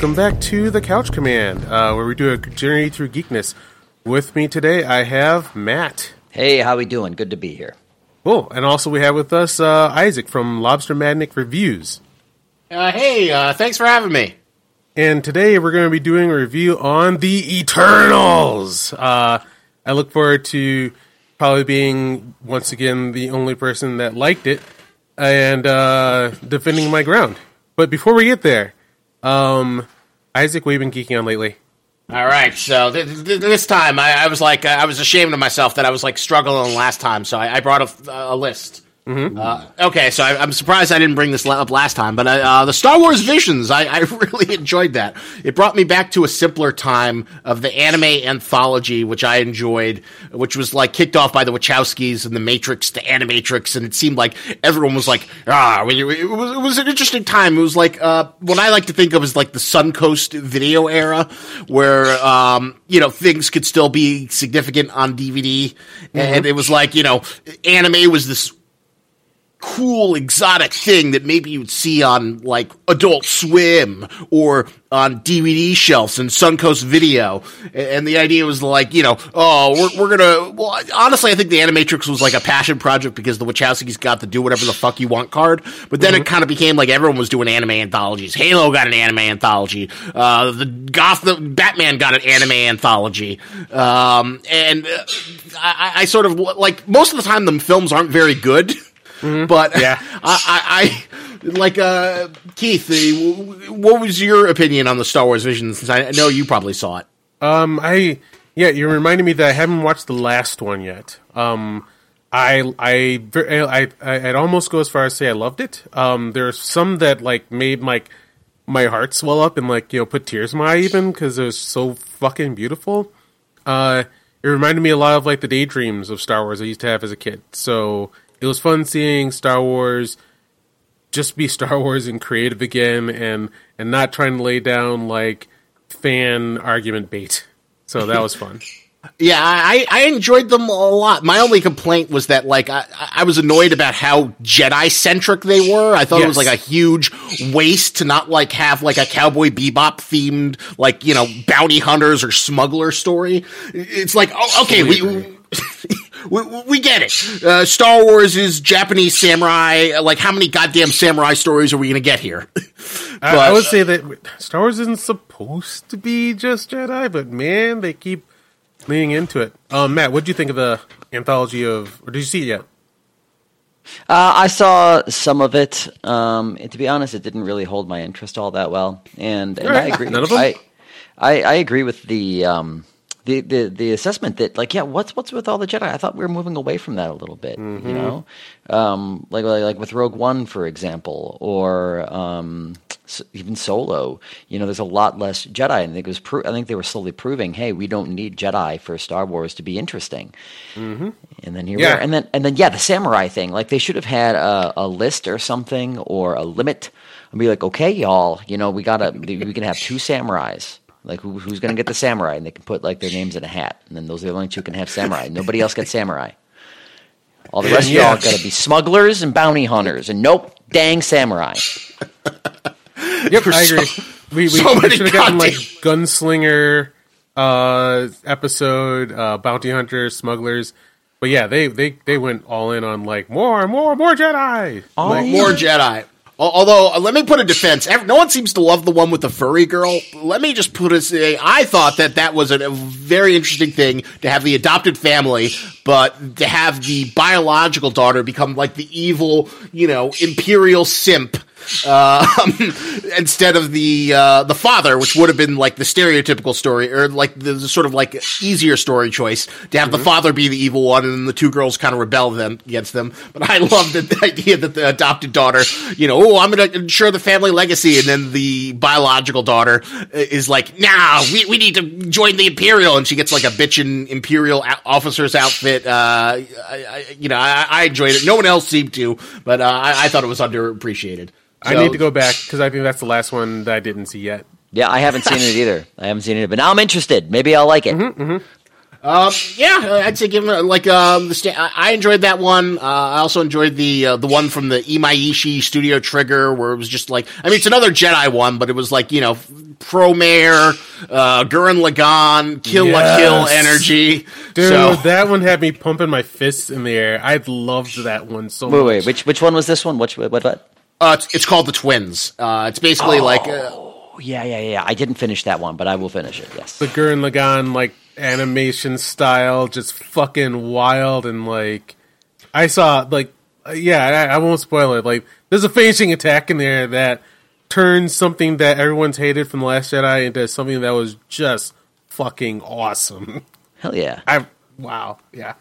welcome back to the Couch Command, uh, where we do a journey through geekness. With me today, I have Matt. Hey, how we doing? Good to be here. Cool, and also we have with us uh, Isaac from Lobster Madnick Reviews. Uh, hey, uh, thanks for having me. And today we're going to be doing a review on the Eternals. Uh, I look forward to probably being once again the only person that liked it and uh, defending my ground. But before we get there, um, Isaac, you been geeking on lately? All right, so th- th- this time I, I was like, I was ashamed of myself that I was like struggling last time, so I, I brought a, a list. Mm-hmm. Uh, okay, so I, am surprised I didn't bring this up last time, but uh, the Star Wars Visions, I, I, really enjoyed that. It brought me back to a simpler time of the anime anthology, which I enjoyed, which was like kicked off by the Wachowskis and the Matrix, the Animatrix, and it seemed like everyone was like, ah, it was, it was an interesting time. It was like uh, what I like to think of as like the Suncoast video era, where um, you know things could still be significant on DVD, mm-hmm. and it was like you know anime was this cool exotic thing that maybe you'd see on like Adult Swim or on DVD shelves and Suncoast Video. And the idea was like, you know, oh, we're, we're gonna, well, honestly, I think the Animatrix was like a passion project because the Wachowskis got to do whatever the fuck you want card. But then mm-hmm. it kind of became like everyone was doing anime anthologies. Halo got an anime anthology. Uh, the Gotham, Batman got an anime anthology. Um, and uh, I, I sort of like, most of the time the films aren't very good. Mm-hmm. But yeah, I, I, I like uh, Keith. what was your opinion on the Star Wars Vision? Since I know you probably saw it. Um, I yeah, you're reminding me that I haven't watched the last one yet. Um, I I I I I'd almost go as far as say I loved it. Um, there's some that like made like my heart swell up and like you know put tears in my eye even because it was so fucking beautiful. Uh, it reminded me a lot of like the daydreams of Star Wars I used to have as a kid. So it was fun seeing Star Wars just be Star Wars and creative again, and and not trying to lay down like fan argument bait. So that was fun. Yeah, I, I enjoyed them a lot. My only complaint was that, like, I, I was annoyed about how Jedi centric they were. I thought yes. it was like a huge waste to not like have like a Cowboy Bebop themed, like you know, bounty hunters or smuggler story. It's like, oh, okay, we we, we we get it. Uh, Star Wars is Japanese samurai. Like, how many goddamn samurai stories are we going to get here? but, I, I would say that Star Wars isn't supposed to be just Jedi, but man, they keep leaning into it. Um, Matt, what do you think of the anthology of, or did you see it yet? Uh, I saw some of it. Um, to be honest, it didn't really hold my interest all that well, and, and right. I agree. None of them. I, I, I agree with the um, the, the the assessment that like yeah what's what's with all the Jedi I thought we were moving away from that a little bit mm-hmm. you know um, like, like, like with Rogue One for example or um, even Solo you know there's a lot less Jedi and I think it was pro- I think they were slowly proving hey we don't need Jedi for Star Wars to be interesting mm-hmm. and then here yeah. we are and then and then yeah the samurai thing like they should have had a, a list or something or a limit and be like okay y'all you know we gotta we can have two samurais like who, who's going to get the samurai? And they can put like their names in a hat, and then those are the only two can have samurai. Nobody else gets samurai. All the rest of y'all got to be smugglers and bounty hunters, and nope, dang samurai. yep, I agree. we we, so we should have gotten like gunslinger uh, episode, uh, bounty hunters, smugglers. But yeah, they, they, they went all in on like more, more, more Jedi. Oh, like, more Jedi. Although, uh, let me put a defense. No one seems to love the one with the furry girl. Let me just put a say. I thought that that was a, very interesting thing to have the adopted family, but to have the biological daughter become like the evil, you know, imperial simp uh, instead of the uh, the father, which would have been like the stereotypical story or like the, the sort of like easier story choice to have mm-hmm. the father be the evil one and then the two girls kind of rebel them against them. But I love the, the idea that the adopted daughter, you know, oh, I'm going to ensure the family legacy, and then the biological daughter is like, nah, we, we need to join the imperial, and she gets like a bitchin' imperial officer's outfit. Uh, I, I, you know, I, I, enjoyed it. No one else seemed to, but uh, I, I thought it was underappreciated. I need to go back because I think that's the last one that I didn't see yet. Yeah, I haven't seen it either. I haven't seen it, but now I'm interested. Maybe I'll like it. Mm-hmm, mm-hmm. Um, yeah, I'd say give him like um, the sta- I I enjoyed that one. Uh, I also enjoyed the uh, the one from the Imaishi Studio Trigger, where it was just like I mean, it's another Jedi one, but it was like you know, Promare, uh, Gurren Lagann, Kill la Kill energy. Dude, so, that one had me pumping my fists in the air. I loved that one so Wait, much. wait, which which one was this one? Which what what? Uh, it's, it's called the Twins. Uh, it's basically like. Uh, Oh yeah, yeah, yeah. I didn't finish that one, but I will finish it. Yes. the Gurren Lagann like animation style, just fucking wild and like I saw like yeah, I, I won't spoil it. Like there's a finishing attack in there that turns something that everyone's hated from the Last Jedi into something that was just fucking awesome. Hell yeah. I wow, yeah.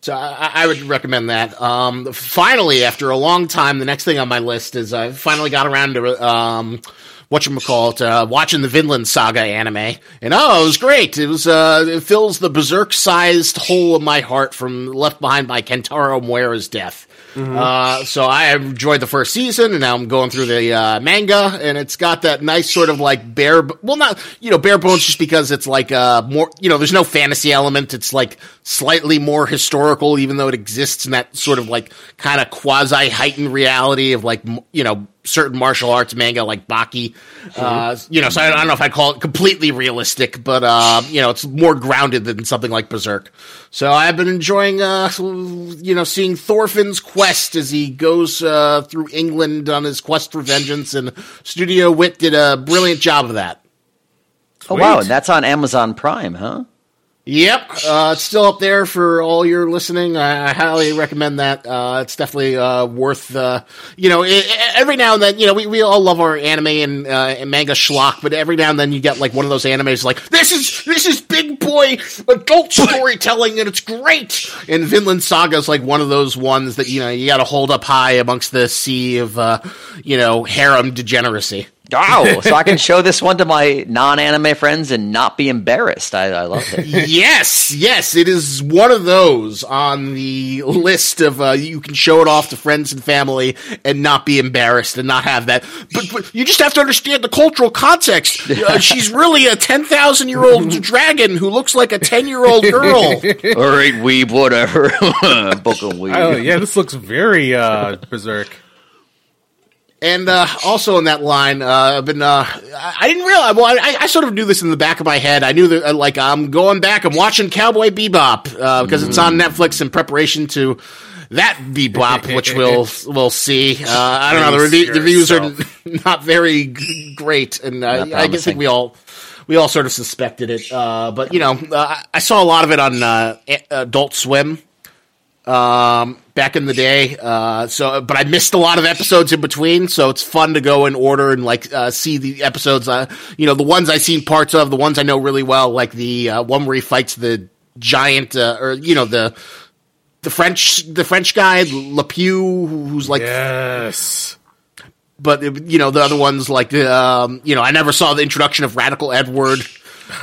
So I, I would recommend that. Um, finally, after a long time, the next thing on my list is I finally got around to um, what you call uh, watching the Vinland Saga anime, and oh, it was great. It was uh, it fills the berserk-sized hole in my heart from left behind by Kentaro Miura's death. Uh, so I enjoyed the first season, and now I'm going through the uh, manga, and it's got that nice sort of like bare, well, not you know bare bones, just because it's like uh more, you know, there's no fantasy element. It's like slightly more historical, even though it exists in that sort of like kind of quasi heightened reality of like you know certain martial arts manga like Baki. Uh, you know, so I, I don't know if I'd call it completely realistic, but uh, you know, it's more grounded than something like Berserk. So I've been enjoying, uh, you know, seeing Thorfinn's quest as he goes uh, through England on his quest for vengeance, and Studio Wit did a brilliant job of that. Oh wow, and that's on Amazon Prime, huh? Yep, uh, it's still up there for all your listening. I, I highly recommend that. Uh, it's definitely uh, worth, uh, you know, i i every now and then, you know, we, we all love our anime and, uh, and manga schlock, but every now and then you get like one of those animes like this is this is big boy adult storytelling and it's great. And Vinland Saga is like one of those ones that you know you got to hold up high amongst the sea of uh, you know harem degeneracy. Wow, so I can show this one to my non-anime friends and not be embarrassed. I, I love it. yes, yes, it is one of those on the list of uh, you can show it off to friends and family and not be embarrassed and not have that. But, but you just have to understand the cultural context. Uh, she's really a ten thousand year old dragon who looks like a ten year old girl. All right, weeb, whatever. Book of weeb. Oh yeah, this looks very uh berserk. And uh, also in that line, uh, I've been. Uh, I I didn't realize. Well, I, I sort of knew this in the back of my head. I knew that, uh, like, I'm going back. I'm watching Cowboy Bebop uh, because it's on Netflix in preparation to that Bebop, which we'll we'll see. Uh, I don't know. The, Brace the reviews are not very g- great, and uh, I guess think we all we all sort of suspected it. Uh, but you know, uh, I- I saw a lot of it on uh, Adult Swim um, back in the day. Uh, so, but I missed a lot of episodes in between, so it's fun to go in order and like uh, see the episodes. Uh, you know, the ones I've seen parts of, the ones I know really well, like the uh, one where he fights the giant, uh, or you know the the French the French guy Lepew, who's like Yes. but you know the other ones like the um, you know I never saw the introduction of Radical Edward.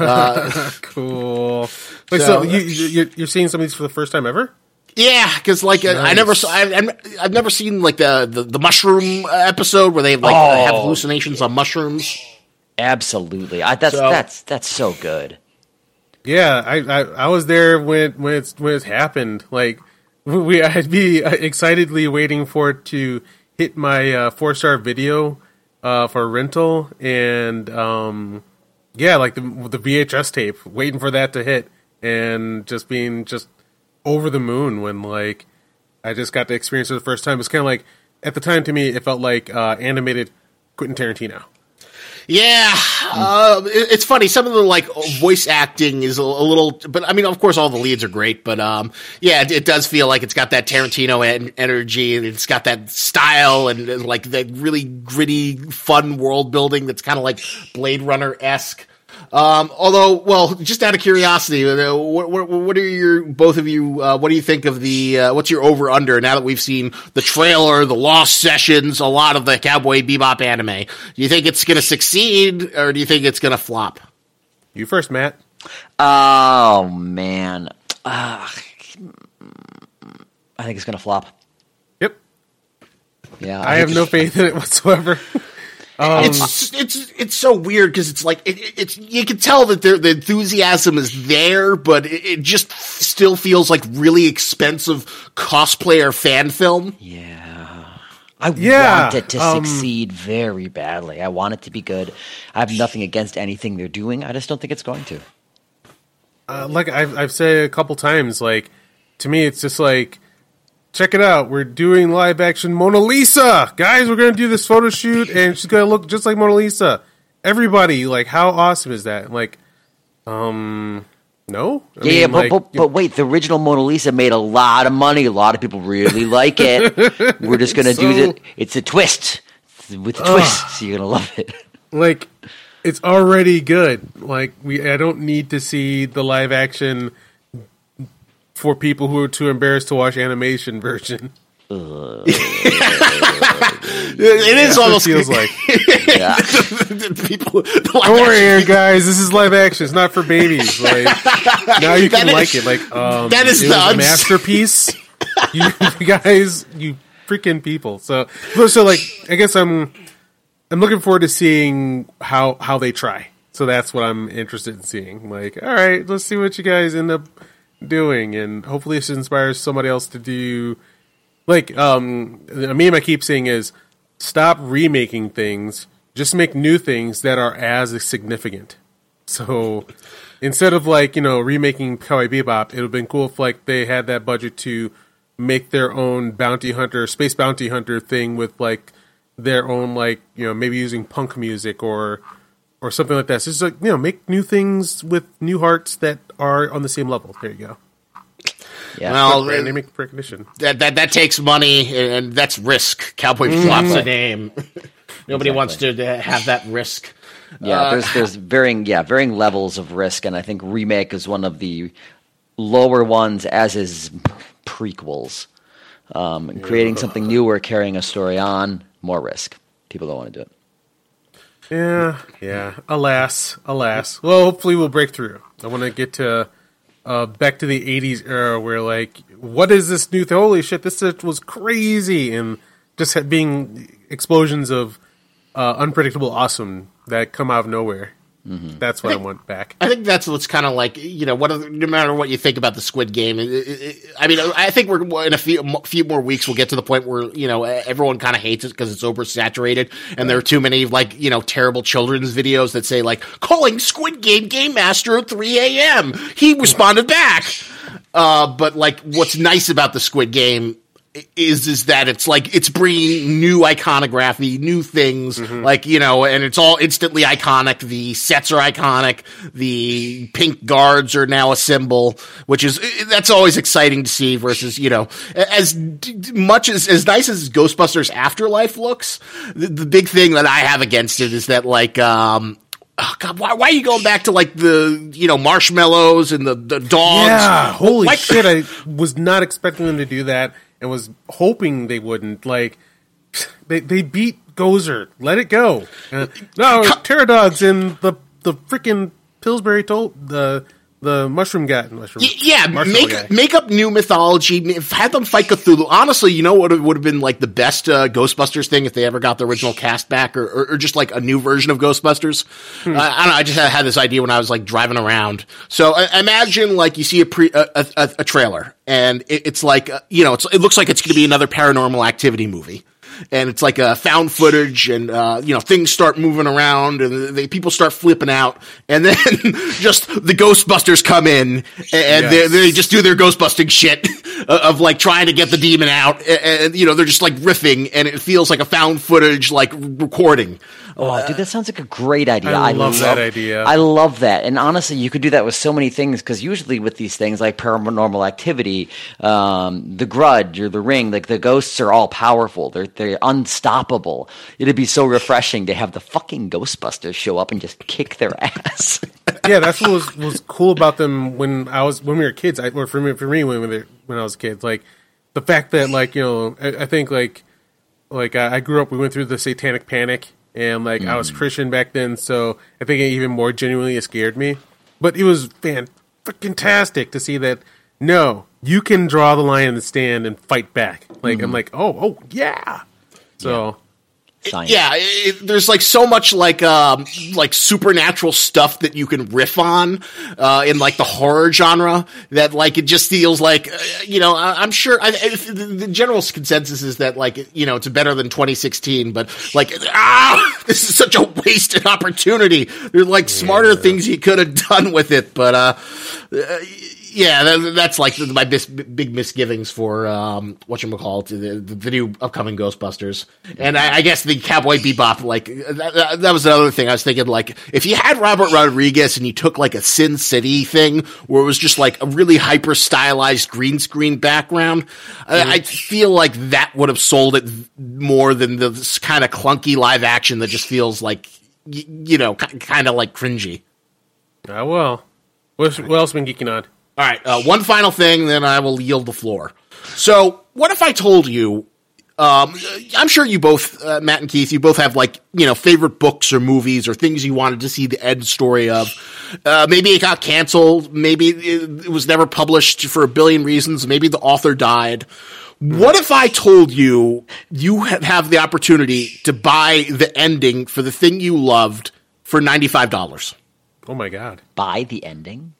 Cool. Wait, So- so, you, you you're- you're seeing some of these for the first time ever? Yeah, because like uh, I Nice. never saw I, I'm- I've never seen like the the, the mushroom uh, episode where they like uh, have Oh. hallucinations on mushrooms. Absolutely. I, that's So- that's that's so good. Yeah, I, I I was there when when it's when it happened. Like we, I'd be uh, excitedly waiting for it to hit my uh, four star video uh, for rental, and um, yeah, like the the VHS tape, waiting for that to hit, and just being just over the moon when like I just got to experience it the first time. It's kind of like at the time to me, it felt like uh, animated Quentin Tarantino. Yeah, uh, it- it's funny. Some of the like voice acting is a, little, but I mean, of course, all the leads are great. But um, yeah, it, it does feel like it's got that Tarantino en- energy, and it's got that style, and, and like that really gritty, fun world building that's kind of like Blade Runner esque. Um, although, well, just out of curiosity, uh, what, what, what are your both of you? Uh, what do you think of the? Uh, what's your over under now that we've seen the trailer, the Lost Sessions, a lot of the Cowboy Bebop anime? Do you think it's going to succeed, or do you think it's going to flop? You first, Matt. Oh man. I think it's gonna flop. Yep. Yeah, I have no faith in it whatsoever. it's it's it's so weird because it's like it, it- it's you can tell that there, the enthusiasm is there, but it, it just still feels like really expensive cosplayer fan film. Yeah. I Yeah, want it to um, succeed very badly. I want it to be good. I have nothing against anything they're doing. I just don't think it's going to. uh, like I've, I've said a couple times, like to me, it's just like, check it out. We're doing live action Mona Lisa, guys. We're gonna do this photo shoot, and she's gonna look just like Mona Lisa. Everybody, like, how awesome is that? Like, um, no, I Yeah, yeah, mean, but, like, but, but wait, the original Mona Lisa made a lot of money. A lot of people really like it. We're just going to do it. It's a twist. With the twist, so you're going to love it. like it's already good. Like we, I don't need to see the live action for people who are too embarrassed to watch animation version. It, it is That's what it almost feels like. Yeah. people. Don't worry, Aaron, guys. This is live action. It's not for babies. Like now you can That like it. Like um, that is the uns- masterpiece. you, you guys, you freaking people. So, so like, I guess I'm, I'm looking forward to seeing how how they try. So that's what I'm interested in seeing. Like, all right, let's see what you guys end up doing, and hopefully this inspires somebody else to do. Like, um, a meme I keep saying is, stop remaking things. Just make new things that are as significant. So instead of like you know remaking Cowboy Bebop, it would have been cool if like they had that budget to make their own bounty hunter, space bounty hunter thing with like their own like you know maybe using punk music or or something like that. So just like you know make new things with new hearts that are on the same level. There you go. Yeah. Well, Brand naming recognition. that that that takes money and that's risk. Cowboy Mm-hmm. flops a name. Nobody wants to to have that risk. Yeah, Uh, there's there's varying yeah varying levels of risk, and I think remake is one of the lower ones, as is prequels. Um, and creating something new or carrying a story on, more risk. People don't want to do it. Yeah, yeah. Alas, alas. Well, hopefully we'll break through. I want to get to uh, back to the '80s era where, like, what is this new? Th- Holy shit! This was crazy, and just being explosions of uh, unpredictable awesome that come out of nowhere. That's what I went back. I think that's what's kind of like you know what no matter what you think about the Squid Game. it- it- it- I mean, I think we're in a few few more weeks we'll get to the point where you know everyone kind of hates it because it's oversaturated and there are too many like you know terrible children's videos that say like calling Squid Game game master at 3 a.m. He responded back. Uh, but like, what's nice about the Squid Game is is that it's like it's bringing new iconography, new things, like you know, and it's all instantly iconic. The sets are iconic. The pink guards are now a symbol, which is that's always exciting to see. Versus you know, as much as as nice as Ghostbusters Afterlife looks, the, the big thing that I have against it is that like um. Oh God! Why, why are you going back to like the you know marshmallows and the, the dogs? Yeah, holy Why- shit! I was not expecting them to do that, and was hoping they wouldn't. Like, they they beat Gozer. Let it go. Uh, no, Terror Dogs in the the freaking Pillsbury told the the mushroom guy. Mushroom, Y- yeah, make guy. make up new mythology. Have them fight Cthulhu. Honestly, you know what would have been like the best uh, Ghostbusters thing if they ever got the original cast back, or, or, or just like a new version of Ghostbusters. Hmm. Uh, I don't know. I just had, had this idea when I was like driving around. So uh, imagine like you see a pre a, a, a- a trailer, and it, it's like uh, you know it's, it looks like it's going to be another Paranormal Activity movie. And it's like a found footage, and uh, you know things start moving around, and they, people start flipping out, and then just the Ghostbusters come in, and they, Yes. they just do their Ghostbusting shit of like trying to get the demon out, and, and you know they're just like riffing, and it feels like a found footage like recording. Oh, dude, that sounds like a great idea. I love that idea. I love that. And honestly, you could do that with so many things because usually with these things like paranormal activity, um, the grudge or the ring, like the ghosts are all powerful. They're, they're unstoppable. It'd be so refreshing to have the fucking Ghostbusters show up and just kick their ass. yeah, that's what was was cool about them when I was when we were kids. I, or for me, for me when we when I was kids, like the fact that like you know, I, I think like like I, I grew up. We went through the Satanic Panic, and like I was mm. Christian back then, so I think it even more genuinely it scared me. But it was fan freaking to see that. No, you can draw the line in the stand and fight back. Like I'm mm. like, oh, oh yeah. So science. Yeah, it, there's like so much like um like supernatural stuff that you can riff on uh, in like the horror genre that like it just feels like uh, you know I, am sure I, the general consensus is that like you know it's better than 2016, but like ah this is such a wasted opportunity. There's like smarter yeah. things you could have done with it, but uh, uh yeah, that, that's like my bis- big misgivings for um, what you call it, the, the new upcoming Ghostbusters, and I, I guess the Cowboy Bebop. Like that, that, was another thing I was thinking. Like if you had Robert Rodriguez and you took like a Sin City thing where it was just like a really hyper stylized green screen background, mm-hmm. I, I, feel like that would have sold it more than the kind of clunky live action that just feels like you know kind of like cringy. Ah, well. What else been geeking on? All right, uh, one final thing, then I will yield the floor. So, what if I told you? Um, I'm sure you both, uh, Matt and Keith, you both have like you know favorite books or movies or things you wanted to see the end story of. Uh, maybe it got canceled. Maybe it, it was never published for a billion reasons. Maybe the author died. What if I told you you have the opportunity to buy the ending for the thing you loved for ninety five dollars? Oh my god! Buy the ending?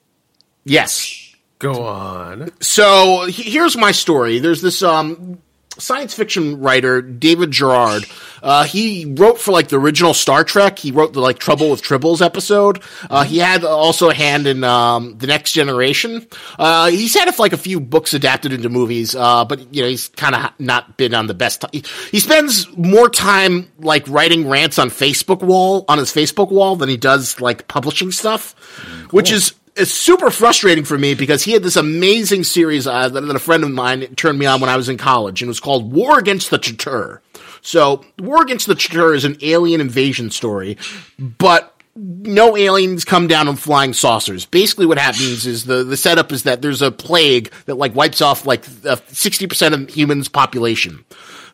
Yes. Go on. So here's my story. There's this um, science fiction writer, David Gerrold. Uh, he wrote for like the original Star Trek. He wrote the like Trouble with Tribbles episode. Uh, he had also a hand in um, the Next Generation. Uh, he's had like a few books adapted into movies, uh, but you know he's kind of not been on the best. T- he spends more time like writing rants on Facebook wall on his Facebook wall than he does like publishing stuff, cool. which is it's super frustrating for me because he had this amazing series uh, that, that, a friend of mine turned me on when I was in college, and it was called War Against the Chtorr. So, War Against the Chtorr is an alien invasion story, but no aliens come down on flying saucers. Basically, what happens is the, the setup is that there's a plague that like wipes off like sixty percent of humans' population.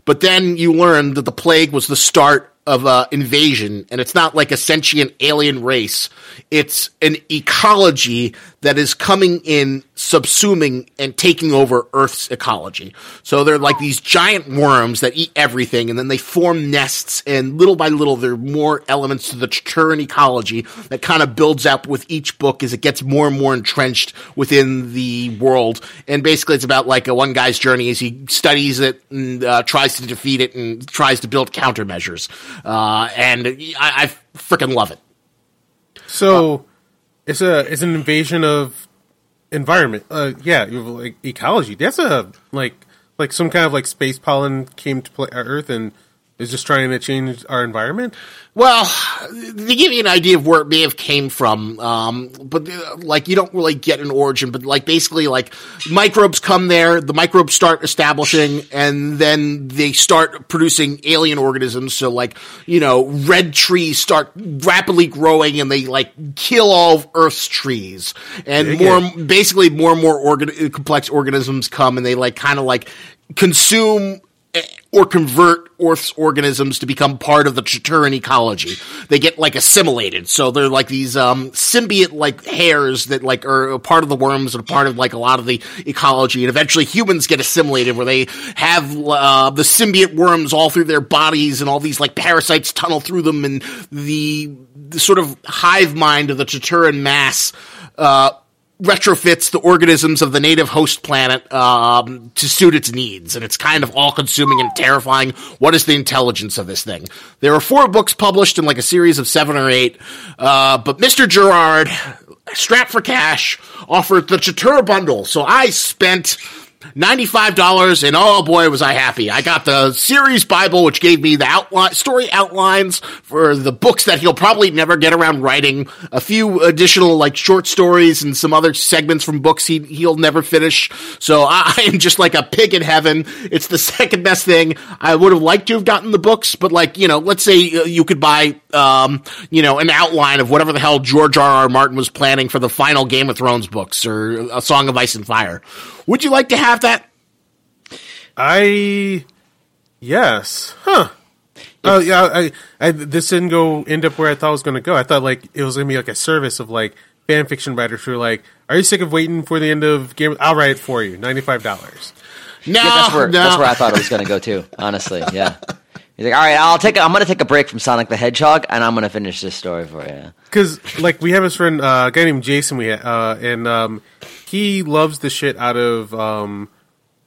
But then you learn that the plague was the start of uh, invasion, and it's not like a sentient alien race. It's an ecology that is coming in, subsuming, and taking over Earth's ecology. So they're like these giant worms that eat everything, and then they form nests, and little by little, there are more elements to the Chtorran ecology that kind of builds up with each book as it gets more and more entrenched within the world. And basically, it's about like a one guy's journey as he studies it and uh, tries to defeat it and tries to build countermeasures. Uh, and I, I freaking love it. So uh, it's a it's an invasion of environment. Uh, yeah, like ecology. That's a like like some kind of like space pollen came to play Earth and is just trying to change our environment. Well, to give you an idea of where it may have came from, um, but uh, like you don't really get an origin, but like basically like microbes come there, the microbes start establishing, and then they start producing alien organisms. So like you know, red trees start rapidly growing, and they like kill all of Earth's trees, and more basically more and more organ- complex organisms come, and they like kind of like consume or convert Earth's organisms to become part of the Chtorran ecology. They get like assimilated, so they're like these um, symbiote like hairs that like are part of the worms and part of like a lot of the ecology. And eventually, humans get assimilated, where they have uh, the symbiote worms all through their bodies, and all these like parasites tunnel through them, and the, the sort of hive mind of the Ch'Turan mass. Uh, retrofits the organisms of the native host planet um, to suit its needs, and it's kind of all-consuming and terrifying. What is the intelligence of this thing? There are four books published in like a series of seven or eight, uh, but Mr. Gerrold, strapped for cash, offered the Chtorr bundle. So I spent $95 and oh boy was I happy. I got the series Bible which gave me the outline story outlines for the books that he'll probably never get around writing, a few additional like short stories and some other segments from books he he'll never finish. So I, I am just like a pig in heaven. It's the second best thing. I would have liked to have gotten the books, but like, you know, let's say uh, you could buy um, you know, an outline of whatever the hell George R. R. Martin was planning for the final Game of Thrones books or A Song of Ice and Fire. Would you like to have that? I yes, huh? Oh yeah, I, I this didn't go end up where I thought it was going to go. I thought like it was going to be like a service of like fan fiction writers who are like, "Are you sick of waiting for the end of Game? I'll write it for you, ninety five dollars." No, yeah, that's where no. that's where I thought it was going to go too. Honestly, yeah. He's like, all right, I'll take. A, I'm to take a break from Sonic the Hedgehog, and I'm to finish this story for you. because like we have this friend, uh, a guy named Jason. We uh, and um, he loves the shit out of um,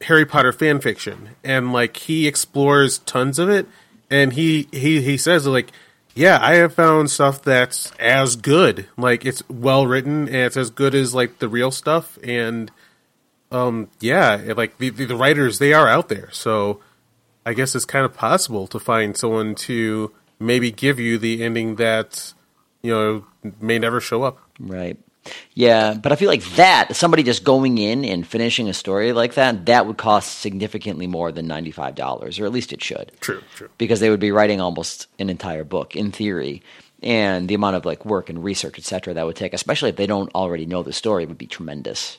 Harry Potter fan fiction, and like he explores tons of it. And he he he says like, yeah, I have found stuff that's as good. Like it's well written and it's as good as like the real stuff. And um, yeah, like the the writers they are out there. So I guess it's kind of possible to find someone to maybe give you the ending that you know may never show up. Right. Yeah, but I feel like that somebody just going in and finishing a story like that that would cost significantly more than ninety five dollars, or at least it should. True, true. Because they would be writing almost an entire book in theory, and the amount of like work and research, etc., that would take, especially if they don't already know the story, would be tremendous.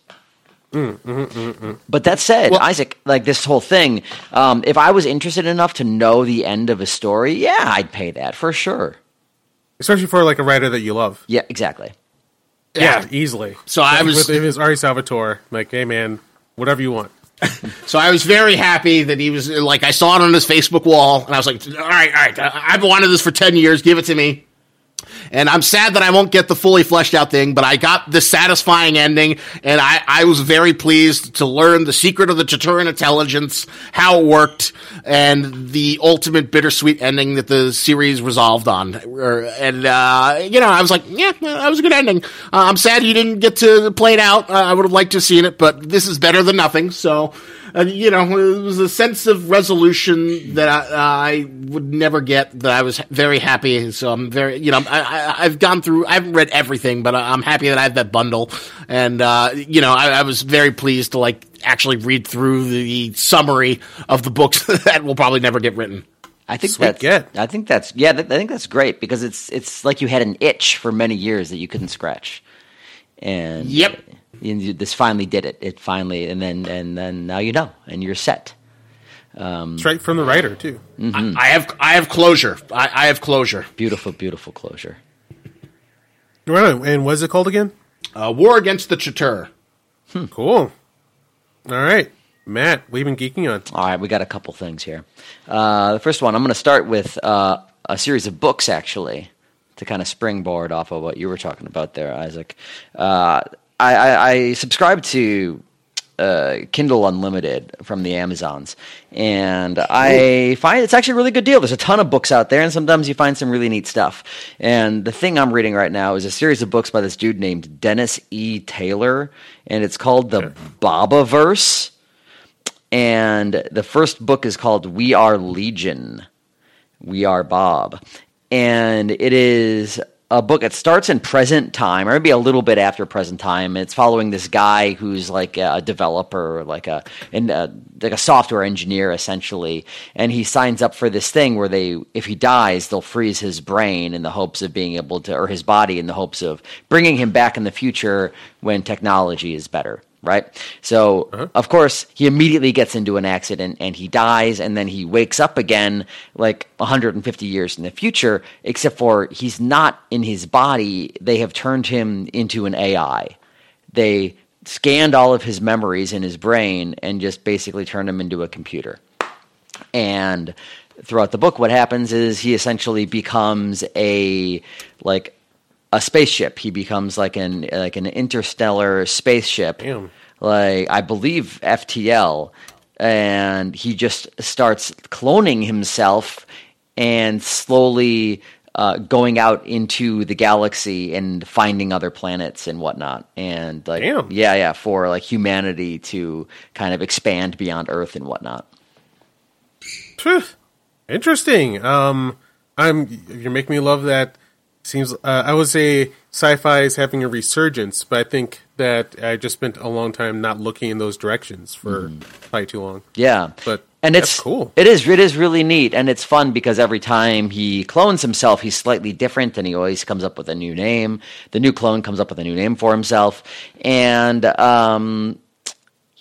Mm, mm, mm, but that said, Well- Isaac, like this whole thing, um, if I was interested enough to know the end of a story, yeah, I'd pay that for sure. Especially for like a writer that you love. Yeah, exactly. Yeah, easily. So I was- with if it's R. A. Salvatore, like, hey man, whatever you want. So I was very happy that he was like I saw it on his Facebook wall, and I was like, "All right, all right, I- I've wanted this for ten years. Give it to me." And I'm sad that I won't get the fully fleshed out thing, but I got the satisfying ending, and I, I was very pleased to learn the secret of the Chtorran intelligence, how it worked, and the ultimate bittersweet ending that the series resolved on. And, uh, you know, I was like, yeah, that was a good ending. Uh, I'm sad you didn't get to play it out. Uh, I would have liked to have seen it, but this is better than nothing, so uh, you know, it was a sense of resolution that I, I would never get. That I was very happy. So I'm very, you know, I, I, I've gone through. I haven't read everything, but I- I'm happy that I have that bundle. And uh, you know, I, I was very pleased to like actually read through the summary of the books that will probably never get written. I think Sweet that's. get. I think that's. Yeah, th- I think that's great because it's it's like you had an itch for many years that you couldn't scratch, and Yep. And you- this finally did it. It finally, and then and then now you know, and you're set. Straight from the writer too. Mm-hmm. I, I have, I have closure. I, I have closure. Beautiful, beautiful closure. Right. And what's it called again? Uh, War against the Chtorr. Cool. All right, Matt, we've been geeking on. All right, we got a couple things here. Uh, the first one, I'm going to start with uh, a series of books, actually, to kind of springboard off of what you were talking about there, Isaac. Uh, I, I, I subscribe to uh, Kindle Unlimited from the Amazons, and I find it's actually a really good deal. There's a ton of books out there, and sometimes you find some really neat stuff. And the thing I'm reading right now is a series of books by this dude named Dennis E. Taylor, and it's called the Bobiverse. And the first book is called We Are Legion. We Are Bob. And it is a book that starts in present time, or maybe a little bit after present time. It's following this guy who's like a developer, like a uh, like a software engineer essentially, and he signs up for this thing where they, if he dies, they'll freeze his brain in the hopes of being able to, or his body in the hopes of bringing him back in the future when technology is better right? So, uh-huh. of course, he immediately gets into an accident and he dies, and then he wakes up again like 150 years in the future, except for he's not in his body. They have turned him into an AI. They scanned all of his memories in his brain and just basically turned him into a computer. And throughout the book, what happens is he essentially becomes a like a spaceship. He becomes like an like an interstellar spaceship. Damn. Like I believe FTL, and he just starts cloning himself and slowly uh, going out into the galaxy and finding other planets and whatnot. And like Damn. yeah, yeah, for like humanity to kind of expand beyond Earth and whatnot. Interesting. Um, I'm you're making me love that. Seems uh, I would say sci-fi is having a resurgence, but I think that I just spent a long time not looking in those directions for probably too long. Yeah, But and it's cool. It is. It is really neat, and it's fun because every time he clones himself, he's slightly different, and he always comes up with a new name. The new clone comes up with a new name for himself, and um,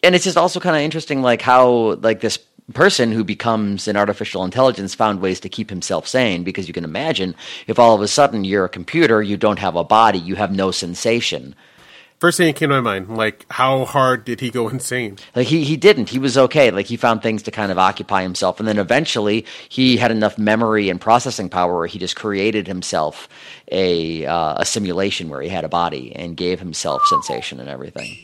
and it's just also kind of interesting, like how like this person who becomes an artificial intelligence found ways to keep himself sane because you can imagine if all of a sudden you're a computer you don't have a body you have no sensation First thing that came to my mind, like how hard did he go insane? Like he he didn't. He was okay. Like he found things to kind of occupy himself, and then eventually he had enough memory and processing power where he just created himself a uh, a simulation where he had a body and gave himself sensation and everything.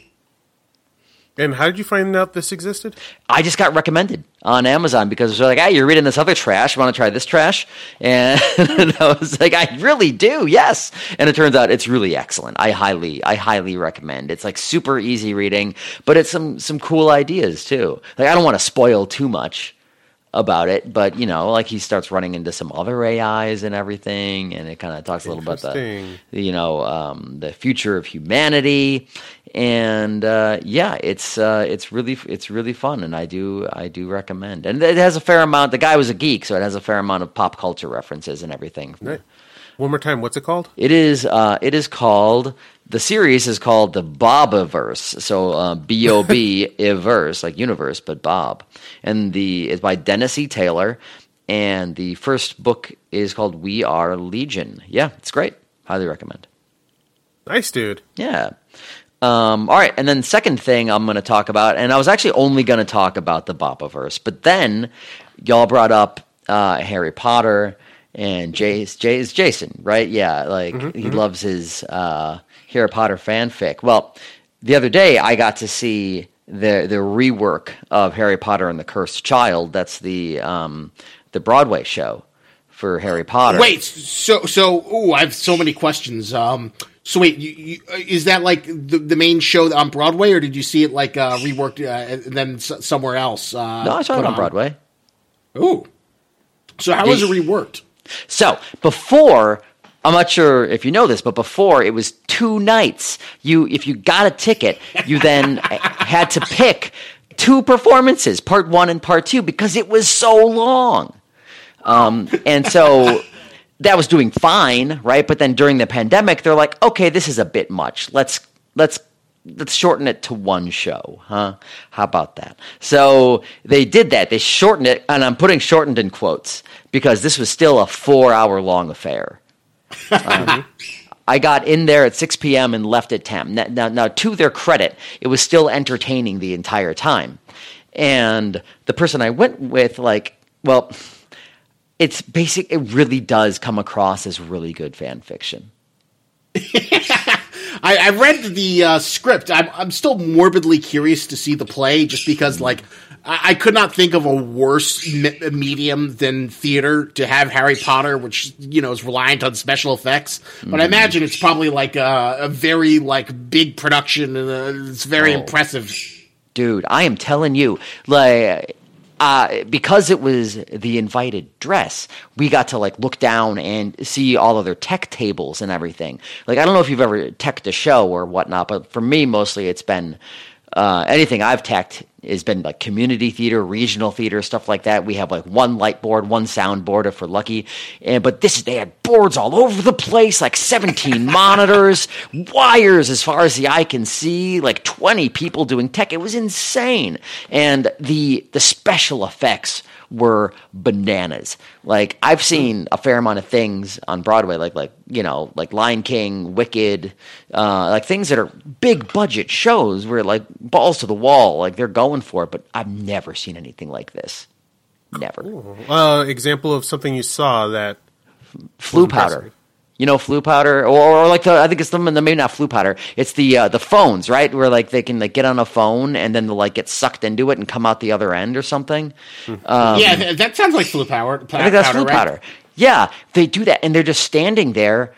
And how did you find out this existed? I just got recommended on Amazon because they're like, "Hey, you're reading this other trash. Want to try this trash?" And I was like, "I really do, yes." And it turns out it's really excellent. I highly, I highly recommend. It's like super easy reading, but it's some some cool ideas too. Like I don't want to spoil too much about it, but you know, like he starts running into some other AIs and everything, and it kind of talks a little about the, you know, um, the future of humanity, and uh, yeah, it's uh, it's really it's really fun, and I do I do recommend, and it has a fair amount. The guy was a geek, so it has a fair amount of pop culture references and everything. Right. One more time, what's it called? It is uh, it is called the series is called the Bobiverse. So uh, B O B verse like universe, but Bob. And the it's by Dennis E. Taylor, and the first book is called We Are Legion. Yeah, it's great. Highly recommend. Nice, dude. Yeah. Um, all right, and then second thing I'm going to talk about, and I was actually only going to talk about the Bobiverse, but then y'all brought up uh, Harry Potter and Jay's, Jay's Jason, right? Yeah, like he loves his uh, Harry Potter fanfic. Well, the other day I got to see the the rework of Harry Potter and the Cursed Child. That's the um, the Broadway show for Harry Potter. Wait, so so ooh, I have so many questions. Um, so wait, you, you, is that like the, the main show on Broadway, or did you see it like uh, reworked uh, and then s- somewhere else? Uh, no, I saw it on Broadway. Ooh, so how was it reworked? So before, I'm not sure if you know this, but before it was two nights. You, if you got a ticket, you then had to pick two performances, part one and part two, because it was so long. Um, and so that was doing fine, right? But then during the pandemic, they're like, okay, this is a bit much. Let's let's let's shorten it to one show, huh? How about that? So they did that. They shortened it, and I'm putting shortened in quotes because this was still a four hour long affair. Um, I got in there at 6 p.m. and left at 10. Now, now, now, to their credit, it was still entertaining the entire time. And the person I went with, like, well, it's basic. It really does come across as really good fan fiction. I, I read the uh, script. I'm, I'm still morbidly curious to see the play, just because like I, I could not think of a worse me- medium than theater to have Harry Potter, which you know is reliant on special effects. But I imagine it's probably like a, a very like big production, and uh, it's very Oh. impressive. dude i am telling you like uh, because it was the invited dress we got to like look down and see all of their tech tables and everything like i don't know if you've ever teched a show or whatnot but for me mostly it's been uh, anything I've teched has been like community theater, regional theater, stuff like that. We have like one light board, one sound board if we're lucky. And but this they had boards all over the place, like 17 monitors, wires as far as the eye can see, like 20 people doing tech. It was insane. And the the special effects were bananas. Like I've seen a fair amount of things on Broadway, like like you know, like Lion King, Wicked, uh, like things that are big budget shows where like balls to the wall, like they're going for it. But I've never seen anything like this. Never. Uh, example of something you saw that Floo impressive. Powder. You know, Floo powder, or, or like the I think it's the, the maybe not Floo powder. It's the uh, the phones, right? Where like they can like get on a phone and then they'll like get sucked into it and come out the other end or something. yeah, that sounds like Floo power. I think that's Floo right? powder. Yeah, they do that, and they're just standing there,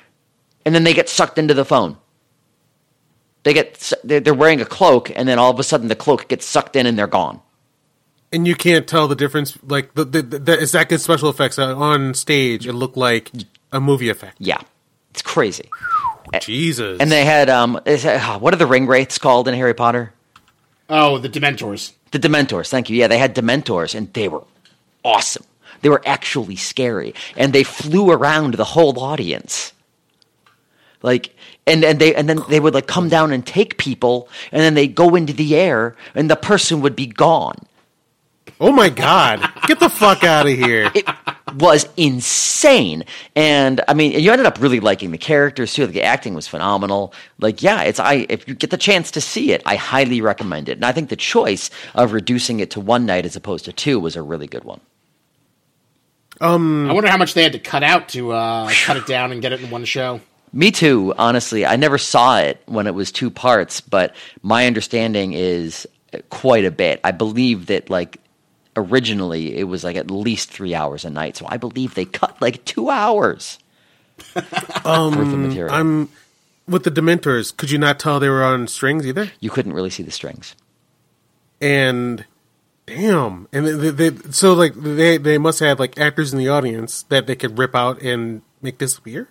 and then they get sucked into the phone. They get they're, they're wearing a cloak, and then all of a sudden the cloak gets sucked in, and they're gone. and you can't tell the difference. Like the, the, the it's that good special effects uh, on stage. It looked like a movie effect. Yeah, it's crazy. Jesus. And they had um, that- what are the ring wraiths called in Harry Potter? Oh, the Dementors. The Dementors. Thank you. Yeah, they had Dementors, and they were awesome. They were actually scary, and they flew around the whole audience. Like, and and they and then they would like come down and take people, and then they go into the air, and the person would be gone. oh my god! Get the fuck out of here! was insane. And I mean, you ended up really liking the characters too. The acting was phenomenal. Like, yeah, it's I if you get the chance to see it, I highly recommend it. And I think the choice of reducing it to one night as opposed to two was a really good one. Um, I wonder how much they had to cut out to uh, cut it down and get it in one show. Me too, honestly. I never saw it when it was two parts, but my understanding is quite a bit. I believe that like originally it was like at least three hours a night, so I believe they cut like two hours um, worth of material. I'm with the Dementors. Could you not tell they were on strings either? you couldn't really see the strings. And damn, and they, they so like they they must have like actors in the audience that they could rip out and make disappear.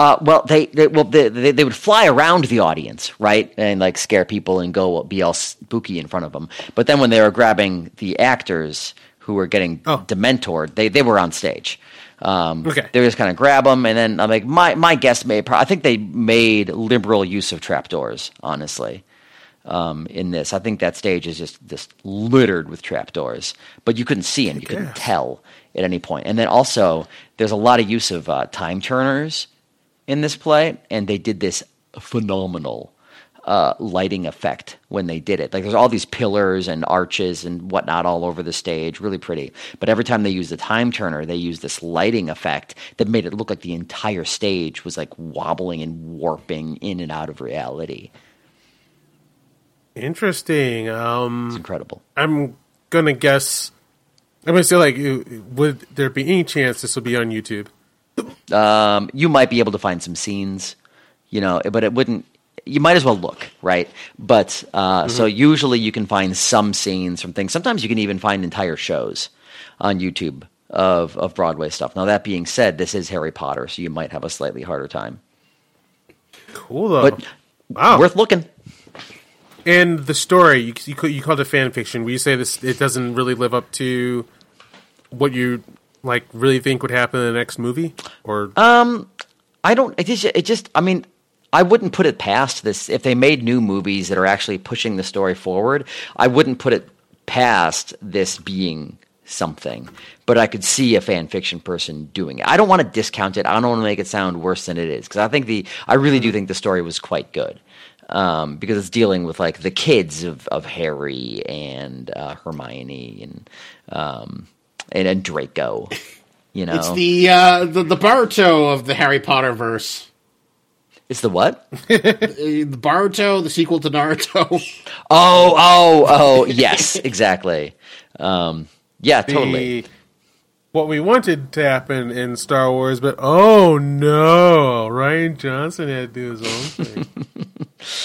Uh, well, they, they well they, they they would fly around the audience, right, and like scare people and go be all spooky in front of them. But then when they were grabbing the actors who were getting Oh. dementored, they they were on stage. Um, Okay. They would just kind of grab them, and then I'm like, my my guess may I think they made liberal use of trapdoors, honestly. Um, in this, I think that stage is just just littered with trapdoors, but you couldn't see them, you couldn't tell at any point. And then also, there's a lot of use of uh, time turners in this play, and they did this phenomenal uh, lighting effect when they did it. Like there's all these pillars and arches and whatnot all over the stage, really pretty. But every time they used the time turner, they used this lighting effect that made it look like the entire stage was like wobbling and warping in and out of reality. Interesting. Um, It's incredible. I'm gonna guess. I'm gonna say like, would there be any chance this will be on YouTube? Um, you might be able to find some scenes, you know, but it wouldn't. You might as well look, right? But uh, so usually you can find some scenes from things. Sometimes you can even find entire shows on YouTube of of Broadway stuff. Now that being said, this is Harry Potter, so you might have a slightly harder time. Cool though. But wow. worth looking. and the story you you, call- you called it fan fiction. Will you say this? It doesn't really live up to what you like really think would happen in the next movie, or um, I don't. It just. It just. I mean, I wouldn't put it past this. If they made new movies that are actually pushing the story forward, I wouldn't put it past this being something. But I could see a fan fiction person doing it. I don't want to discount it. I don't want to make it sound worse than it is because I think the. I really do think the story was quite good. Um, because it's dealing with like the kids of, of Harry and uh, Hermione and um, and, and Draco, you know, It's the uh, the the Boruto of the Harry Potter verse. it's the what? The Boruto, the sequel to Naruto. Oh, oh, oh, yes, exactly. Um, yeah, totally. the what we wanted to happen in Star Wars, but oh no, Rian Johnson had to do his own thing.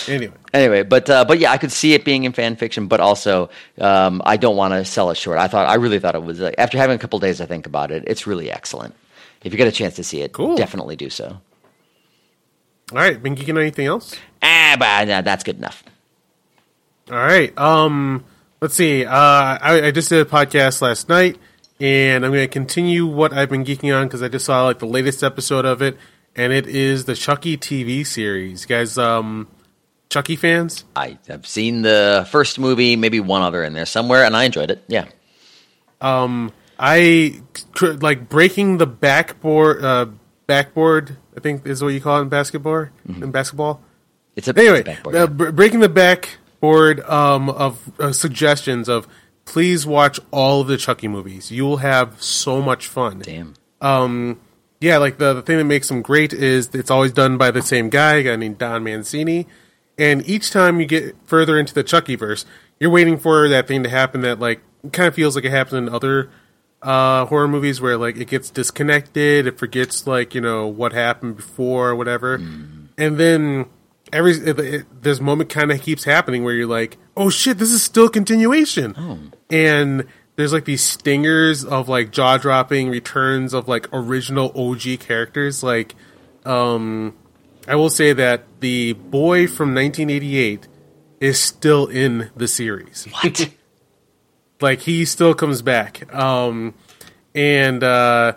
anyway, Anyway, but uh, but yeah, I could see it being in fan fiction, but also um, I don't want to sell it short. I thought I really thought it was like, after having a couple days I think about it, it's really excellent. If you get a chance to see it, Cool. definitely do so. all right, been geeking on anything else? Ah, but uh, that's good enough. All right. Um, let's see. Uh, I, I just did a podcast last night, and I'm going to continue what I've been geeking on because I just saw like the latest episode of it, and it is the Chucky TV series. Guys, um, Chucky fans? I have seen the first movie, maybe one other in there somewhere, and I enjoyed it. Yeah, I tr- like breaking the backboard. Uh, backboard, I think is what you call it in basketball. In basketball. it's a Anyway, it's a backboard, uh, breaking the backboard um, of uh, suggestions of please watch all of the Chucky movies. You will have so much fun. Damn. Yeah, like the, the thing that makes them great is it's always done by the same guy, a guy named Don Mancini. And each time you get further into the Chucky verse, you're waiting for that thing to happen that like kind of feels like it happens in other uh, horror movies where like it gets disconnected, it forgets like you know what happened before or whatever, and then every it, it, this moment kind of keeps happening where you're like, oh shit, this is still continuation, and there's like these stingers of like jaw dropping returns of like original OG characters. Like, um, I will say that the boy from 1988 is still in the series. What? like he still comes back. Um, and uh,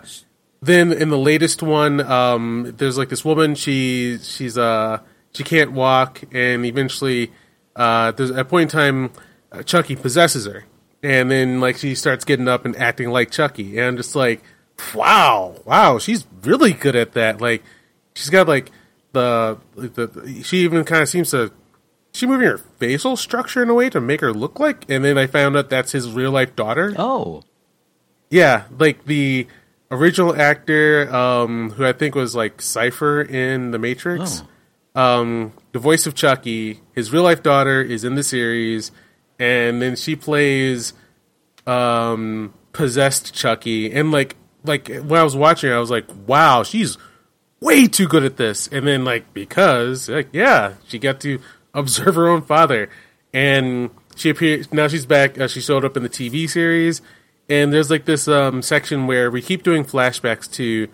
then in the latest one, um, there's like this woman. She she's uh she can't walk, and eventually, uh, there's at a point in time, uh, Chucky possesses her, and then like she starts getting up and acting like Chucky, and I'm just like, wow, wow, she's really good at that. Like, she's got like the the she even kind of seems to she moving her facial structure in a way to make her look like. And then I found out that's his real life daughter. Oh, Yeah, like the original actor, um, who I think was like Cipher in The Matrix. Um, the voice of Chucky, his real life daughter is in the series, and then she plays um, possessed Chucky. And like, like when I was watching, it, I was like, wow, she's way too good at this. And then like because like yeah, she got to observe her own father, and she appeared. Now she's back. Uh, she showed up in the TV series, and there's like this um, section where we keep doing flashbacks to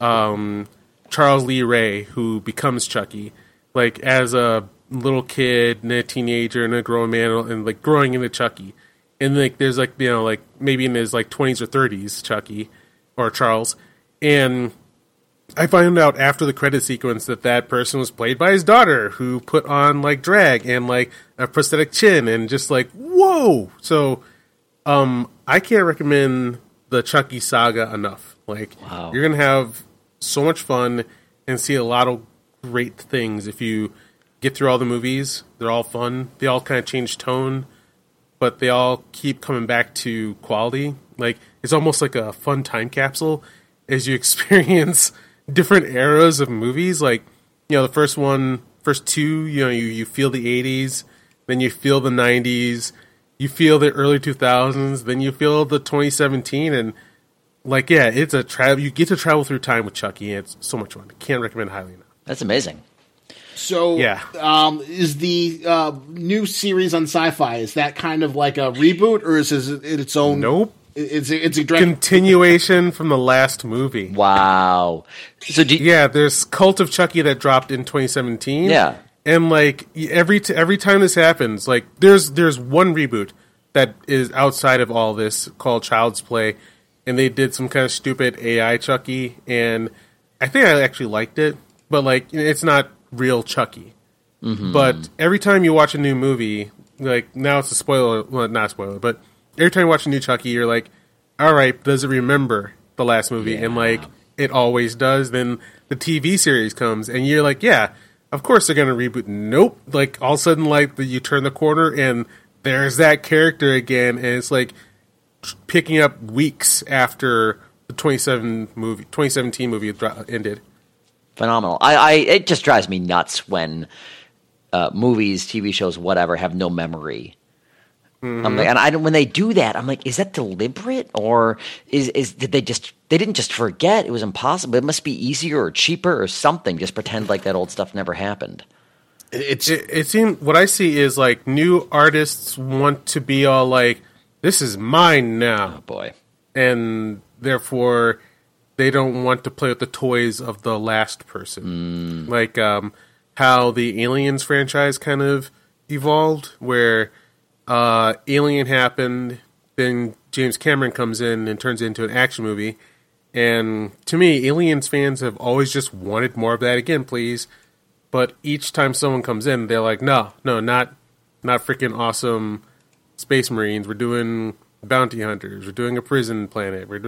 um, Charles Lee Ray, who becomes Chucky, like as a little kid and a teenager and a grown man, and like growing into Chucky. And like there's like you know like maybe in his like 20s or 30s, Chucky or Charles, and I found out after the credit sequence that that person was played by his daughter, who put on like drag and like a prosthetic chin, and just like whoa. So, um, I can't recommend the Chucky saga enough. Like, Wow. you're gonna have so much fun and see a lot of great things if you get through all the movies. They're all fun. They all kind of change tone, but they all keep coming back to quality. Like it's almost like a fun time capsule as you experience different eras of movies. Like you know, the first one, first two, you know, you you feel the '80s, then you feel the '90s, you feel the early 2000s, then you feel the 2017, and like yeah, it's a travel. You get to travel through time with Chucky, and it's so much fun. Can't recommend highly enough. that's amazing. So, Yeah. um, is the uh, new series on Sci-Fi is that kind of like a reboot, or is it its own? Nope. It's it's a direct. Continuation from the last movie. Wow. So do you, Yeah, there's Cult of Chucky that dropped in 2017. Yeah. and like every t- every time this happens, like there's there's one reboot that is outside of all this called Child's Play, and they did some kind of stupid AI Chucky, and I think I actually liked it, but like it's not real Chucky. Mm-hmm. But every time you watch a new movie, like now it's a spoiler, well, not a spoiler, but every time you watch a new Chucky, you're like, all right, does it remember the last movie? And like it always does. Then the TV series comes, and you're like, yeah, of course they're gonna reboot. Nope. Like all of a sudden, like the, you turn the corner, and there's that character again, and it's like picking up weeks after the 27 movie 2017 movie ended. phenomenal. I, I it just drives me nuts when uh, movies, TV shows, whatever have no memory. I'm like, and I don't, when they do that, I'm like, is that deliberate or is is did they just they didn't just forget? It was impossible. It must be easier or cheaper or something. Just pretend like that old stuff never happened. it's It, it seems what I see is like new artists want to be all like, "This is mine now," Oh boy, and therefore they don't want to play with the toys of the last person. Like um, how the Aliens franchise kind of evolved, where uh, Alien happened, then James Cameron comes in and turns it into an action movie. And to me, Aliens fans have always just wanted more of that again, please. But each time someone comes in, they're like, "No, no, not, not freaking awesome space marines. We're doing bounty hunters. We're doing a prison planet. We're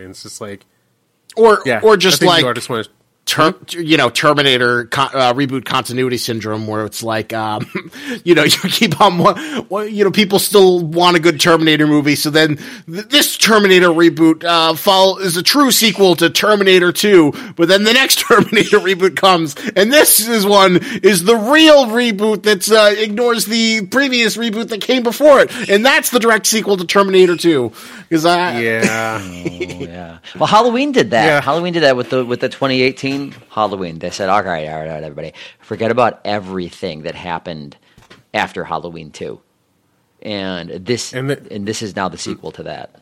and it's just like, or yeah, or just like ter- you know Terminator co- uh, reboot continuity syndrome, where it's like um, you know you keep on wa- wa- you know people still want a good Terminator movie, so then th- this Terminator reboot uh, follow is a true sequel to Terminator Two, but then the next Terminator reboot comes, and this is one is the real reboot that uh, ignores the previous reboot that came before it, and that's the direct sequel to Terminator Two. Because I yeah, Oh, yeah. Well, Halloween did that. Yeah. Halloween did that with the with the 2018 Halloween. They said, "All right, all right, all right, everybody, forget about everything that happened after Halloween 2." And this And and, this is now the sequel to that.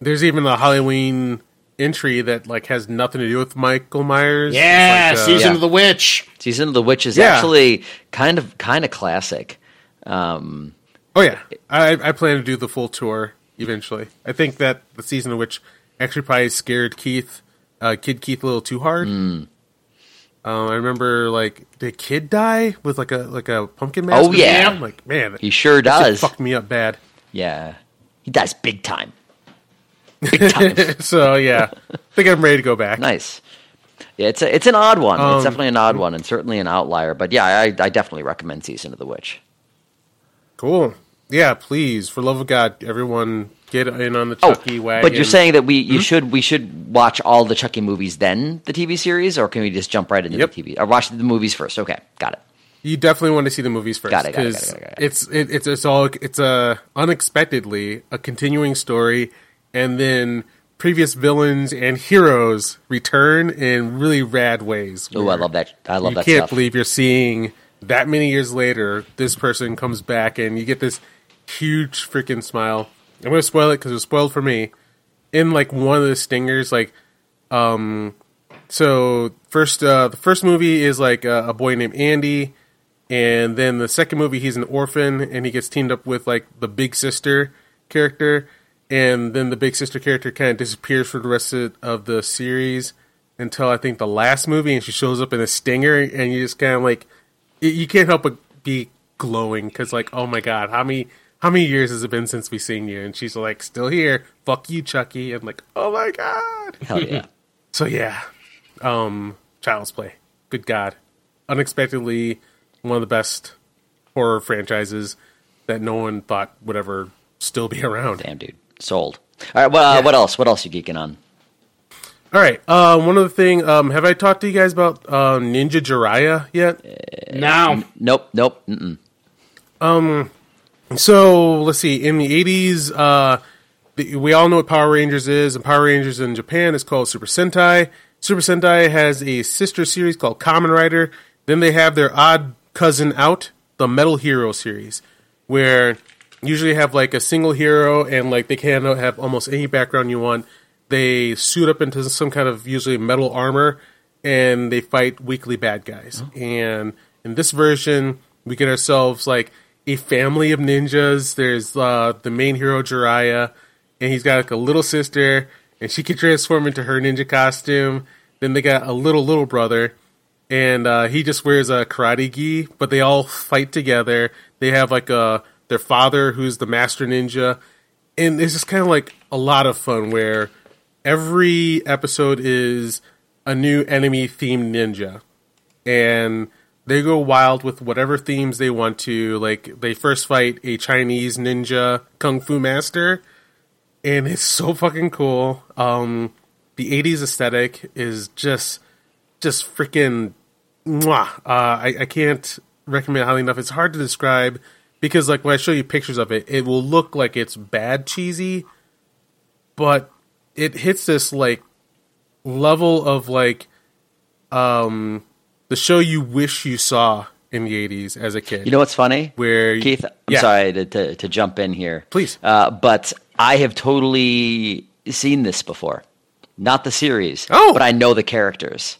there's even a Halloween entry that like has nothing to do with Michael Myers. Yeah, like, uh, season Yeah. of the witch. Season of the Witch is Yeah. actually kind of kind of classic. Um, Oh yeah, I, I plan to do the full tour eventually. I think that the season of which actually probably scared Keith, uh, Kid Keith, a little too hard. Um, I remember like did Kid die with like a like a pumpkin mask? Oh, yeah. like man, he sure does. fucked me up bad. Yeah, he dies big time. Big time. so yeah, I think I'm ready to go back. nice. Yeah, it's a, it's an odd one. Um, it's definitely an odd one, and certainly an outlier. But yeah, I, I definitely recommend Season of the Witch. Cool. Yeah, please, for love of God, everyone get in on the Oh, Chucky wagon. but you're saying that we you hmm? should we should watch all the Chucky movies then the TV series, or can we just jump right into Yep. the TV or watch the movies first? Okay, got it. you definitely want to see the movies first Got it, got it, got it, got it, got it. it's it, it's it's all it's a unexpectedly a continuing story, and then previous villains and heroes return in really rad ways. Oh, I love that. I love you that can't stuff. believe you're seeing that many years later. This person comes back, and you get this huge freaking smile. I'm to spoil it because it was spoiled for me. In like one of the stingers, like, um, so first, uh, the first movie is like a, a boy named Andy, and then the second movie he's an orphan, and he gets teamed up with like the big sister character, and then the big sister character kind of disappears for the rest of, of the series until I think the last movie, and she shows up in a stinger, and you just kind of like y- you can't help but be glowing because like oh my god how many how many years has it been since we seen you and she's like still here fuck you chucky and I'm like oh my god Hell yeah. so yeah um child's play good god unexpectedly one of the best horror franchises that no one thought would ever still be around Damn, dude, sold. All right, well, uh, Yeah. what else? What else you geeking on? all right uh one other thing um have i talked to you guys about uh ninja jiraiya yet Now, Nope, nope. Mm-mm. So let's see. In the eighties, uh, we all know what Power Rangers is, and Power Rangers in Japan is called Super Sentai. Super Sentai has a sister series called Kamen Rider. Then they have their odd cousin out, the Metal Hero series, where usually have like a single hero and like they can have almost any background you want. They suit up into some kind of usually metal armor and they fight weekly bad guys. And in this version, we get ourselves like a family of ninjas. There's uh, the main hero Jiraiya, and he's got like a little sister, and she can transform into her ninja costume. Then they got a little little brother, and uh, he just wears a karate gi. But they all fight together. They have like a their father who's the master ninja, and it's just kind of like a lot of fun where every episode is a new enemy themed ninja and they go wild with whatever themes they want to. Like they first fight a chinese ninja kung fu master and it's so fucking cool. Um the 80s aesthetic is just just freaking mwah. Uh, I, I can't recommend highly enough. It's hard to describe because like when i show you pictures of it it will look like it's bad cheesy but it hits this like level of like um the show you wish you saw in the 80s as a kid You know what's funny? where Keith, I'm yeah. sorry to, to, to jump in here. Please. Uh, but I have totally seen this before. Not the series, Oh. but I know the characters.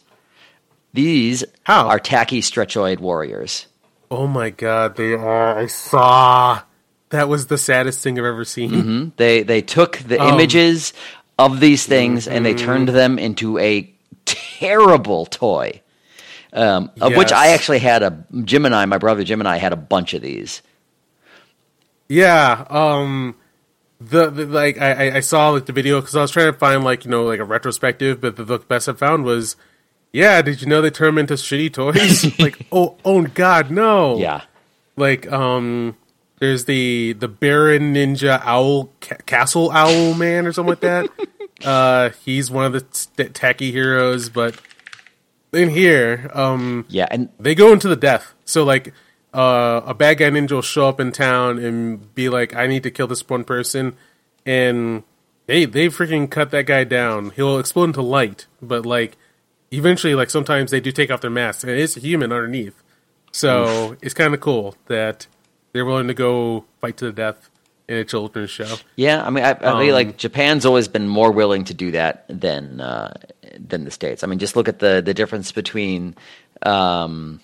These How? are tacky stretchoid warriors. oh my god they are i saw that was the saddest thing i've ever seen Hmm? They they took the Um, images of these things and they mm-hmm. turned them into a terrible toy. Um, of which I actually had a Jim and I, my brother Jim and I had a bunch of these. yeah um the, the like I, I- I saw like the video because I was trying to find like you know like a retrospective, but the, the best I found was, yeah. Did you know they turn them into shitty toys? like oh oh god no Yeah. like um there's the the Baron Ninja Owl ca- Castle Owl Man or something like that. uh, he's one of the t- tacky heroes, but in here, um, Yeah, and they go into the death. So like uh, a bad guy ninja will show up in town and be like, "I need to kill this one person," and they they freaking cut that guy down. He'll explode into light, but like eventually, like sometimes they do take off their masks and it's a human underneath. So it's kind of cool that they're willing to go fight to the death in a children's show. Yeah, I mean, I, I mean, Um, like Japan's always been more willing to do that than uh, than the states. I mean, just look at the the difference between um,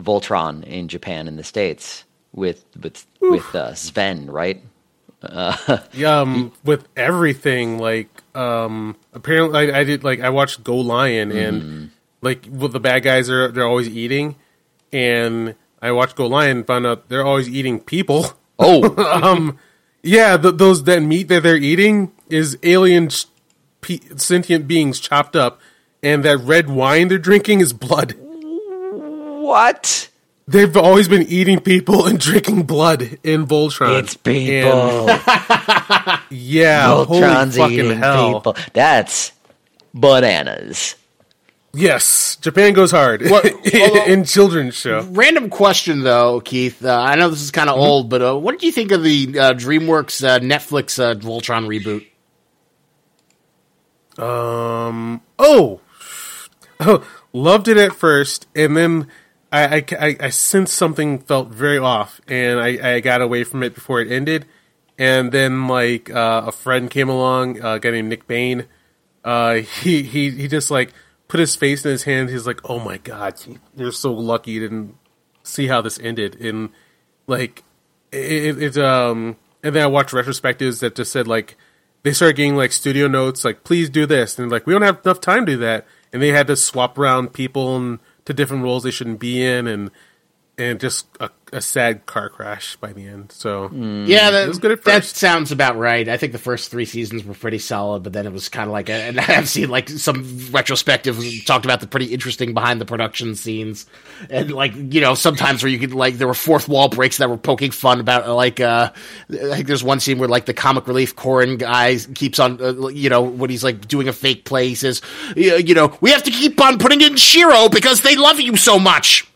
Voltron in Japan and the states with with with uh, Sven, right? Yeah, um, with everything, like, um, apparently, I, I did like I watched Go Lion, and like, what the bad guys are they're always eating, and I watched Go Lion, and found out they're always eating people. Oh, um, Yeah, th those that meat that they're eating is alien sh- pe- sentient beings chopped up, and that red wine they're drinking is blood. What? They've always been eating people and drinking blood in Voltron. It's people. And- yeah, Voltron's holy fucking eating hell. people. That's bananas. Yes, Japan goes hard What- in children's show. Random question though, Keith. Uh, I know this is kind of old, but uh, what did you think of the uh, DreamWorks uh, Netflix uh, Voltron reboot? Um. Oh, oh, loved it at first, and then I, I, I, I sensed something felt very off, and I, I got away from it before it ended. And then, like, uh, a friend came along, uh, a guy named Nick Bain. Uh, he, he, he just like put his face in his hand. He's like, "Oh my god, you're so lucky you didn't see how this ended." And like, it, it um, and then I watched retrospectives that just said like they started getting like studio notes like please do this and like we don't have enough time to do that and they had to swap around people and to different roles they shouldn't be in and and just a, a sad car crash by the end so. Yeah, that, It was good at that sounds about right. I think the first three seasons were pretty solid, but then it was kind of like, a, and I've seen like some retrospective talked about the pretty interesting behind the production scenes, and like you know sometimes where you could like there were fourth wall breaks that were poking fun about like uh I think there's one scene where like the comic relief Coran guy keeps on uh, you know when he's like doing a fake play he says you know we have to keep on putting in Shiro because they love you so much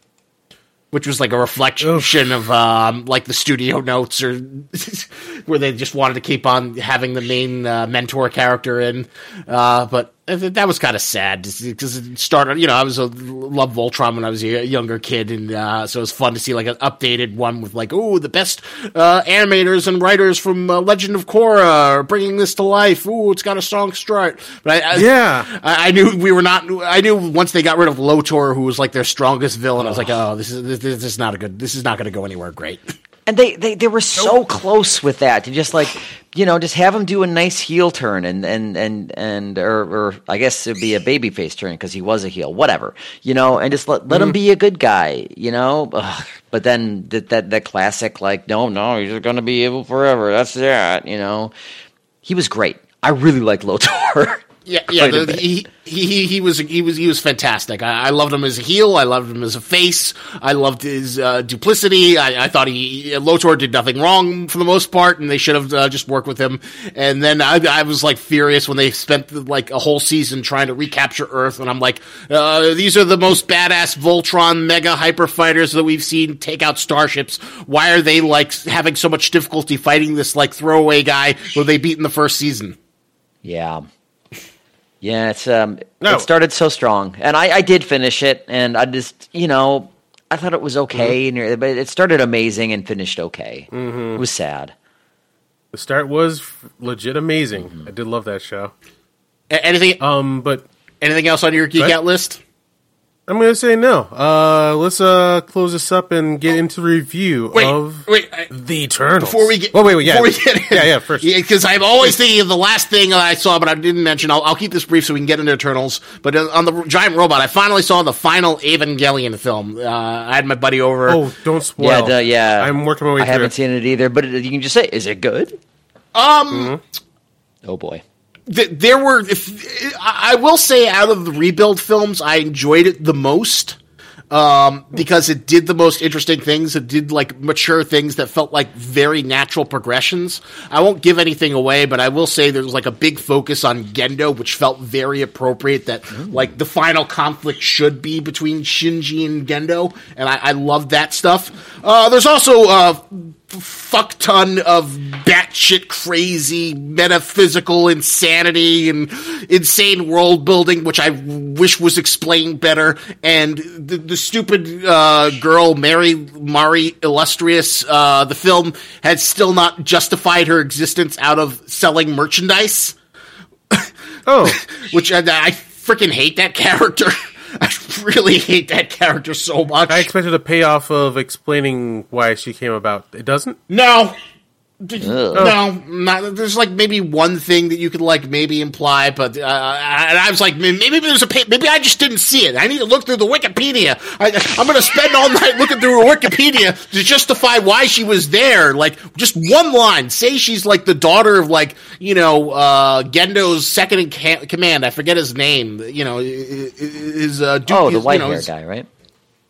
which was like a reflection of um, like the studio notes or where they just wanted to keep on having the main uh, mentor character in. Uh, but that was kind of sad because it started you know i was a love voltron when i was a younger kid and uh, so it was fun to see like an updated one with like oh the best uh, animators and writers from uh, legend of korra are bringing this to life ooh it's got a strong start but I, I, Yeah. I, I knew we were not. I knew once they got rid of Lotor, who was like their strongest villain, I was like, oh, this is this, this is not a good. This is not going to go anywhere great. And they, they, they were so close with that. To just like you know just have him do a nice heel turn and and and and or, or I guess it'd be a baby face turn because he was a heel whatever you know and just let let him mm-hmm. be a good guy you know? Ugh. but then that that that classic like no no he's gonna be evil forever that's that you know? He was great. I really like Lotor Yeah, yeah. The- he, he he was he was he was fantastic. I, I loved him as a heel. I loved him as a face. I loved his uh, duplicity. I, I thought he Lotor did nothing wrong for the most part, and they should have uh, just worked with him. And then I, I was like furious when they spent like a whole season trying to recapture Earth, and I'm like, uh, these are the most badass Voltron mega hyper fighters that we've seen take out starships. Why are they like having so much difficulty fighting this like throwaway guy who they beat in the first season? Yeah. Yeah, it's um No. it started so strong. And I, I did finish it and I just you know, I thought it was okay Mm-hmm. and but it started amazing and finished okay. It was sad. the start was legit amazing Mm-hmm. i did love that show A- Anything um but anything else on your geek out list? I'm gonna say no uh let's uh close this up and get into review Wait, of wait. I- the Eternals. Before we get, oh wait, wait, yeah, before we get in, yeah, yeah. First, because I'm always thinking of the last thing I saw, but I didn't mention. I'll, I'll keep this brief so we can get into Eternals. But uh, on the giant robot, I finally saw the final Evangelion film. Uh, I had my buddy over. oh, don't spoil. yeah, the, yeah. I'm working my way through. I through. haven't seen it either, but you can just say, is it good? Um, Oh boy. Th- there were. If, I I will say, out of the rebuild films, I enjoyed it the most. Um, because it did the most interesting things. It did like mature things that felt like very natural progressions. I won't give anything away, but I will say there was like a big focus on Gendo, which felt very appropriate. That like the final conflict should be between Shinji and Gendo, and I, I love that stuff. Uh, there's also uh, fuck ton of batshit crazy metaphysical insanity and insane world building, which I wish was explained better. And the, the stupid uh, girl, Mary Mari Illustrious, uh, the film had still not justified her existence out of selling merchandise, Oh, which I, I freaking hate that character. I really hate that character so much. I expected a payoff of explaining why she came about. It doesn't. No. No, not, there's like maybe one thing that you could like maybe imply, but uh, and I was like, maybe there's a maybe I just didn't see it. I need to look through the Wikipedia. I, am going to spend all night looking through Wikipedia to justify why she was there. Like just one line, say she's like the daughter of like you know uh, Gendo's second in ca- command. I forget his name. You know, is uh, Duke, oh the white you know, hair guy, right?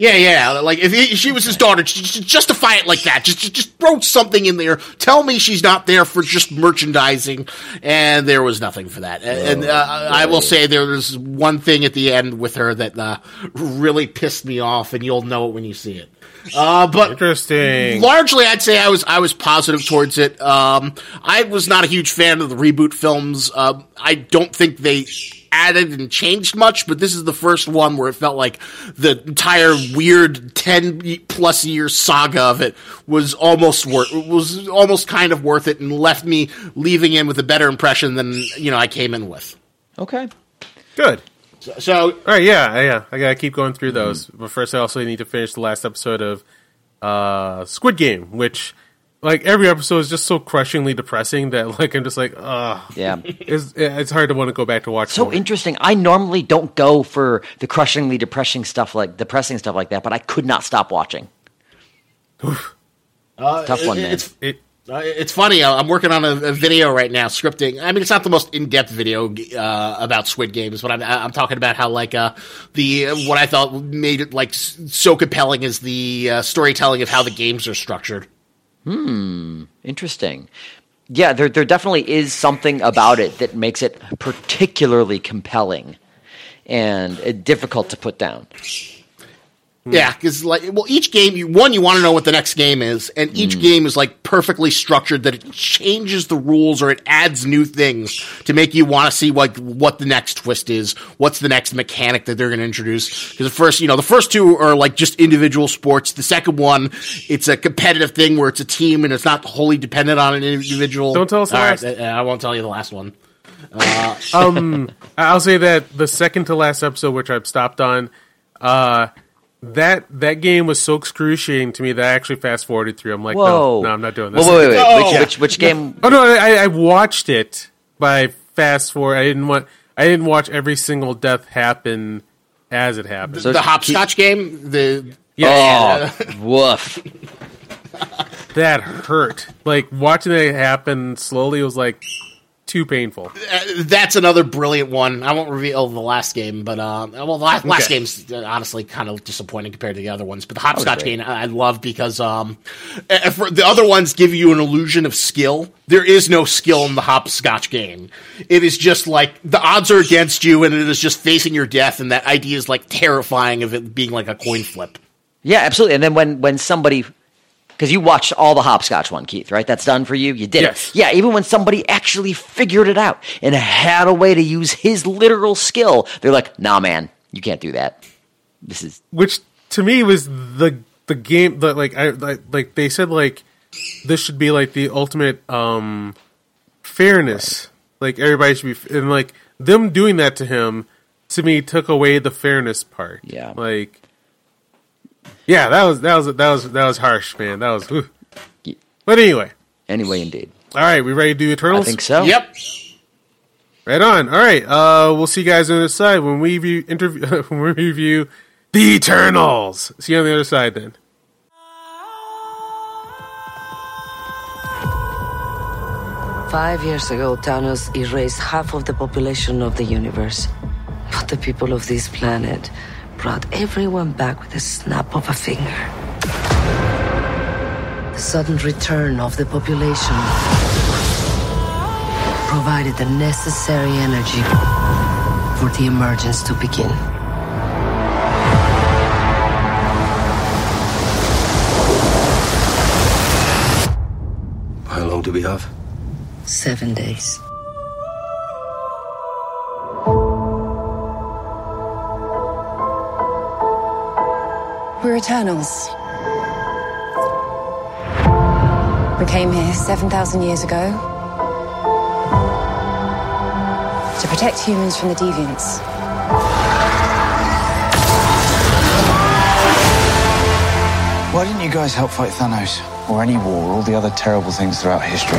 Yeah, yeah. Like if, he, she was his daughter, just justify it like that. Just, just, just throw something in there. Tell me she's not there for just merchandising. And there was nothing for that. And, uh, I will say there was one thing at the end with her that uh, really pissed me off, and you'll know it when you see it. Uh, but interesting. Largely, I'd say I was I was positive towards it. Um, I was not a huge fan of the reboot films. Uh, I don't think they added and changed much, but this is the first one where it felt like the entire weird ten plus year saga of it was almost worth was almost kind of worth it and left me leaving in with a better impression than you know I came in with. Okay, good. So, so all right, yeah, yeah, I gotta keep going through those. Mm-hmm. But first, I also need to finish the last episode of uh, Squid Game, which like every episode is just so crushingly depressing that like I'm just like, ah, yeah, it's it's hard to want to go back to watch. So more. interesting. I normally don't go for the crushingly depressing stuff like depressing stuff like that, but I could not stop watching. uh, Tough one, man. It's, it, uh, it's funny. Uh, I'm working on a, a, video right now, scripting. I mean, it's not the most in-depth video uh, about Squid Games, but I'm, I'm talking about how like uh, the what I thought made it like so compelling is the uh, storytelling of how the games are structured. Hmm, interesting. Yeah, there there definitely is something about it that makes it particularly compelling and uh, difficult to put down. Hmm. Yeah, because like, well, each game, you, one, you want to know what the next game is, and each mm. game is like perfectly structured that it changes the rules or it adds new things to make you want to see like what the next twist is, what's the next mechanic that they're going to introduce. Because the first, you know, the first two are like just individual sports. The second one, it's a competitive thing where it's a team and it's not wholly dependent on an individual. Don't tell us. All right, I won't tell you the last one. Uh, um, I'll say that the second to last episode, which I've stopped on, uh that that game was so excruciating to me that I actually fast forwarded through. I'm like, Whoa. no, no, I'm not doing this. Whoa, wait, wait, wait. No. Which, which, which game? Oh no, I, I watched it by fast forward. I didn't want. I didn't watch every single death happen as it happened. So the hopscotch game. The yeah, oh, woof. that hurt. Like watching it happen slowly was like too painful. Uh, that's another brilliant one. I won't reveal the last game, but uh, well, the last, last game's honestly kind of disappointing compared to the other ones. But the hopscotch game I love because um, the other ones give you an illusion of skill. There is no skill in the hopscotch game. It is just like the odds are against you, and it is just facing your death. And that idea is like terrifying of it being like a coin flip. Yeah, absolutely. And then when when somebody because you watched all the hopscotch one, Keith, right? That's done for you. You did yes. it. Yeah, even when somebody actually figured it out and had a way to use his literal skill, they're like, "Nah, man, you can't do that." This is which to me was the the game that like I like, they said like this should be like the ultimate um fairness. Like everybody should be and like them doing that to him to me took away the fairness part. Yeah, like yeah, that was that was that was that was harsh, man. That was. Whew. But anyway. Anyway, indeed. All right, we ready to do Eternals? I think so. Yep. Right on. All right. Uh, we'll see you guys on the other side when we review interview when we review the Eternals. See you on the other side then. Five years ago, Thanos erased half of the population of the universe. But the people of this planet brought everyone back with a snap of a finger. The sudden return of the population provided the necessary energy for the emergence to begin. How long do we have? Seven days. Eternals. We came here 7,000 years ago to protect humans from the deviants. Why didn't you guys help fight Thanos? Or any war, or all the other terrible things throughout history?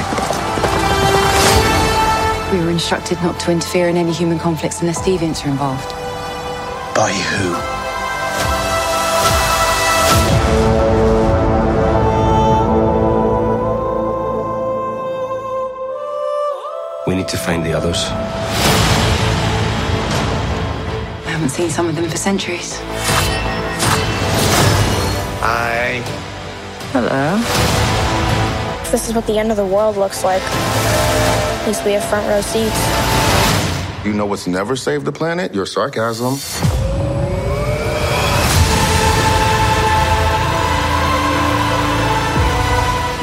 We were instructed not to interfere in any human conflicts unless deviants are involved. By who? Need to find the others. I haven't seen some of them for centuries. I. Hello. This is what the end of the world looks like. At least we have front row seats. You know what's never saved the planet? Your sarcasm.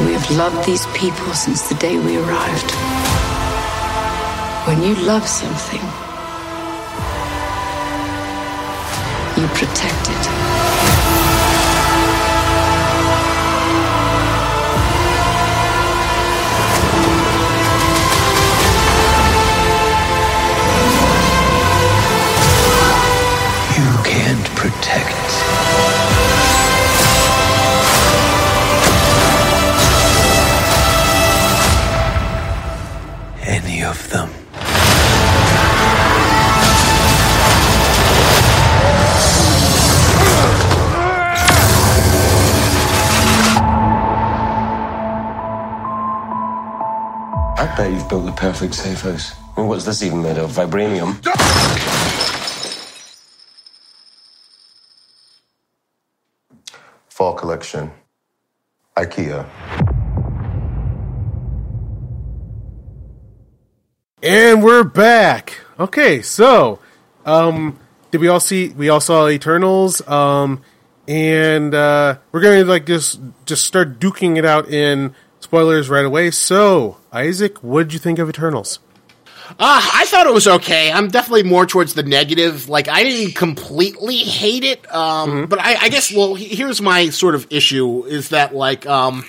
We have loved these people since the day we arrived. When you love something, you protect it. You've built the perfect safe house. I mean, what's this even made of? Vibranium? Fall collection. IKEA. And we're back. Okay, so um did we all see we all saw Eternals um and uh we're going to like just just start duking it out in spoilers right away. So, Isaac, what did you think of Eternals? Uh, I thought it was okay. I'm definitely more towards the negative. Like, I didn't completely hate it, um, but I, I guess, well, here's my sort of issue is that, like, um,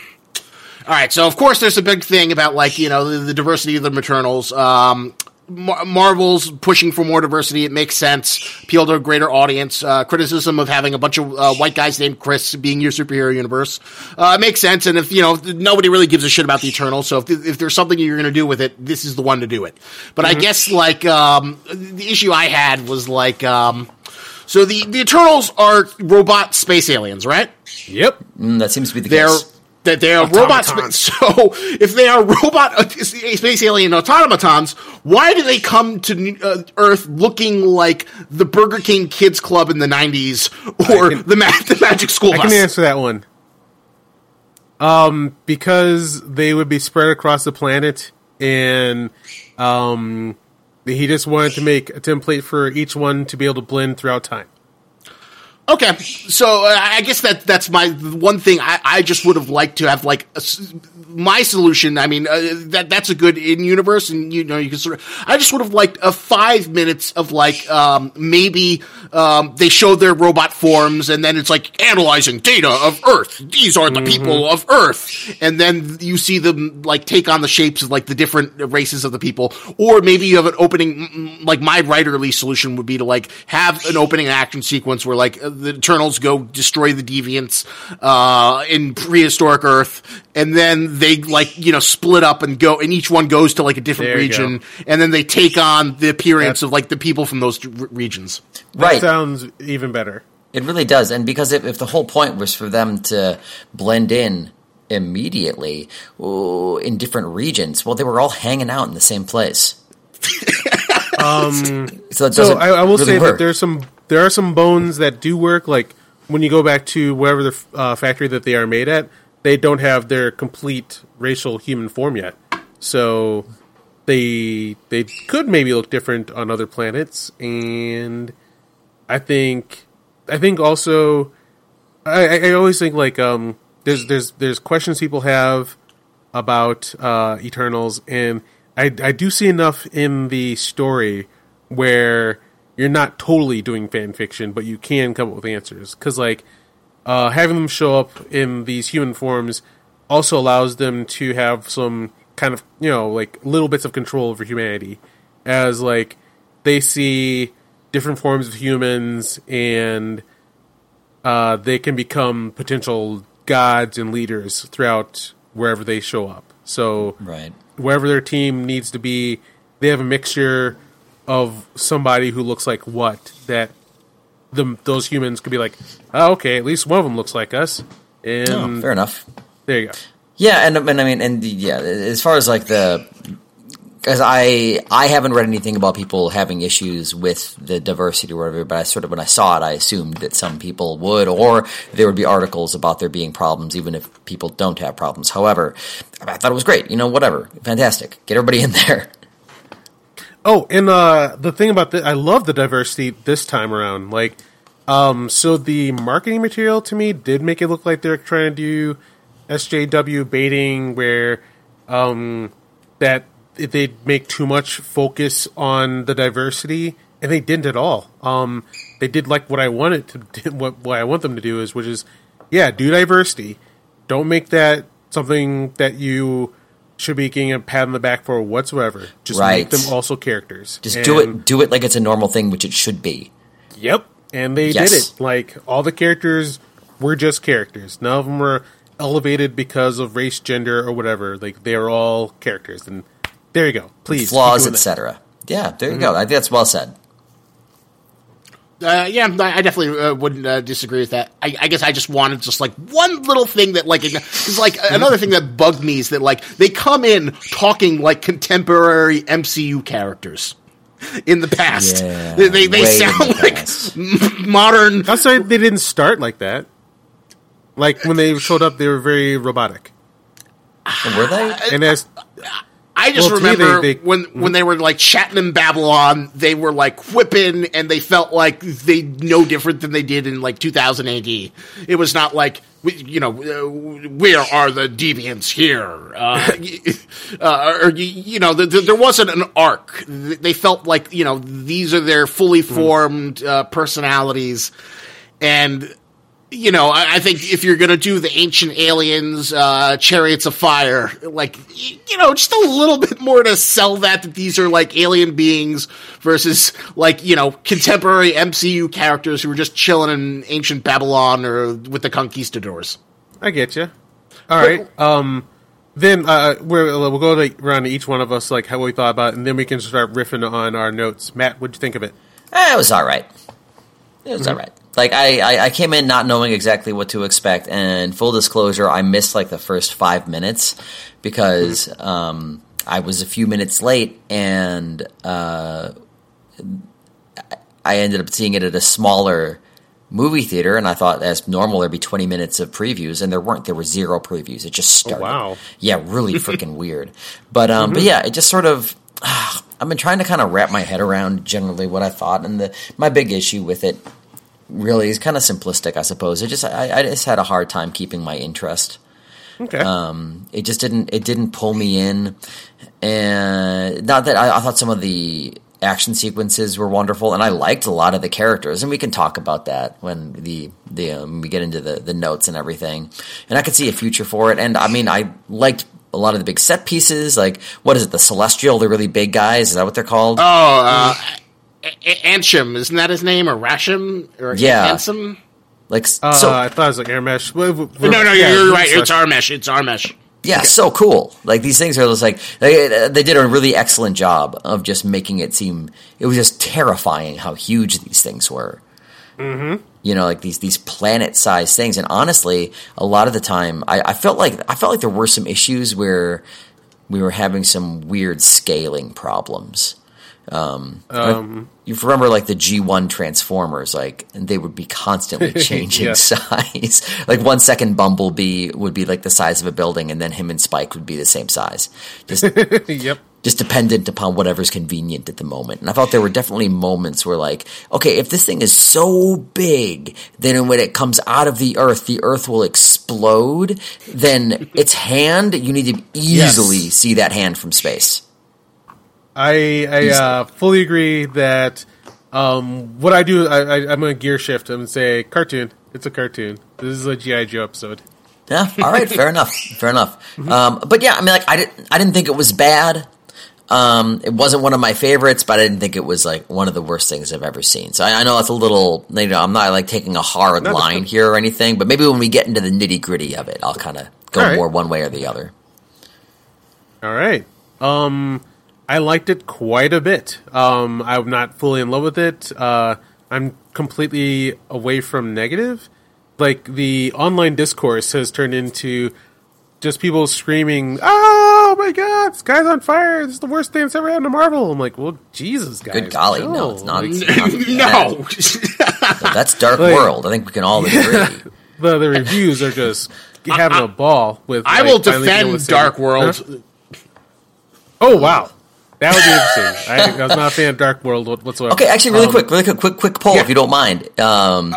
all right, so of course there's a big thing about, like, you know, the, the diversity of the maternals. Um, Mar- Marvel's pushing for more diversity. It makes sense. Appeal to a greater audience. Uh, criticism of having a bunch of uh, white guys named Chris being your superhero universe. Uh, it makes sense. And if, you know, nobody really gives a shit about the Eternal. So if, if there's something you're going to do with it, this is the one to do it. But I guess, like, um, the issue I had was, like, um, so the, the Eternals are robot space aliens, right? Yep. Mm, that seems to be the They're case. That they are robot space. So if they are robot uh, space alien automatons, why do they come to uh, Earth looking like the Burger King Kids Club in the '90s or can- the, ma- the Magic School I can answer that one. Um, because they would be spread across the planet, and um, he just wanted to make a template for each one to be able to blend throughout time. Okay, so uh, I guess that that's my one thing. I, I just would have liked to have like a my solution. I mean, uh, that that's a good in universe, and you know, you can sort of. I just would have liked a five minutes of like um, maybe um, they show their robot forms, and then it's like analyzing data of Earth. These are the people of Earth, and then you see them like take on the shapes of like the different races of the people, or maybe you have an opening. Like my writerly solution would be to like have an opening action sequence where like the Eternals go destroy the deviants uh, in prehistoric Earth, and then they like you know split up and go, and each one goes to like a different There region, and then they take on the appearance That- of like the people from those r- regions. That Right. sounds even better. It really does, and because if, if the whole point was for them to blend in immediately ooh, in different regions, well, they were all hanging out in the same place. Um, So so I, I will really say work. that there's some there are some bones that do work. Like when you go back to wherever the uh, factory that they are made at, they don't have their complete racial human form yet. So they they could maybe look different on other planets, and I think I think also I, I always think like um there's there's there's questions people have about uh, Eternals, and I I do see enough in the story where you're not totally doing fan fiction, but you can come up with answers because like uh, having them show up in these human forms also allows them to have some kind of you know like little bits of control over humanity as like they see different forms of humans and uh, they can become potential gods and leaders throughout wherever they show up. So right. wherever their team needs to be, they have a mixture of somebody who looks like what that the, those humans could be like, oh, okay, at least one of them looks like us. And Oh, fair enough. there you go. Yeah, and, and I mean, and yeah, as far as like the, because I I haven't read anything about people having issues with the diversity or whatever, but I sort of when I saw it, I assumed that some people would, or there would be articles about there being problems, even if people don't have problems. However, I thought it was great. You know, whatever, fantastic. Get everybody in there. Oh, and uh, the thing about the, I love the diversity this time around. Like, um, so the marketing material to me did make it look like they're trying to do SJW baiting, where um, that they make too much focus on the diversity, and they didn't at all. Um, they did like what I wanted to, what what I want them to do is, which is, yeah, do diversity. Don't make that something that you should be getting a pat on the back for whatsoever. Just Right. make them also characters. Just do it. Do it like it's a normal thing, which it should be. Yep, and they Yes. did it. Like all the characters were just characters. None of them were elevated because of race, gender, or whatever. Like they are all characters, and there you go. Please, flaws, etc. Yeah, there you Mm-hmm. go. I think that's well said. Uh, yeah, I I definitely uh, wouldn't uh, disagree with that. I, I guess I just wanted just like one little thing that like because like another thing that bugged me is that like they come in talking like contemporary MCU characters in the past. Yeah, they they, they sound the like past. m- modern. That's why they didn't start like that. Like when they showed up, they were very robotic, Were they? and as I just Well, remember they- they- when when they were like chatting in Babylon, they were like whipping, and they felt like they no different than they did in like 2000 AD. It was not like you know, where are the deviants here? Uh, uh, or you, know, th- th- there wasn't an arc. They felt like you know these are their fully formed uh, personalities, and you know, I, I think if you're going to do the ancient aliens, uh, chariots of fire, like, you know, just a little bit more to sell that, that these are like alien beings versus like, you know, contemporary MCU characters who are just chilling in ancient Babylon or with the conquistadors. I get you. All right. Um, then uh, we're, we'll go to, around to each one of us, like how we thought about, it, and then we can start riffing on our notes. Matt, what'd you think of it? Eh, it was all right. It was Mm-hmm. all right. Like I, I, I came in not knowing exactly what to expect, and full disclosure, I missed like the first five minutes because Mm-hmm. um, I was a few minutes late, and uh, I ended up seeing it at a smaller movie theater, and I thought as normal there'd be twenty minutes of previews, and there weren't. There were zero previews. It just started. Oh, wow. Mm-hmm. Yeah, really freaking weird. But um, but yeah, it just sort of. I've been trying to kind of wrap my head around generally what I thought, and the my big issue with it really is kind of simplistic, I suppose. It just I, I just had a hard time keeping my interest. Okay. Um, it just didn't it didn't pull me in, and not that I, I thought some of the action sequences were wonderful, and I liked a lot of the characters, and we can talk about that when the the um, we get into the the notes and everything. And I could see a future for it, and I mean I liked. A lot of the big set pieces, like what is it, the Celestial, the really big guys? Is that what they're called? Oh, uh, A- A- Ansham, isn't that his name? Or Rasham? Or Yeah. Ansem? like uh, so, I thought it was like air mesh. No, no, Yeah, you're right. It's Armesh. It's Armesh. Yeah, so cool. Like these things are just like they they did a really excellent job of just making it seem. It was just terrifying how huge these things were. Mm-hmm. You know, like these these planet sized things. And honestly, a lot of the time, I, I felt like I felt like there were some issues where we were having some weird scaling problems. Um, you remember like the G1 Transformers, like, they would be constantly changing Yeah. size. like one second Bumblebee would be like the size of a building, and then him and Spike would be the same size. Just, yep. Just dependent upon whatever's convenient at the moment. And I thought there were definitely moments where like, okay, if this thing is so big, then when it comes out of the earth, the earth will explode. Then its hand, you need to easily Yes. see that hand from space. I I uh, fully agree that um, what I do, I, I, I'm going to gear shift and say cartoon. It's a cartoon. This is a GI Joe episode. Yeah. All right. fair enough. Fair enough. Um, but yeah, I mean, like, I didn't, I didn't think it was bad. Um, it wasn't one of my favorites, but I didn't think it was like one of the worst things I've ever seen. So I, I know that's a little, you know, I'm not like taking a hard No, that's line here or anything, but maybe when we get into the nitty gritty of it, I'll kind of go right. more one way or the other. All right. Um, I liked it quite a bit. Um, I'm not fully in love with it. Uh, I'm completely away from negative. Like the online discourse has turned into just people screaming, "Oh my God, Sky's on fire! This is the worst thing that's ever happened to Marvel." I'm like, "Well, Jesus, guys, Good golly, no, chill." it's not. It's not no. So that's Dark Like- World. I think we can all agree. the the reviews are just having a ball with. I like, will finally being able to defend say- Dark World. Huh? Oh wow, that would be interesting. I, I was not a fan of Dark World whatsoever. Okay, actually, really Um, quick, really quick, quick, quick poll, yeah. if you don't mind. Um,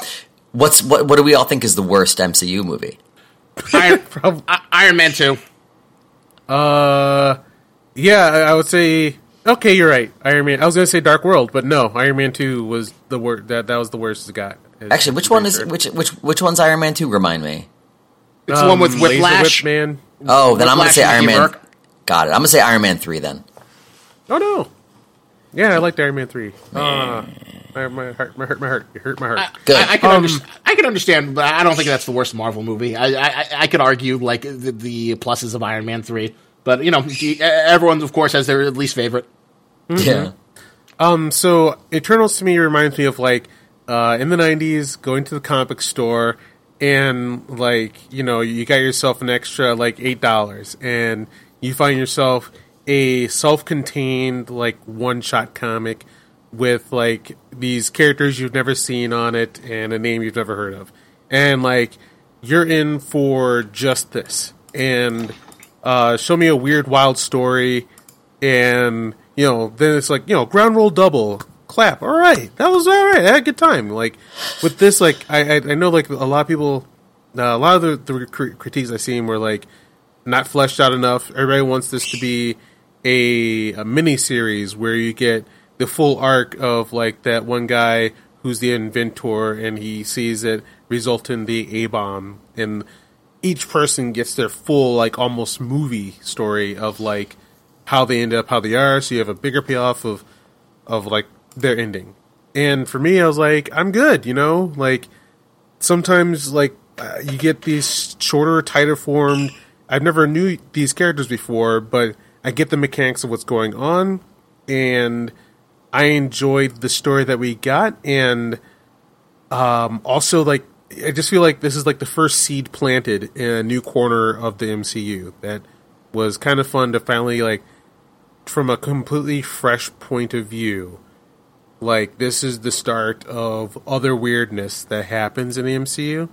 what's what? What do we all think is the worst MCU movie? Iron, I- Iron Man 2. Uh, yeah, I I would say. Okay, you're right. Iron Man. I was gonna say Dark World, but no, Iron Man Two was the worst. That that was the worst it got. Actually, which one is which? Which which one's Iron Man two? Remind me. It's the one with Um, Laser Whiplash. Whip Man. Oh, then I'm gonna say Iron Man. Rourke. Got it. I'm gonna say Iron Man three then. Oh no. Yeah, I liked Iron Man Three. Uh, my, my heart, my heart, my heart, it hurt my heart. Good. I, I can Um, understand. I can understand, but I don't think that's the worst Marvel movie. I I, I- I could argue like the, the pluses of Iron Man three, but you know, everyone of course has their least favorite. Yeah. Um, so Eternals to me reminds me of like uh, in the '90s going to the comic store and like you know you got yourself an extra like eight dollars and you find yourself a self-contained like one-shot comic with like these characters you've never seen on it and a name you've never heard of. And like you're in for just this. And uh, show me a weird wild story and you know then it's like you know ground roll double clap all right that was all right i had a good time. Like with this like i i, I know like a lot of people uh, a lot of the, the critiques I've seen were like not fleshed out enough. Everybody wants this to be a, a mini series where you get the full arc of like that one guy who's the inventor and he sees it result in the a bomb and each person gets their full like almost movie story of like how they end up how they are. So you have a bigger payoff of of like their ending. And for me i was like i'm good you know? Like sometimes like uh, you get these shorter tighter formed i've never knew these characters before but i get the mechanics of what's going on. And i enjoyed the story that we got and um also like i just feel like this is like the first seed planted in a new corner of the mcu that was kind of fun to finally like from a completely fresh point of view like this is the start of other weirdness that happens in the MCU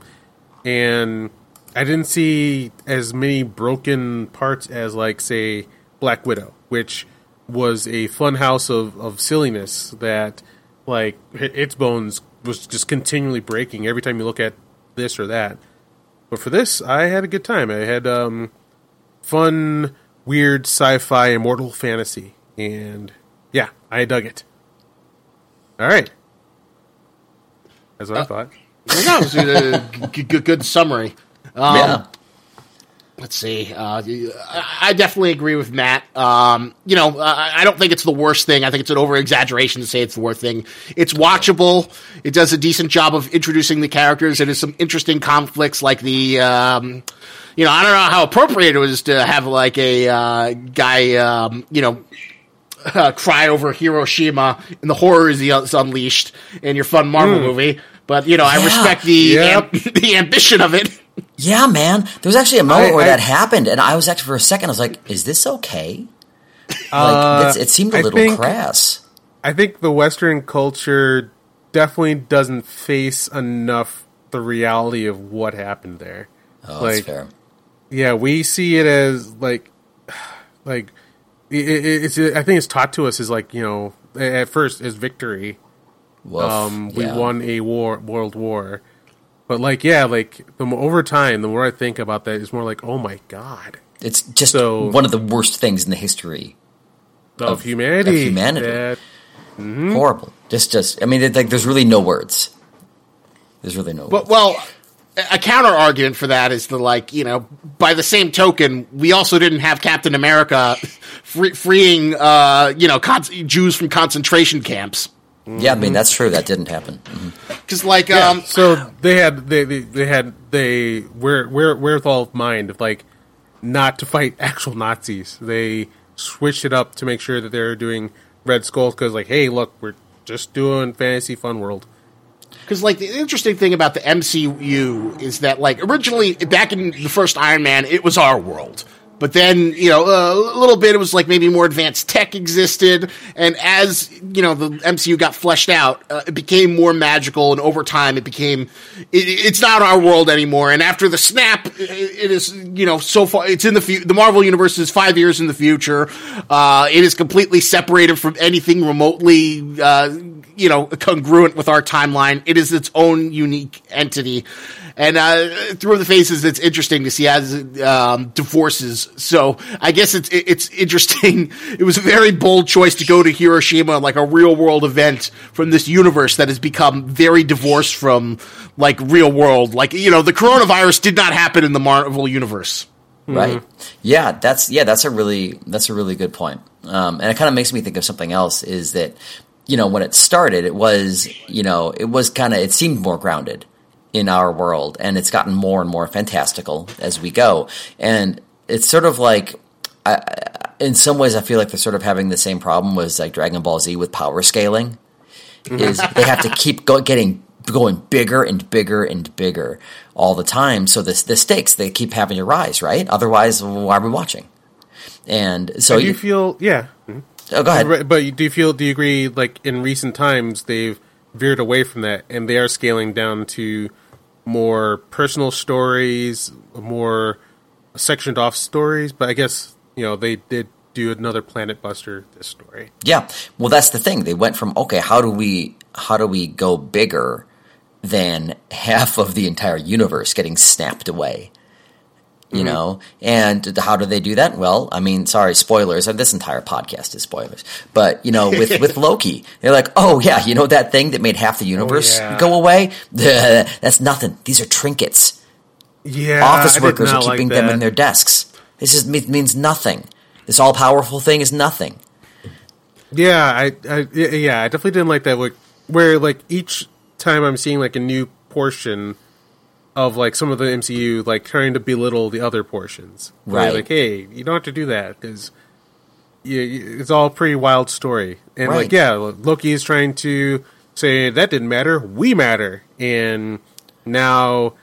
and I didn't see as many broken parts as like say Black Widow which was a fun house of, of silliness that like its bones was just continually breaking every time you look at this or that but for this I had a good time I had um fun weird sci-fi immortal fantasy and yeah I dug it all right. That's what I thought. No, it was a g- g- good summary. Um, yeah. Let's see. Uh, I definitely agree with Matt. Um, you know, I I don't think it's the worst thing. I think it's an over exaggeration to say it's the worst thing. It's watchable. It does a decent job of introducing the characters. It has some interesting conflicts, like the. Um, you know, I don't know how appropriate it was to have like a uh, guy, um, you know, uh, cry over Hiroshima and the horrors he is unleashed in your fun Marvel movie. But you know, I Yeah. respect the Yep. the ambition of it. Yeah, man. There was actually a moment I- where I- that happened, and I was actually for a second, I was like, "Is this okay?" Like, Uh, it's, it seemed a I little think- crass. I think the Western culture definitely doesn't face enough the reality of what happened there. Oh, like, that's fair. Yeah, we see it as like, like it, it, it's. I think it's taught to us as like you know at first as victory. Woof. Um, we Yeah. won a war, world war, but like yeah, like the more over time, the more I think about that, it's more like oh my god It's just So- one of the worst things in the history. of, Of- humanity. of humanity. that- Horrible. Just, just. I mean, it, like, there's really no words. There's really no. But words. well, a counter argument for that is the like you know by the same token we also didn't have Captain America free, freeing uh, you know con- Jews from concentration camps. Yeah, I mean that's true. That didn't happen. Because like Yeah, um, so they had they, they, they had they where where wherewithal of mind of like not to fight actual Nazis. They switched it up to make sure that they're doing Red Skull because like, hey, look, we're just doing fantasy fun world. Because like the interesting thing about the MCU is that like originally back in the first Iron Man, it was our world. But then, you know, a little bit, it was like maybe more advanced tech existed. And as, you know, the MCU got fleshed out, uh, it became more magical. And over time, it became, it, it's not our world anymore. And after the snap, it, it is, you know, so far, it's in the, fu- the Marvel Universe is five years in the future. Uh, it is completely separated from anything remotely, uh, you know, congruent with our timeline. It is its own unique entity. And uh, through the faces, it's interesting to see as it um, divorces. So I guess it's it's interesting. It was a very bold choice to go to Hiroshima, like a real world event from this universe that has become very divorced from like real world. Like you know, the coronavirus did not happen in the Marvel universe. Right. Yeah, that's yeah, that's a really that's a really good point. Um, and it kind of makes me think of something else. Is that you know when it started, it was you know it was kind of it seemed more grounded in our world, and it's gotten more and more fantastical as we go. And it's sort of like, I, in some ways, I feel like they're sort of having the same problem with like Dragon Ball Z with power scaling. Mm-hmm. Is they have to keep go, getting going bigger and bigger and bigger all the time. So the the stakes they keep having to rise, right? Otherwise, why are we watching? And so do you feel yeah. Oh, go ahead. Right, But do you feel? Do you agree? Like in recent times, they've veered away from that, and they are scaling down to more personal stories, more sectioned off stories. But I guess you know they did do another Planet Buster this story. Yeah. Well, that's the thing. They went from okay, how do we how do we go bigger than half of the entire universe getting snapped away? You mm-hmm. know, and how do they do that? Well, I mean, sorry, spoilers. Uh, this entire podcast is spoilers. But you know, with with Loki, they're like, oh yeah, you know that thing that made half the universe oh, yeah. go away? That's nothing. These are trinkets. Yeah, Office workers are not like keeping them in their desks. This just means nothing. This all powerful thing is nothing. Yeah, I, I yeah, I definitely didn't like that. Like, where like each time I'm seeing like a new portion of like some of the MCU, like trying to belittle the other portions. Right. Like, hey, you don't have to do that because it's all a pretty wild story. And Right. like, yeah, Loki is trying to say that didn't matter. We matter. And now,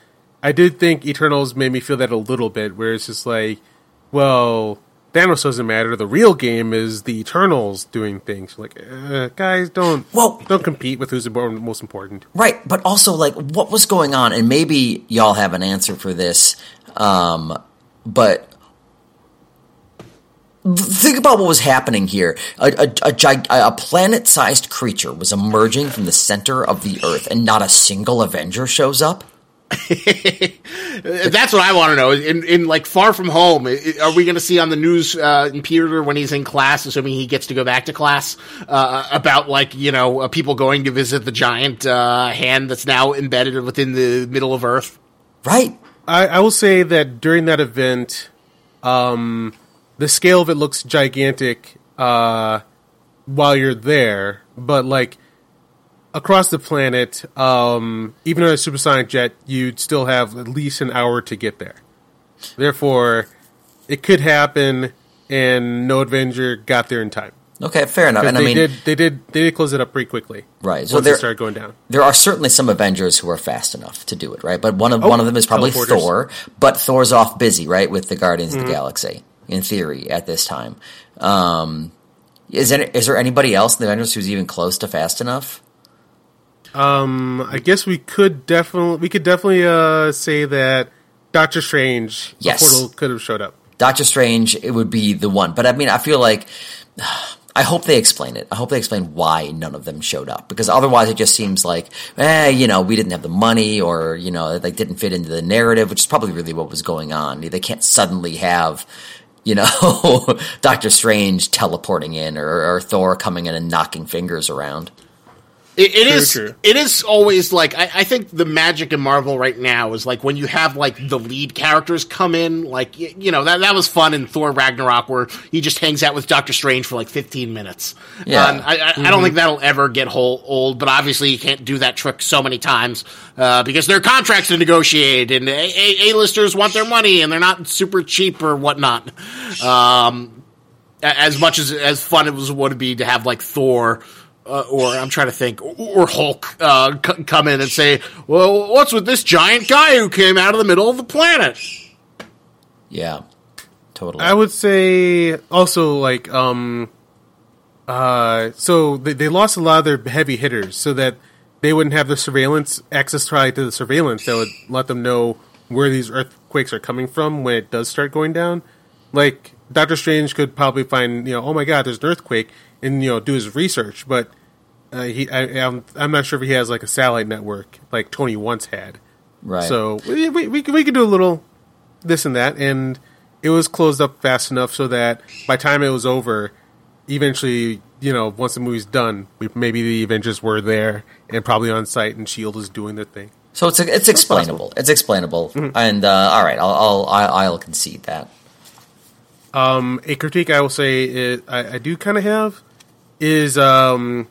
I did think Eternals made me feel that a little bit, where it's just like, well, Thanos doesn't matter. The real game is the Eternals doing things. Like, uh, guys, don't Well- don't compete with who's important, most important. Right, but also like what was going on, and maybe y'all have an answer for this. Um, but think about what was happening here. A, a, a, a planet-sized creature was emerging from the center of the Earth, and not a single Avenger shows up. That's what I want to know. In, in like Far From Home, i- i- are we going to see on the news uh, in Peter when he's in class, assuming he gets to go back to class, uh, about like you know uh, people going to visit the giant uh, hand that's now embedded within the middle of Earth? Right. I, I will say that during that event, um, the scale of it looks gigantic uh, while you're there, but like across the planet, um, even on a supersonic jet, you'd still have at least an hour to get there. Therefore, it could happen, and no Avenger got there in time. Okay, fair enough. And I they mean, did, they did, they did close it up pretty quickly. Right, so there- it started going down. there are certainly some Avengers who are fast enough to do it, right? But one of Oh, one of them is probably. Thor. But Thor's off busy, right, with the Guardians Mm-hmm. of the Galaxy, in theory, at this time. Um, is there, is there anybody else in the Avengers who's even close to fast enough? Um, I guess we could definitely we could definitely uh, say that Doctor Strange Yes. portal could have showed up. Doctor Strange, it would be the one. But I mean, I feel like I hope they explain it. I hope they explain why none of them showed up because otherwise it just seems like, eh, you know, we didn't have the money or you know, they didn't fit into the narrative, which is probably really what was going on. They can't suddenly have. You know, Doctor Strange teleporting in, or, or Thor coming in and knocking fingers around. It, it True, is. true. It is always like I, I think the magic in Marvel right now is like when you have like the lead characters come in, like y- you know that that was fun in Thor Ragnarok where he just hangs out with Doctor Strange for like fifteen minutes. Yeah. And I, I, I don't think that'll ever get whole, old, but obviously you can't do that trick so many times uh, because there are contracts to negotiate and A- A- A-listers want their money and they're not super cheap or whatnot. Um, as much as as fun it was would be to have like Thor. Uh, or I'm trying to think, or, or Hulk uh, c- come in and say, "Well, what's with this giant guy who came out of the middle of the planet?" Yeah, totally. I would say also like um uh so they, they lost a lot of their heavy hitters so that they wouldn't have the surveillance access probably to the surveillance that would let them know where these earthquakes are coming from when it does start going down. Like Doctor Strange could probably find you know oh my god there's an earthquake and you know do his research, but uh, he I, I'm I'm not sure if he has like a satellite network like Tony once had. right. So we, we, we, could, we could do a little this and that, and it was closed up fast enough so that by the time it was over, eventually, you know, once the movie's done, we, maybe the Avengers were there and probably on site, and Shield is doing their thing. So it's it's explainable. It's explainable, Mm-hmm. and uh, all right, I'll I'll I'll I'll concede that. Um, a critique I will say is, I, I do kind of have is um,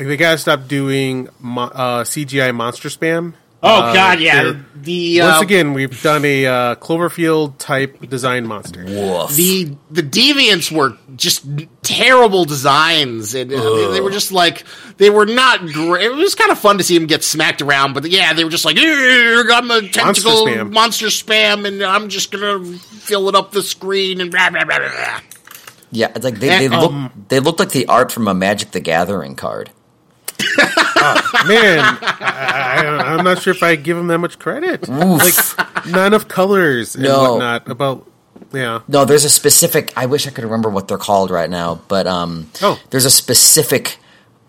like they gotta stop doing mo- uh, CGI monster spam. Oh Uh, God, yeah. The Once uh, again, we've done a uh, Cloverfield type design monster. Woof. the the deviants were just terrible designs and uh, they, they were just like they were not great it was kind of fun to see them get smacked around but yeah they were just like i'm a tentacle spam." monster spam and i'm just gonna fill it up the screen and blah, blah, blah, blah, blah." Yeah, it's like they, they And, look um, they look like the art from a Magic the Gathering card. Man, I, I'm not sure if I give him that much credit. Like, not enough colors and No. whatnot. About yeah, No, there's a specific. I wish I could remember what they're called right now, but um, Oh. there's a specific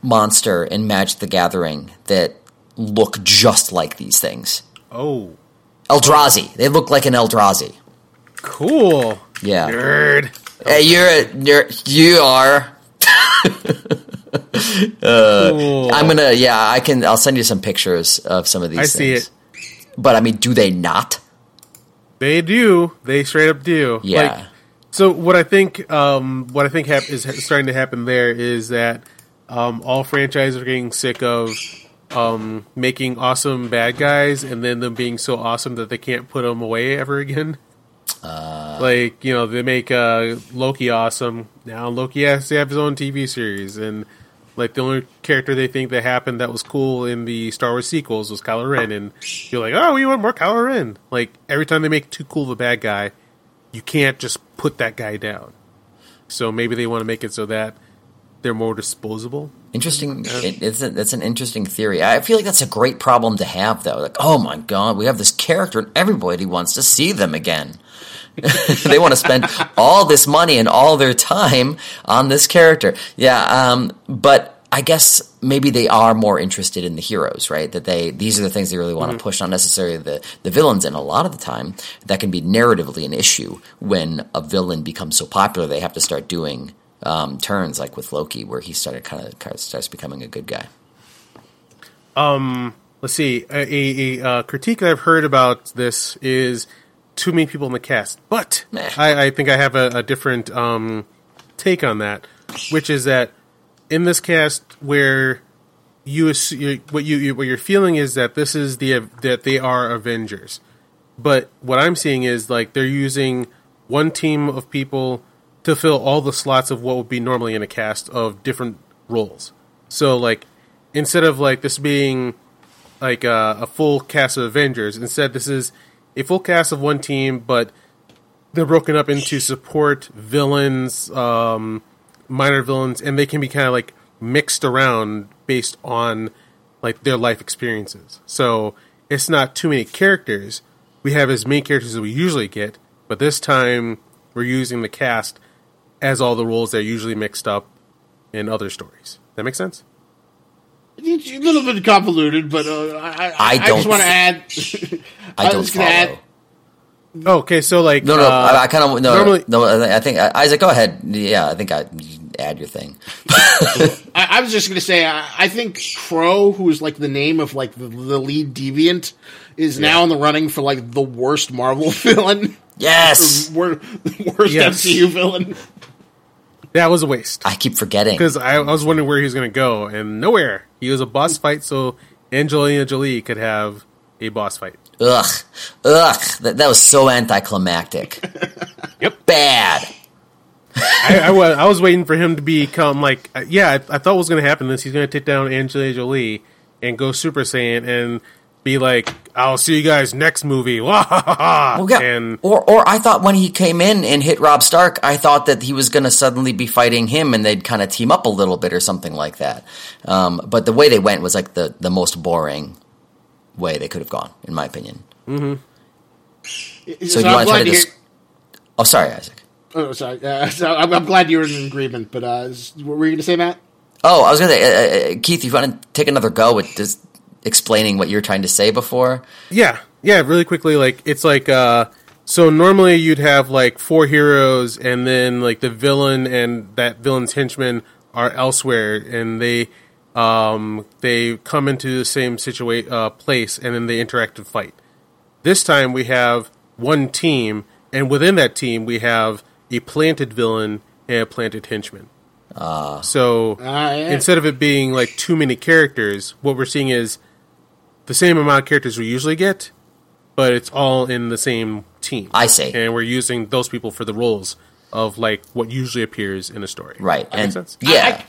monster in Magic the Gathering that look just like these things. oh, Eldrazi. They look like an Eldrazi. cool, Yeah. nerd. Hey, you're a, you're you are. Cool. I'm gonna. Yeah, I can. I'll send you some pictures of some of these. I see things. it. But I mean, do they not? They do. They straight up do. Yeah. Like, so what I think, um, what I think hap- is starting to happen there is that um, all franchises are getting sick of um, making awesome bad guys and then them being so awesome that they can't put them away ever again. Uh. like you know, they make uh, Loki awesome. Now Loki has to have his own TV series, and like the only character they think that happened that was cool in the Star Wars sequels was Kylo Ren, and you're like, oh, we want more Kylo Ren. Like every time they make too cool of a bad guy, you can't just put that guy down. So maybe they want to make it so that they're more disposable. Interesting. Uh, it, it's a, that's an interesting theory. I feel like that's a great problem to have, though. Like, oh my god, we have this character, and everybody wants to see them again. they want to spend all this money and all their time on this character. Yeah, um, but I guess maybe they are more interested in the heroes, right? That they these are the things they really want to push, not necessarily the the villains. And a lot of the time, that can be narratively an issue when a villain becomes so popular they have to start doing um, turns, like with Loki, where he started kind of, kind of starts becoming a good guy. Um, Let's see. A, a, a uh, critique I've heard about this is too many people in the cast, but I, I think I have a, a different um, take on that, which is that in this cast where you, you what you, you what you're feeling is that this is the that they are Avengers, but what I'm seeing is like they're using one team of people to fill all the slots of what would be normally in a cast of different roles. So like instead of like this being like uh, a full cast of Avengers. Instead, this is a full cast of one team, but they're broken up into support villains, um, minor villains, and they can be kind of like mixed around based on like their life experiences. So it's not too many characters. We have as many characters as we usually get, but this time we're using the cast as all the roles that are usually mixed up in other stories. That makes sense? It's a little bit convoluted, but uh, I, I, I I don't- just want to add. I don't was follow. add- Okay, so like No, no, uh, I, I kind of no, normally- no. I think Isaac, go ahead. Yeah, I think I add your thing. I, I was just going to say, I, I think Kro, who is like the name of like the, the lead deviant, is now in the running for like the worst Marvel villain. Yes, Or wor- the worst Yes. MCU villain. That was a waste. I keep forgetting. Because I, I was wondering where he was going to go, and nowhere. He was a boss fight, so Angelina Jolie could have a boss fight. Ugh, ugh, that, that was so anticlimactic. Yep. Bad. I, I, wa- I was waiting for him to become like, uh, yeah, I, I thought what was going to happen is he's going to take down Angelina Jolie and go Super Saiyan and be like, I'll see you guys next movie. Well, yeah. And or, or I thought when he came in and hit Rob Stark, I thought that he was going to suddenly be fighting him, and they'd kind of team up a little bit or something like that. Um, but the way they went was like the the most boring way they could have gone, in my opinion. So, So, you I'm want to try glad to to dis- hear. Oh, sorry, Isaac. Oh, sorry. Uh, so I'm, I'm glad you're in agreement. But uh, is- what were you going to say, Matt? Oh, I was going to say, uh, uh, Keith, you want to take another go with just explaining what you're trying to say before? Yeah, yeah, really quickly, like it's like uh so normally you'd have like four heroes and then like the villain and that villain's henchmen are elsewhere and they um they come into the same situation uh place and then they interact and fight. This time we have one team and within that team we have a planted villain and a planted henchman. so Ah, yeah. instead of it being like too many characters, what we're seeing is the same amount of characters we usually get, but it's all in the same team. I see. And we're using those people for the roles of like what usually appears in a story. Right. That and makes sense. yeah.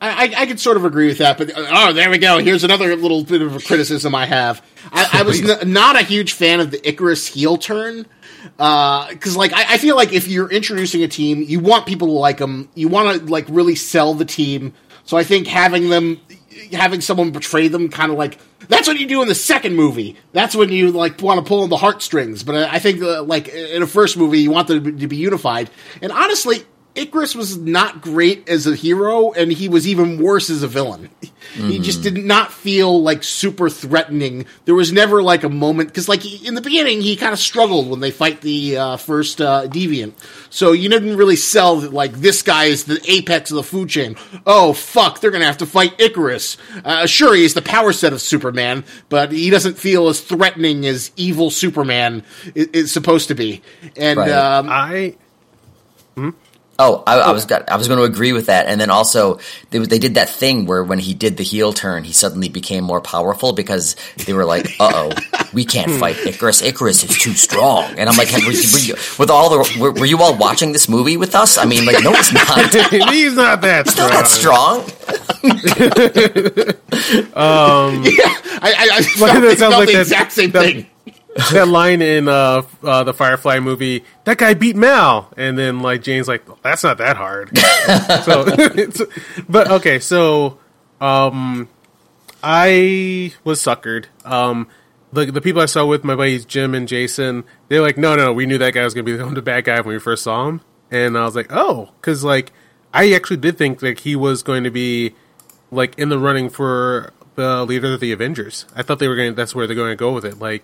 I, I, I could sort of agree with that, but uh, oh, there we go. Here's another little bit of a criticism I have. I, I was n- not a huge fan of the Ikaris heel turn because, like, I, I feel like if you're introducing a team, you want people to like them. You want to like really sell the team. So I think having them, having someone betray them, kind of like that's what you do in the second movie. That's when you like want to pull on the heartstrings. But I, think uh, like in a first movie, you want them to be unified. And honestly. Ikaris was not great as a hero, and he was even worse as a villain. He just did not feel like super threatening. There was never like a moment because, like in the beginning, he kind of struggled when they fight the uh, first uh, deviant. So you didn't really sell that like this guy is the apex of the food chain. Oh fuck, they're gonna have to fight Ikaris. Uh, sure, he's the power set of Superman, but he doesn't feel as threatening as evil Superman is, is supposed to be. And Right. um, I Oh, I, I was got, I was going to agree with that, and then also they, they did that thing where when he did the heel turn, he suddenly became more powerful because they were like, "Uh oh, we can't fight Ikaris. Ikaris is too strong." And I'm like, were, were you, "With all the were, were you all watching this movie with us?" I mean, like, no, it's not. he's not that It's strong. not that strong. I, I, I felt, that sounds like the that- exact same that- thing. That line in uh, uh, the Firefly movie, that guy beat Mal, and then like Jane's like, that's not that hard. so, it's, but okay, so um, I was suckered. Um, the the people I saw with my buddies Jim and Jason, they're like, no, no, we knew that guy was gonna be the bad guy when we first saw him, and I was like, oh, because like I actually did think like he was going to be like in the running for the leader of the Avengers. I thought they were going. to That's where they're going to go with it. Like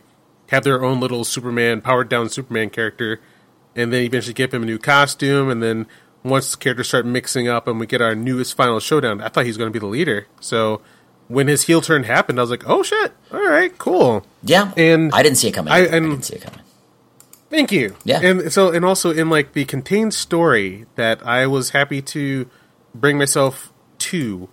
have their own little Superman, powered down Superman character, and then eventually give him a new costume. And then once the characters start mixing up and we get our newest final showdown, I thought he was going to be the leader. So when his heel turn happened, I was like, oh shit, all right, cool. Yeah, And I didn't see it coming. I- I, didn't see it coming. Thank you. Yeah. And so, and also in like the contained story that I was happy to bring myself to,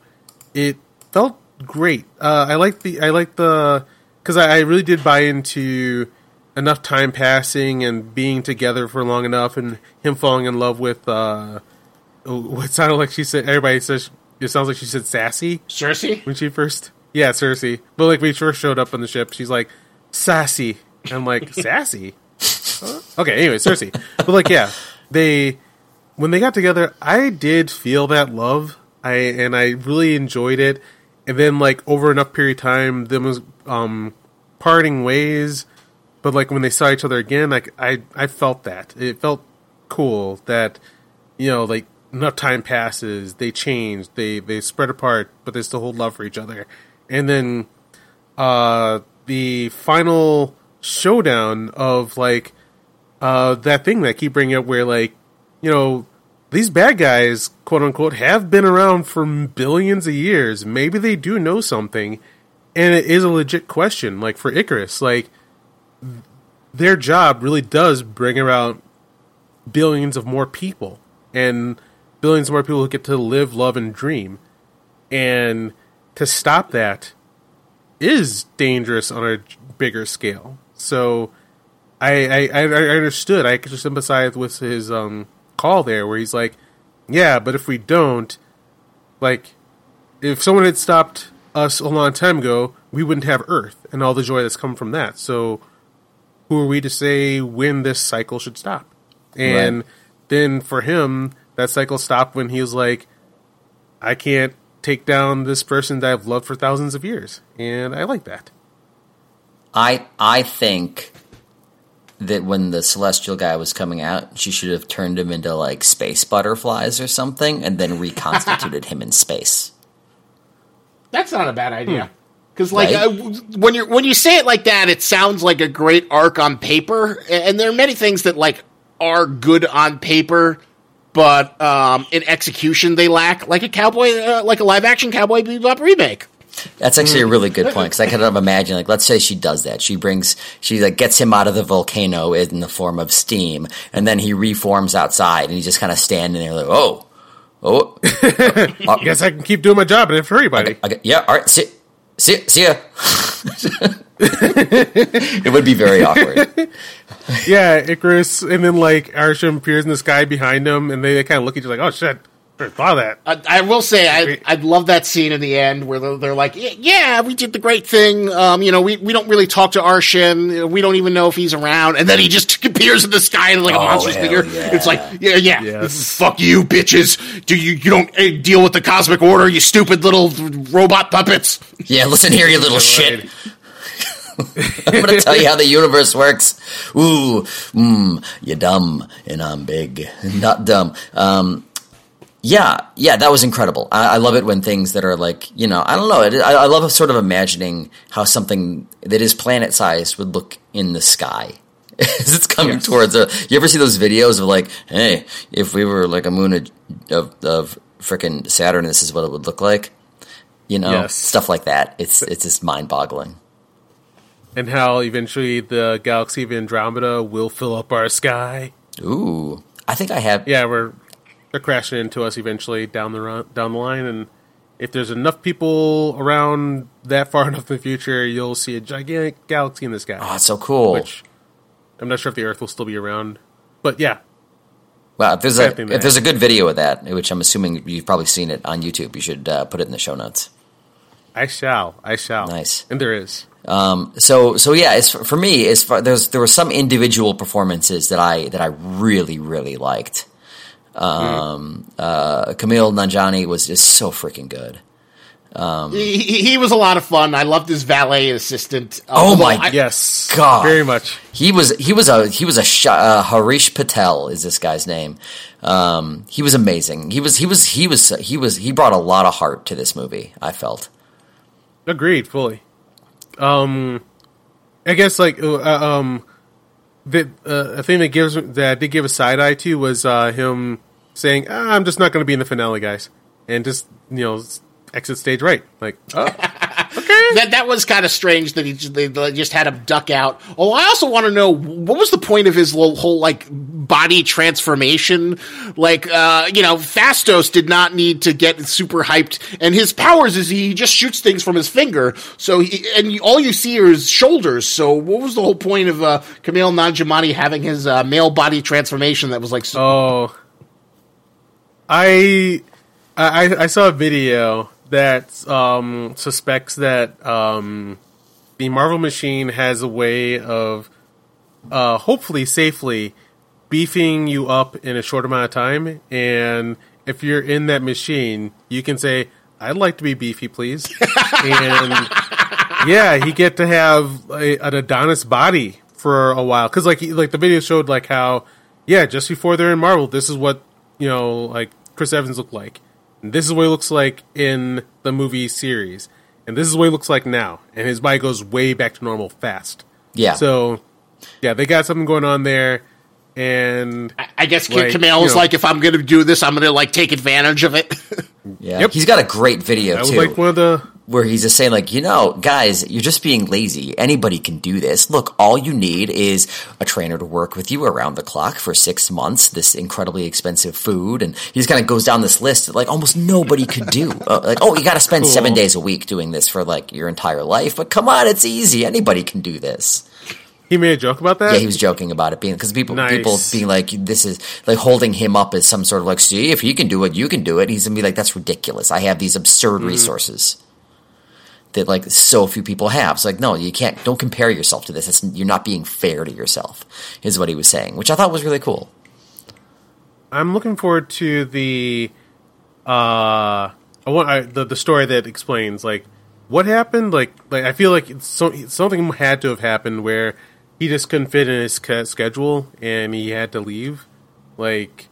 it felt great. Uh, I like the, I like the, because I, I really did buy into enough time passing and being together for long enough, and him falling in love with uh, what sounded like she said. Everybody says it sounds like she said sassy Sersi? when she first yeah Sersi but like when she first showed up on the ship she's like sassy i'm like sassy Huh? okay anyway Sersi but like yeah they when they got together i did feel that love i and i really enjoyed it and then like over enough period of time them was um parting ways. But like when they saw each other again like i i felt that. It felt cool that you know like enough time passes. They change they they spread apart but they still hold love for each other. And then uh the final showdown of like uh that thing that I keep bringing up where like you know these bad guys, quote unquote, have been around for billions of years. Maybe they do know something, and it is a legit question. Like for Ikaris, like their job really does bring around billions of more people and billions more people who get to live, love, and dream. And to stop that is dangerous on a bigger scale. So I I, I, understood. I could just sympathize with his um, call there, where he's like, "Yeah, but if we don't, like, if someone had stopped us a long time ago, we wouldn't have Earth and all the joy that's come from that. So, who are we to say when this cycle should stop?" And Right. then for him, that cycle stopped when he was like, "I can't." Take down this person that I've loved for thousands of years, and I like that. I I think that when the celestial guy was coming out, she should have turned him into like space butterflies or something, and then reconstituted him in space. That's not a bad idea. Because like Right? uh, when you when you say it like that, it sounds like a great arc on paper, and there are many things that like are good on paper, but um, in execution they lack, like a cowboy, uh, like a live action Cowboy Bebop remake. That's actually a really good point because I kind of imagine, like, let's say she does that. She brings, she like gets him out of the volcano in the form of steam, and then he reforms outside, and he's just kind of standing there, like, oh, oh, I guess I can keep doing my job and to hurry, buddy. okay, yeah, all right, see, see, see ya. it would be very awkward. yeah, Ikaris, and then like Arishem appears in the sky behind him, and they, they, kind of look at you like, "Oh shit, I thought of that." I, I will say I I love that scene in the end where they're, they're like, "Yeah, yeah, we did the great thing. Um, you know, we, we don't really talk to Arshin. We don't even know if he's around." And then he just appears in the sky and like a Oh, monstrous hell figure. yeah. It's like, yeah, yeah, Yes. fuck you, bitches. Do you you don't eh, deal with the cosmic order? You stupid little robot puppets. Yeah, listen here, you little shit. I'm gonna tell you how the universe works. Ooh, mmm, you're dumb, and I'm big, not dumb. Um, yeah, yeah, that was incredible. I, I love it when things that are like, you know, I don't know. It, I, I love sort of imagining how something that is planet sized would look in the sky. As it's coming towards a, you ever see those videos of like, hey, if we were like a moon of of, of frickin' Saturn, this is what it would look like. You know, Yes. stuff like that. It's it's just mind boggling. And how eventually the galaxy of Andromeda will fill up our sky. Ooh, I think I have. Yeah, we're they're crashing into us eventually down the run, down the line, and if there's enough people around that far enough in the future, you'll see a gigantic galaxy in the sky. Oh, it's so cool. Which I'm not sure if the Earth will still be around, but yeah, Wow, if there's a if there's a good video of that, which I'm assuming you've probably seen it on YouTube, you should uh, put it in the show notes. I shall, I shall. Nice. and there is. Um, so so yeah, as for, for me, as far there's there were some individual performances that I that I really really liked. Um, uh, Kumail Nanjiani was just so freaking good. Um, He, he, he was a lot of fun. I loved his valet assistant. Uh, Oh my I- Yes, God. very much. He was he was a he was a sh- uh, Harish Patel is this guy's name. Um, he was amazing. He was he was he was he was he brought a lot of heart to this movie. I felt. Agreed, fully. Um, I guess like uh, um, the uh, a thing that gives that I did give a side eye to was uh, him saying, ah, "I'm just not going to be in the finale, guys," and just you know exit stage right. Like, oh, that that was kind of strange that he just, they, they just had him duck out. Oh, I also want to know what was the point of his little whole like body transformation? Like, uh, you know, Phastos did not need to get super hyped, and his powers is he just shoots things from his finger. So, he, and all you see are his shoulders. So, what was the whole point of uh, Kumail Nanjiani having his uh, male body transformation that was like? So- oh, I, I I saw a video that um, suspects that um, the Marvel Machine has a way of uh, hopefully safely beefing you up in a short amount of time. And if you're in that machine, you can say, "I'd like to be beefy, please." and yeah, he get to have a, an Adonis body for a while because like he, like the video showed like how yeah, just before they're in Marvel, this is what you know like Chris Evans looked like. And this is what he looks like in the movie series. And this is what he looks like now. And his body goes way back to normal fast. Yeah. So, yeah, they got something going on there. and I guess Like, Kumail you is know- like, if I'm going to do this, I'm going to like take advantage of it. Yeah, Yep. he's got a great video that was too. like one of the where he's just saying like, you know, guys, you're just being lazy. Anybody can do this. Look, all you need is a trainer to work with you around the clock for six months. This incredibly expensive food, and he just kind of goes down this list that like almost nobody could do. Uh, like, oh, you got to spend seven days a week doing this for like your entire life. But come on, it's easy. Anybody can do this. he made a joke about that. Yeah, he was joking about it being because people Nice. people being like this is like holding him up as some sort of like see if he can do it you can do it. He's gonna be like that's ridiculous. I have these absurd Mm-hmm. resources that like so few people have. It's like no, you can't. Don't compare yourself to this. It's, you're not being fair to yourself. Is what he was saying, which I thought was really cool. I'm looking forward to the uh I want I, the the story that explains like what happened like like I feel like so, something had to have happened where he just couldn't fit in his schedule and he had to leave like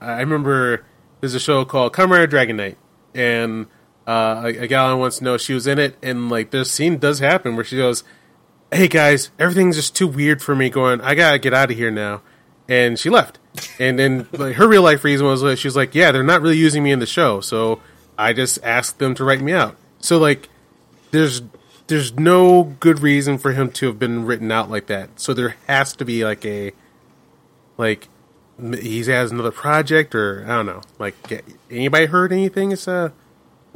I remember there's a show called Kamen Rider Dragon Knight and uh, a, a gal wants to know she was in it and like this scene does happen where she goes hey guys, everything's just too weird for me. Going, I gotta get out of here now, and she left. And then like her real life reason was like, she was like, yeah, they're not really using me in the show, so I just asked them to write me out. So like, there's there's no good reason for him to have been written out like that. So there has to be like a like he has another project or I don't know. Like, anybody heard anything? It's uh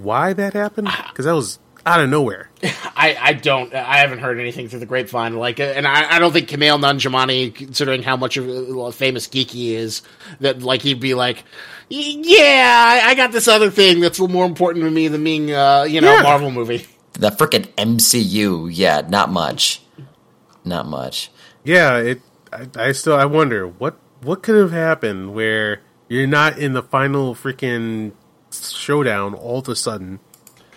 why that happened? Because that was out of nowhere. I, I don't. I haven't heard anything through the grapevine. Like, and I, I don't think Kumail Nanjiani, considering how much of a famous geek he is, that like he'd be like, yeah, I, I got this other thing that's a little more important to me than being, uh, you know, Yeah. Marvel movie. The freaking MCU, yeah, not much, not much. yeah, it. I, I still I wonder what what could have happened where you're not in the final freaking showdown all of a sudden.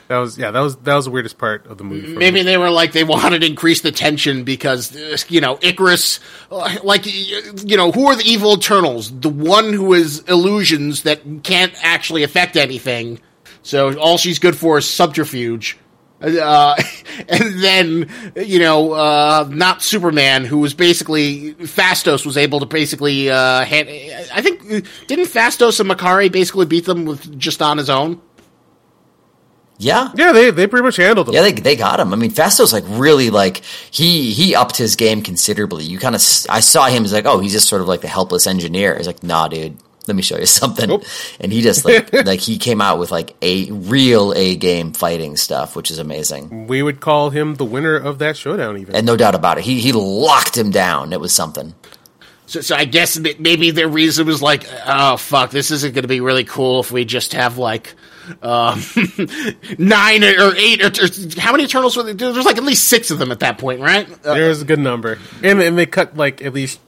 That was yeah, that was that was the weirdest part of the movie. Maybe me. they were like they wanted to increase the tension because you know Ikaris, uh, like you know who are the evil Eternals? The one who is illusions that can't actually affect anything. So all she's good for is subterfuge. Uh, and then you know uh, not Superman, who was basically Phastos was able to basically. Uh, hand, I think didn't Phastos and Makkari basically beat them with just on his own. Yeah, yeah, they they pretty much handled them. Yeah, they they got him. I mean, Phastos like really like he he upped his game considerably. You kind of I saw him as like, oh, he's just sort of like the helpless engineer. He's like, nah, dude, let me show you something. Nope. And he just like like he came out with like a real a game fighting stuff, which is amazing. we would call him the winner of that showdown. Even And no doubt about it, he he locked him down. It was something. So, so I guess maybe their reason was like, oh fuck, this isn't going to be really cool if we just have like um, nine or eight or, or how many Eternals were there? There's like at least six of them at that point, right? Uh, there's a good number, and and they cut like at least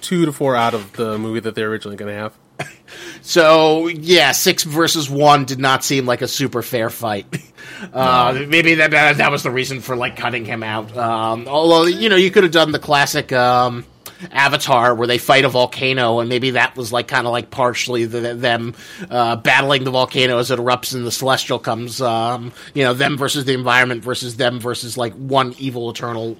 two to four out of the movie that they're originally going to have. so yeah, six versus one did not seem like a super fair fight. Uh, Maybe that, that that was the reason for like cutting him out. Um, although you know you could have done the classic. Um, Avatar, where they fight a volcano, and maybe that was like kind of like partially the, them uh, battling the volcano as it erupts and the celestial comes. Um, you know, them versus the environment versus them versus like one evil eternal.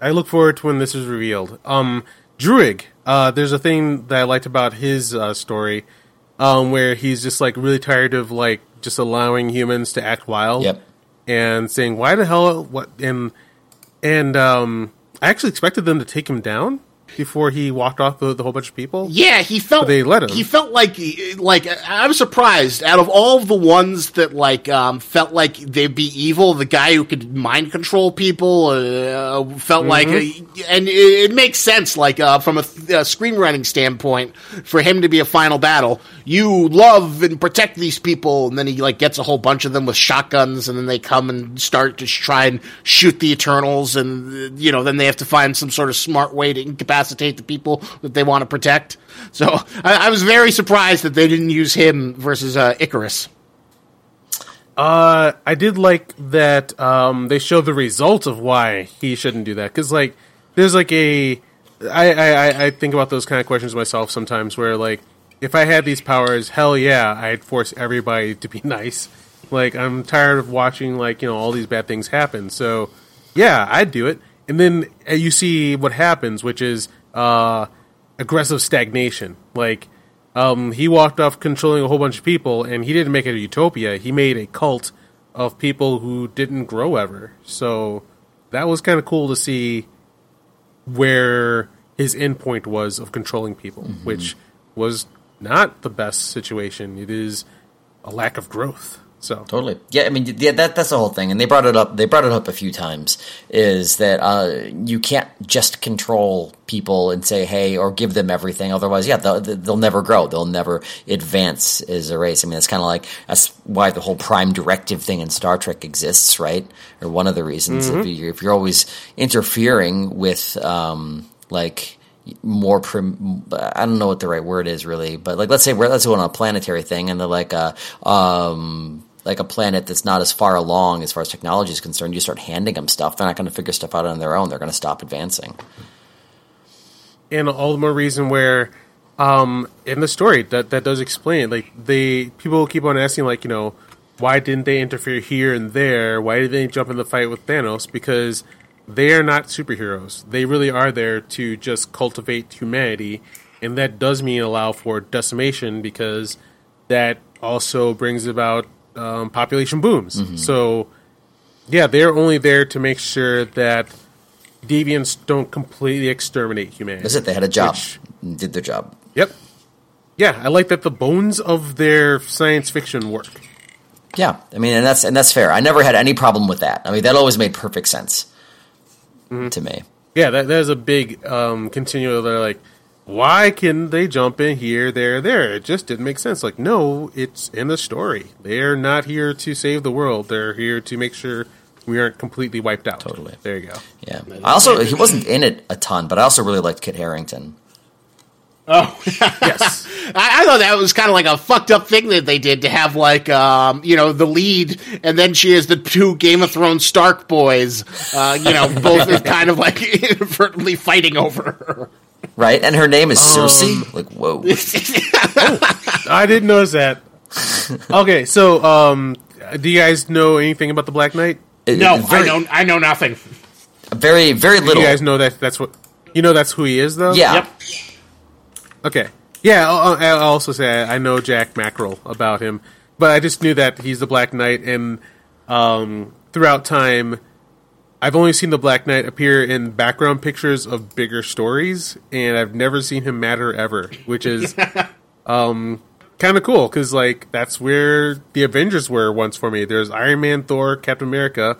I look forward to when this is revealed. Um, Druig, uh, there's a thing that I liked about his uh, story, um, where he's just like really tired of like just allowing humans to act wild. Yep. And saying, "Why the hell? What?" And and um, I actually expected them to take him down before he walked off with a whole bunch of people. Yeah, he felt But they let him. He felt like like I was surprised. Out of all of the ones that like um, felt like they'd be evil, the guy who could mind control people uh, felt like, Mm-hmm. and it, it makes sense. Like uh, from a, th- a screenwriting standpoint, for him to be a final battle, you love and protect these people, and then he like gets a whole bunch of them with shotguns, and then they come and start to try and shoot the Eternals, and you know then they have to find some sort of smart way to incapacitate the people that they want to protect. So I, I was very surprised that they didn't use him versus uh, Ikaris. Uh, I did like that um, they show the result of why he shouldn't do that because like there's like a I I- I think about those kind of questions myself sometimes where like if I had these powers, hell yeah, I'd force everybody to be nice. Like I'm tired of watching like you know all these bad things happen. So yeah, I'd do it. And then uh, you see what happens, which is uh, aggressive stagnation. Like um, he walked off controlling a whole bunch of people, and he didn't make it a utopia. He made a cult of people who didn't grow ever. So that was kind of cool to see where his endpoint was of controlling people, Mm-hmm. which was not the best situation. It is a lack of growth. So Totally. Yeah, I mean, yeah, that that's the whole thing, and they brought it up. They brought it up a few times. Is that uh, you can't just control people and say, "Hey," or give them everything. Otherwise, yeah, they'll, they'll never grow. They'll never advance as a race. I mean, it's kind of like that's why the whole Prime Directive thing in Star Trek exists, right? Or one of the reasons. If, Mhm. you, if you're always interfering with, um, like more prim- I don't know what the right word is really, but like let's say we're let's go on a planetary thing and they're like a um like a planet that's not as far along as far as technology is concerned, you start handing them stuff, they're not going to figure stuff out on their own. They're going to stop advancing. and all the more reason where um in the story that that does explain like they people keep on asking like you know why didn't they interfere here and there why did they jump in the fight with thanos because they are not superheroes they really are there to just cultivate humanity and that does mean allow for decimation because that also brings about um, population booms so yeah they're only there to make sure that deviants don't completely exterminate humanity That's it. They had a job, Which- did their job. Yep. Yeah, I like that the bones of their science fiction work. Yeah, I mean, and that's and that's fair. I never had any problem with that. I mean, that always made perfect sense to me. Yeah, that is a big um continual they're like why can they jump in here, there, there? It just didn't make sense. Like, no, it's in the story. They're not here to save the world. They're here to make sure we aren't completely wiped out. Totally. There you go. Yeah. I also he wasn't in it a ton, but I also really liked Kit Harington. Oh, yes. I, I thought that was kind of like a fucked up thing that they did to have like, um, you know, the lead, and then she has the two Game of Thrones Stark boys, uh, you know, both kind of like inadvertently fighting over her. Right, and her name is Um, Sersi. Like, whoa. I didn't notice that. Okay, so um do you guys know anything about the Black Knight? No, very- I know, I know nothing. Very, very little. You guys know that that's what you know that's who he is though? Yeah. Yep. Okay. Yeah, I'll, I'll also say I know Jack Mackerel about him, but I just knew that he's the Black Knight, and um, throughout time, I've only seen the Black Knight appear in background pictures of bigger stories, and I've never seen him matter ever, which is um, kind of cool because like that's where the Avengers were once for me. There's Iron Man, Thor, Captain America.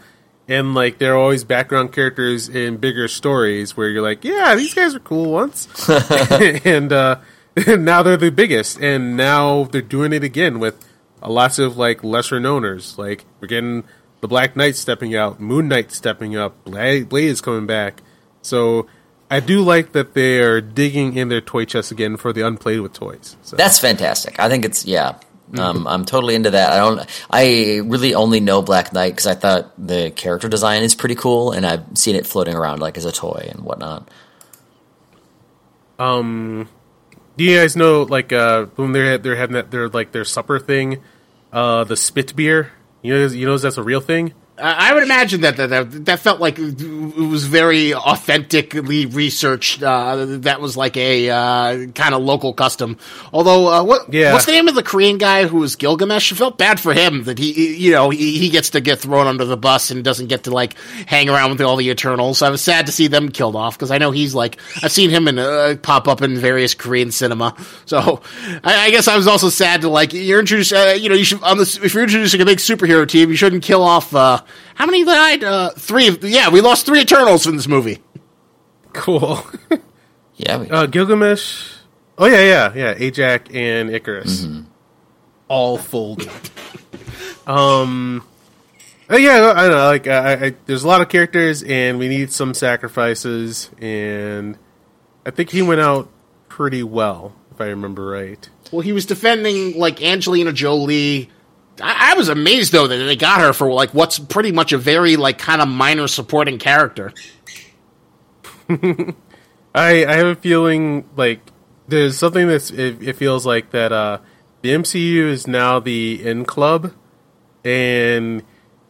And like they're always background characters in bigger stories where you're like, yeah, these guys are cool once, and uh, now they're the biggest, and now they're doing it again with lots of like lesser knowners. Like we're getting the Black Knight stepping out, Moon Knight stepping up, Blade, Blade is coming back. So I do like that they are digging in their toy chest again for the unplayed with toys. So. That's fantastic. I think it's yeah. Um, I'm totally into that. I don't. I really only know Black Knight because I thought the character design is pretty cool, and I've seen it floating around like as a toy and whatnot. Um, do you guys know like uh when they're they're having that their like their supper thing, uh the spit beer? You know you know that's a real thing. I I would imagine that that, that that felt like it was very authentically researched. Uh, that was like a uh, kind of local custom. Although, uh, what Yeah. what's the name of the Korean guy who was Gilgamesh? I felt bad for him that he, you know, he, he gets to get thrown under the bus and doesn't get to like hang around with all the Eternals. I was sad to see them killed off because I know he's like I've seen him in uh, pop up in various Korean cinema. So I, I guess I was also sad to like you're introduced. Uh, you know, you should on this if you're introducing a big superhero team, you shouldn't kill off. How many died? Uh, three. Yeah, we lost three Eternals in this movie. Cool. Yeah, we, Uh, Gilgamesh. Oh yeah, yeah, yeah. Ajax and Ikaris, all folded. um. uh, yeah, I don't know. Like, I, I, there's a lot of characters, and we need some sacrifices, and I think he went out pretty well, if I remember right. Well, he was defending like Angelina Jolie. I, I was amazed though that they got her for like what's pretty much a very like kind of minor supporting character. I I have a feeling like there's something that's it, it feels like that uh the MCU is now the in club and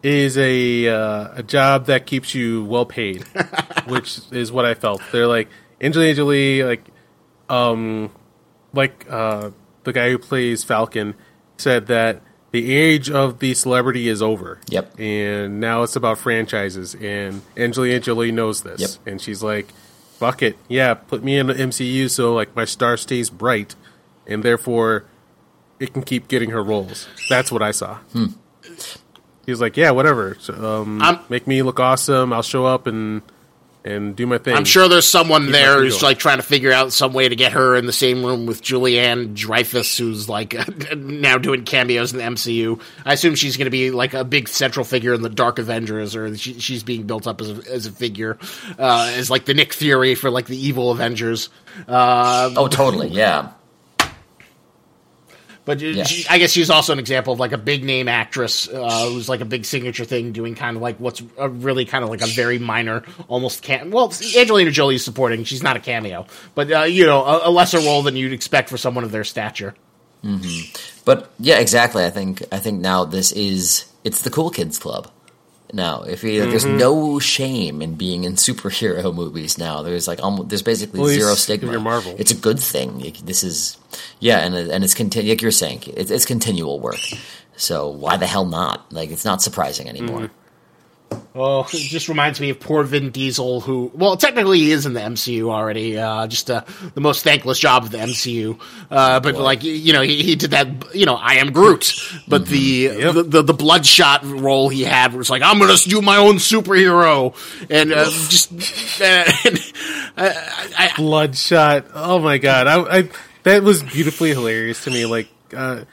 is a uh, a job that keeps you well paid, which is what I felt. They're like Angelina Jolie, like, um, like uh, the guy who plays Falcon said that the age of the celebrity is over. Yep. And now it's about franchises, and Angelina Jolie knows this, Yep. and she's like, "Fuck it, yeah, put me in the MCU so like my star stays bright, and therefore it can keep getting her roles." That's what I saw. Hmm. He was like, "Yeah, whatever. So, um, make me look awesome. I'll show up and and do my thing." I'm sure there's someone Keep there who's like trying to figure out some way to get her in the same room with Julia Louis-Dreyfus, who's like now doing cameos in the MCU. I assume she's going to be like a big central figure in the Dark Avengers, or she, she's being built up as a, as a figure, uh, as like the Nick Fury for like the evil Avengers. Uh, Oh, totally. Yeah. But Yeah. she, I guess she's also an example of like a big name actress uh, who's like a big signature thing, doing kind of like what's a really kind of like a very minor, almost cam. Well, Angelina Jolie's supporting; she's not a cameo, but uh, you know, a, a lesser role than you'd expect for someone of their stature. But yeah, exactly. I think I think now this is it's the cool kids club. Now, if you, there's Mhm. no shame in being in superhero movies now, there's like almost there's basically Well, zero stigma. Marvel. It's a good thing. This is yeah, and and it's continu- like you're saying, it's, it's continual work. So why the hell not? Like it's not surprising anymore. Well, it just reminds me of poor Vin Diesel, who, well, technically he is in the MCU already. Uh, just uh, the most thankless job of the MCU. Uh, but like, you know, he, he did that. You know, I am Groot. But the, the the the bloodshot role he had was like, I'm gonna do my own superhero, and uh, just uh, and, uh, I, Bloodshot. Oh my god, I, I that was beautifully hilarious to me. Like, uh,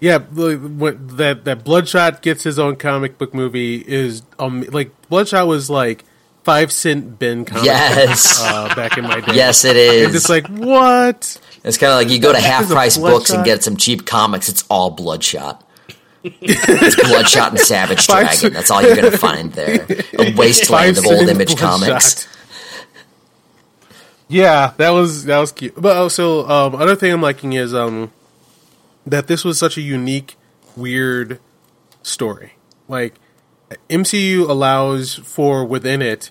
yeah, that that Bloodshot gets his own comic book movie is um like Bloodshot was like five cent bin comic Yes. uh, back in my day. Yes, it is. And is. like what? It's kind of like you go to What the heck half price books and get some cheap comics. It's all Bloodshot. it's Bloodshot and Savage Dragon. That's all you're going to find there. A wasteland of old image Bloodshot. comics. Yeah, that was that was cute. But also, um, other thing I'm liking is um, that this was such a unique, weird story. Like MCU allows for within it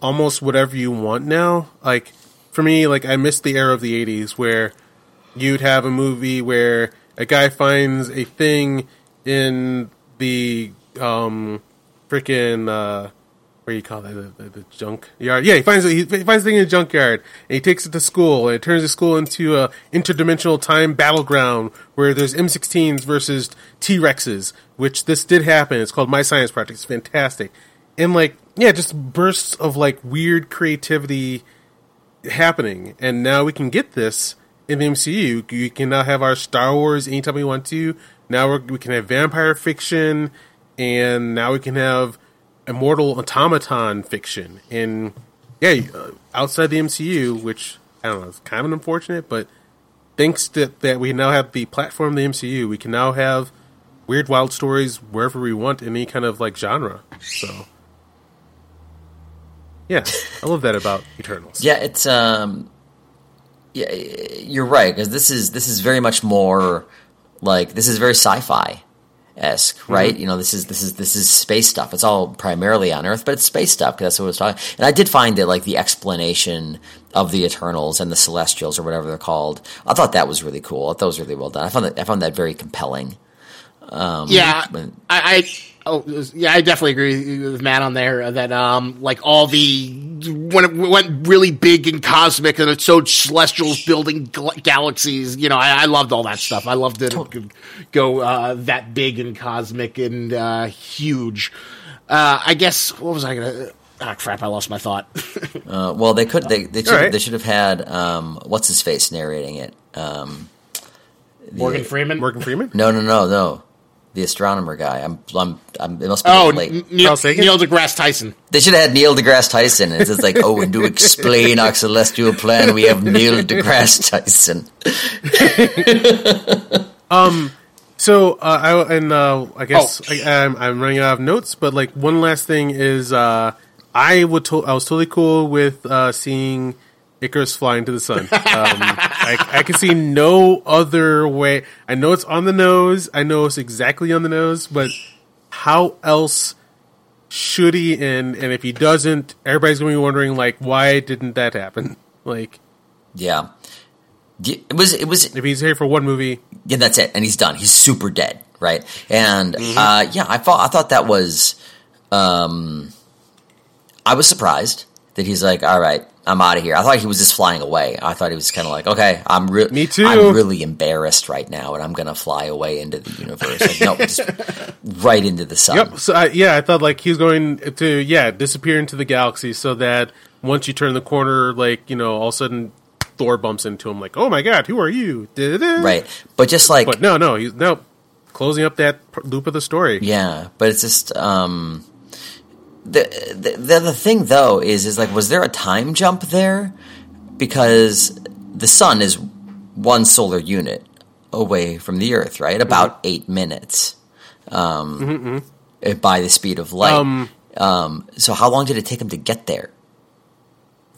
almost whatever you want now. Like for me, like I missed the era of the '80s where you'd have a movie where a guy finds a thing in the um freaking uh what do you call that the, the, the junk yard? Yeah he finds he, finds the thing in the junkyard and he takes it to school and it turns the school into a interdimensional time battleground where there's M16s versus T-Rexes which this did happen. It's called My Science Project. It's fantastic. And like yeah just bursts of like weird creativity happening, and now we can get this in the MCU. You can now have our Star Wars anytime we want to. Now we can have vampire fiction, and now we can have immortal automaton fiction. And yeah, uh, outside the MCU, which I don't know, it's kind of unfortunate, but thanks to that we now have the platform the MCU, we can now have weird, wild stories wherever we want in any kind of like genre. So. Yeah, I love that about Eternals. Yeah, it's um, yeah, you're right because this is this is very much more like this is very sci-fi esque, right? You know, this is this is this is space stuff. It's all primarily on Earth, but it's space stuff because that's what it's talking. And I did find that like the explanation of the Eternals and the Celestials or whatever they're called, I thought that was really cool. I thought it was really well done. I found that I found that very compelling. Um, yeah, but- I, I oh yeah, I definitely agree with Matt on there uh, that um like all the when it went really big and cosmic and it showed celestials building gal- galaxies. You know, I, I loved all that stuff. I loved it. it could go uh, that big and cosmic and uh, huge. Uh, I guess what was I gonna? Ah, crap! I lost my thought. Uh, well, they could. They they should, All right. they should have had um, what's his face narrating it. Um, the- Morgan Freeman. Morgan Freeman. No, no, no, no. The astronomer guy. I'm. I'm. I'm it must be Oh, late. N- Neil, Neil deGrasse Tyson. They should have had Neil deGrasse Tyson. It's just like, oh, and to explain our celestial plan, we have Neil deGrasse Tyson. Um. So uh, I and uh, I guess Oh. I, I'm, I'm running out of notes, but like one last thing is uh, I would to- I was totally cool with uh, seeing Ikaris flying to the sun. Um, I, I can see no other way. I know it's on the nose. I know it's exactly on the nose, but how else should he end? And if he doesn't, everybody's going to be wondering like, why didn't that happen? Like, Yeah. It was. It was. if he's here for one movie, Yeah, that's it, and he's done. He's super dead, right? And Mm-hmm. uh, yeah, I thought. I thought that was. Um, I was surprised that he's like, "All right, I'm out of here." I thought he was just flying away. I thought he was kind of like, "Okay, I'm re- Me too. I'm really embarrassed right now, and I'm gonna fly away into the universe." Like, no, just right into the sun. Yep. So I, yeah, I thought like he was going to yeah disappear into the galaxy, so that once you turn the corner, like you know, all of a sudden Thor bumps into him, like, "Oh my god, who are you?" Da-da-da. Right, but just like But no, no, he's no closing up that loop of the story. Yeah, but it's just um, the, the the other thing though is is like was there a time jump there because the sun is one solar unit away from the Earth, right? About eight minutes um, eh, by the speed of light. Um, Um, so how long did it take him to get there?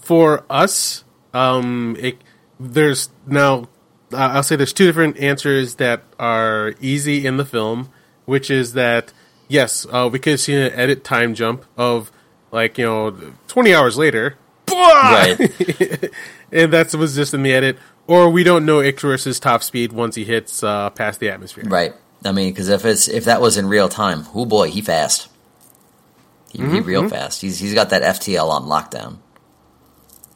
For us, um, it, there's now I'll say there's two different answers that are easy in the film, which is that yes, uh, we could have seen an edit time jump of like you know 20 hours later. Right. and that was just in the edit. Or we don't know Ikaris's top speed once he hits uh, past the atmosphere. Right. I mean, because if it's if that was in real time, oh boy, he fast. He, he real fast. He's he's got that FTL on lockdown.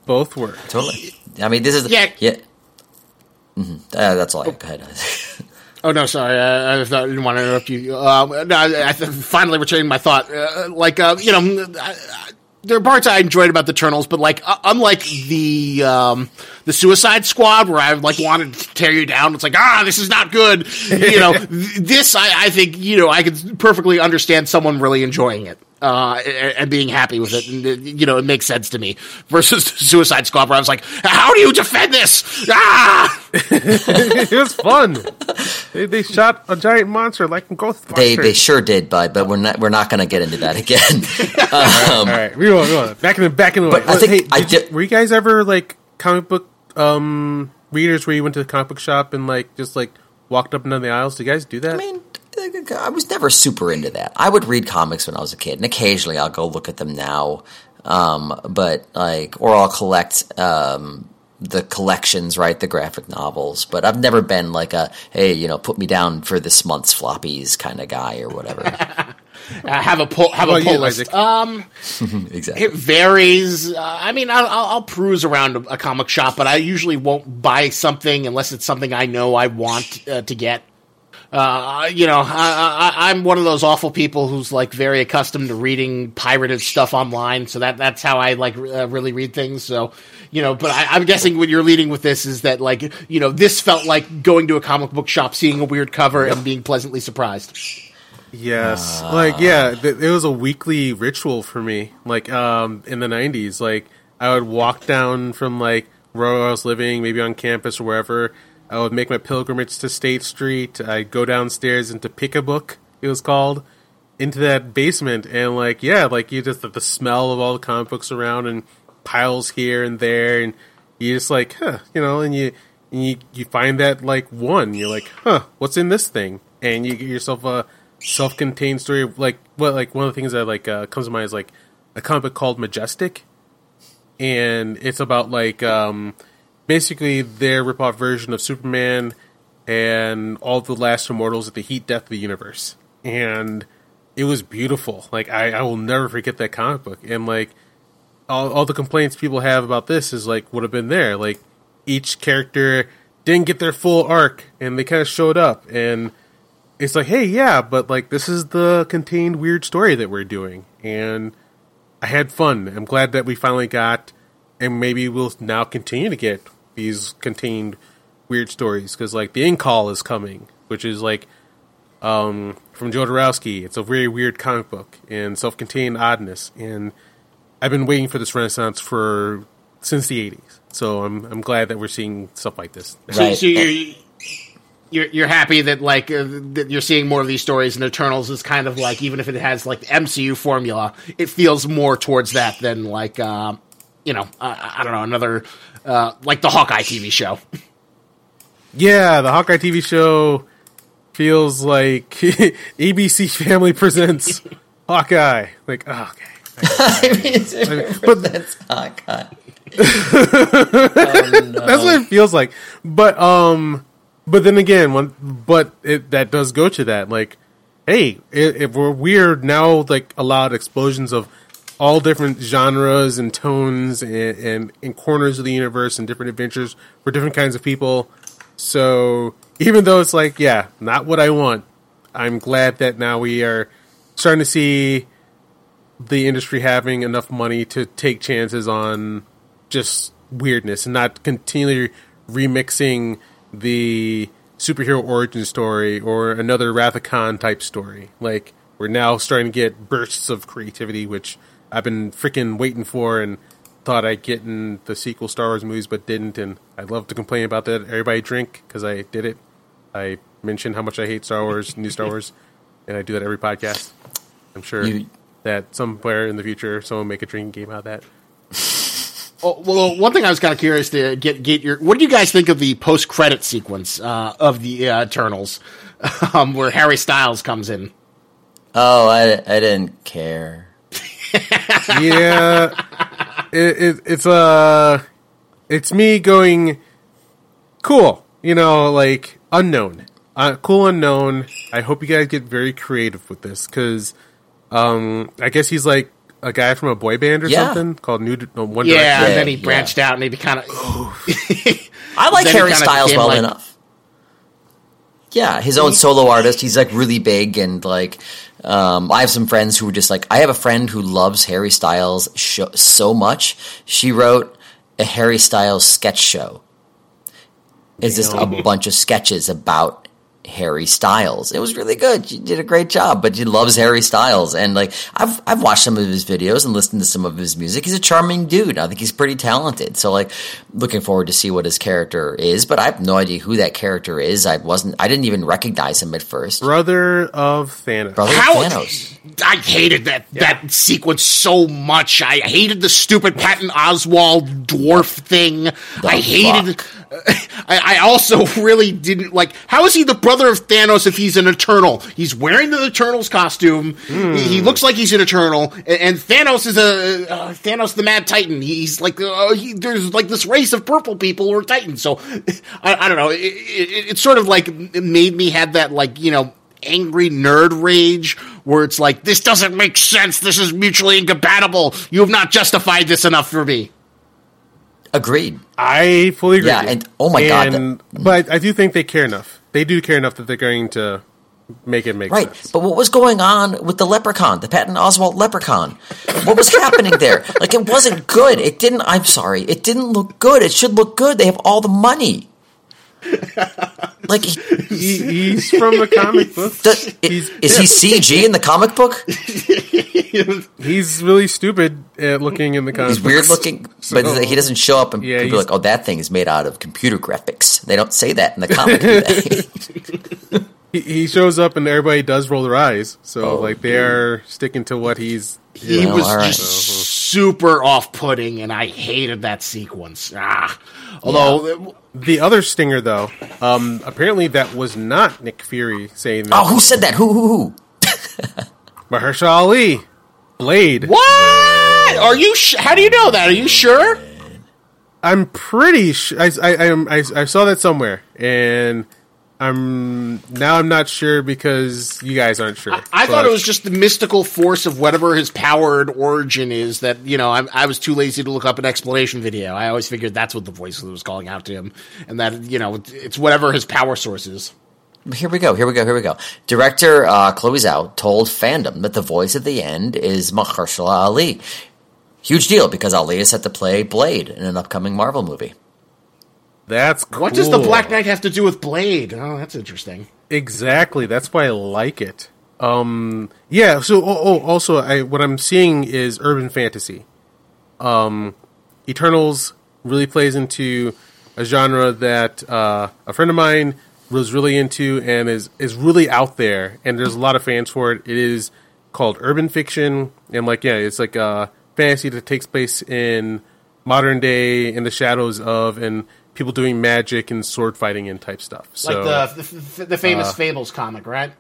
Both were. Totally. I mean, this is Yeah. yeah. hmm Uh, that's all. I Go ahead. Oh no, sorry, uh, I, I didn't want to interrupt you. Uh, no, I, I finally retaining my thought. Uh, like, uh, you know, I, there are parts I enjoyed about the Eternals, but like, uh, unlike the um, the Suicide Squad, where I like wanted to tear you down, it's like, ah, this is not good. You know, this I, I think you know I could perfectly understand someone really enjoying it. Uh, and, and being happy with it, and, uh, you know, it makes sense to me. Versus Suicide Squad, where I was like, "How do you defend this?" Ah, it was fun. they, they shot a giant monster like in Ghostbusters. they they sure did, bud. But we're not we're not going to get into that again. um, All right, we will. We will. Back in the back in the. But I think hey, I did you- did- were you guys ever like comic book um readers where you went to the comic book shop and like just like walked up and down the aisles? Do you guys do that? I mean, I was never super into that. I would read comics when I was a kid, and occasionally I'll go look at them now. Um, but like, or I'll collect um, the collections, right? The graphic novels. But I've never been like a hey, you know, put me down for this month's floppies kind of guy or whatever. Uh, have a pull, have What a about pull you, list. Um, exactly. it varies. Uh, I mean, I'll, I'll, I'll peruse around a, a comic shop, but I usually won't buy something unless it's something I know I want uh, to get. Uh, you know, I, I, I'm one of those awful people who's like very accustomed to reading pirated stuff online, so that that's how I like uh, really read things. So, you know, but I, I'm guessing what you're leading with this is that like, you know, this felt like going to a comic book shop, seeing a weird cover, and being pleasantly surprised. Yes. like yeah, th- it was a weekly ritual for me. Like um in the 90s, like I would walk down from like where I was living, maybe on campus or wherever. I would make my pilgrimage to State Street. I'd go downstairs into Pick a Book, it was called, into that basement and like yeah, like you just the smell of all the comic books around and piles here and there and you just like, huh, you know, and you and you you find that like one, you're like, huh, what's in this thing? And you get yourself a self-contained story like what like one of the things that like uh, comes to mind is like a comic book called Majestic, and it's about like um, basically their ripoff version of Superman and all the last immortals at the heat death of the universe, and it was beautiful. Like I, I will never forget that comic book, and like all, all the complaints people have about this is like would have been there. Like each character didn't get their full arc, and they kind of showed up, and it's like, hey, yeah, but like this is the contained weird story that we're doing, and I had fun. I'm glad that we finally got, and maybe we'll now continue to get these contained weird stories because like the Incal is coming, which is like um, from Jodorowsky. It's a very weird comic book and self-contained oddness, and I've been waiting for this renaissance for since the '80s. So I'm I'm glad that we're seeing stuff like this. So, so you're, you're you're happy that like uh, that you're seeing more of these stories, and Eternals is kind of like even if it has like the MCU formula, it feels more towards that than like um, you know I, I don't know another uh, like the Hawkeye TV show. Yeah, the Hawkeye TV show feels like ABC Family presents Hawkeye. Like, oh, okay. I mean, but that's Hawkeye. That's what it feels like. But um, but then again, when but it that does go to that like, hey, if we're we're now like a allowed explosions of all different genres and tones and, and, and corners of the universe and different adventures for different kinds of people. So even though it's like, yeah, not what I want, I'm glad that now we are starting to see the industry having enough money to take chances on just weirdness and not continually remixing the superhero origin story or another Wrath type story. Like we're now starting to get bursts of creativity, which I've been freaking waiting for and thought I'd get in the sequel Star Wars movies, but didn't. And I'd love to complain about that. Everybody drink because I did it. I mentioned how much I hate Star Wars, new Star Wars, and I do that every podcast. I'm sure You- that somewhere in the future someone will make a drinking game out of that. Oh, well, one thing I was kind of curious to get get your. What do you guys think of the post credit sequence uh, of the uh, Eternals, um, where Harry Styles comes in? Oh, I, I didn't care. Yeah, it, it, it's uh, it's me going cool. You know, like unknown, uh, cool unknown. I hope you guys get very creative with this because, um, I guess he's like a guy from a boy band or Yeah. something called New no, One Yeah, Direction. and then he yeah. branched out and he kind of. I like Harry Styles well like- enough. Yeah, his own solo artist. He's like really big and like. Um, I have some friends who are just like. I have a friend who loves Harry Styles sh- so much. She wrote a Harry Styles sketch show. It's just a bunch of sketches about Harry Styles. It was really good. She did a great job, but she loves Harry Styles, and like I've I've watched some of his videos and listened to some of his music. He's a charming dude. I think he's pretty talented. So like, looking forward to see what his character is, but I have no idea who that character is. I wasn't. I didn't even recognize him at first. brother of Thanos. Brother How Thanos. I hated that that sequence so much. I hated the stupid Patton Oswalt dwarf thing. I hated. I, I also really didn't like. How is he the brother of Thanos if he's an Eternal? He's wearing the Eternals costume. He, he looks like he's an Eternal, and, and Thanos is a uh, Thanos the Mad Titan. He's like uh, he, there's like this race of purple people who are Titans. So I, I don't know. It, it, it sort of like made me have that like you know angry nerd rage where it's like this doesn't make sense this is mutually incompatible you have not justified this enough for me Agreed. I fully agree. Yeah, and- oh my God, And- but I do think they care enough. They do care enough that they're going to make it make sense. Right, sense. but what was going on with the leprechaun, the Patton Oswalt leprechaun? What was happening there? Like it wasn't good. It didn't. I'm sorry. It didn't look good. It should look good. They have all the money. Like, he, He, he's from the comic book. does, He's- is he CG in the comic book? He's really stupid at looking in the comic. He's weird books. looking, but he doesn't show up, and Yeah, people are like, "Oh, that thing is made out of computer graphics." They don't say that in the comic. do they? he, he shows up and everybody does roll their eyes. So Oh, like they are sticking to what he's. he Well, was all right. just super off-putting and i hated that sequence ah although The other stinger, though, um, apparently that was not Nick Fury saying that. oh, who said that? Who? Who? Who? Mahershala Ali, Blade. what are you sh- how do you know that are you sure I'm pretty sure I, I, I, I, I saw that somewhere, and I'm now I'm not sure because you guys aren't sure. I thought it was just the mystical force of whatever his powered origin is. That you know, I, I was too lazy to look up an explanation video. I always figured that's what the voice was calling out to him, and that you know, it's whatever his power source is. Here we go. Here we go. Here we go. Director uh, Chloe Zhao told fandom that the voice at the end is Mahershala Ali. Huge deal because Ali is set to play Blade in an upcoming Marvel movie. That's cool. What does the Black Knight have to do with Blade? Oh, that's interesting. Exactly. That's why I like it. Um, yeah. So, oh, oh, also, I what I'm seeing is urban fantasy. Um, Eternals really plays into a genre that uh, a friend of mine was really into and is is really out there, and there's a lot of fans for it. It is called urban fiction, and like yeah, it's like a fantasy that takes place in modern day, in the shadows of, and people doing magic and sword fighting and type stuff. So, like the the, the famous Fables comic, right?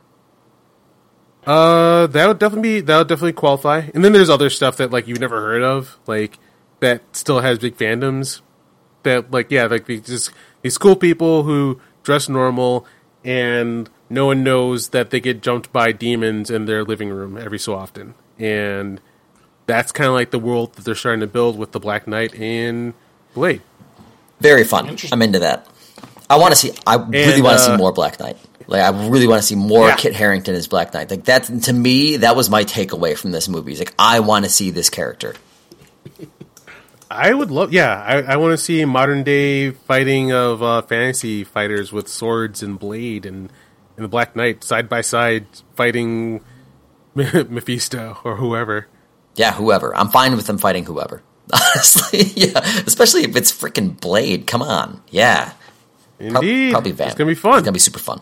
Uh, that would definitely be that would definitely qualify. And then there's other stuff that like you've never heard of, like that still has big fandoms. That like yeah, like these just these cool people who dress normal and no one knows that they get jumped by demons in their living room every so often, and that's kind of like the world that they're starting to build with the Black Knight and Blade. Very fun. I'm into that. I want to see. I really want to see uh, more Black Knight. Like I really want to see more Yeah. Kit Harington as Black Knight. Like that to me, that was my takeaway from this movie. It's like I want to see this character. I would love, yeah, I, I want to see modern day fighting of uh, fantasy fighters with swords and blade and, and the Black Knight side by side fighting Mephisto or whoever. Yeah, whoever. I'm fine with them fighting whoever. Honestly, yeah. Especially if it's freaking Blade. Come on, yeah. Prob- Indeed, probably Van. it's gonna be fun. It's gonna be super fun.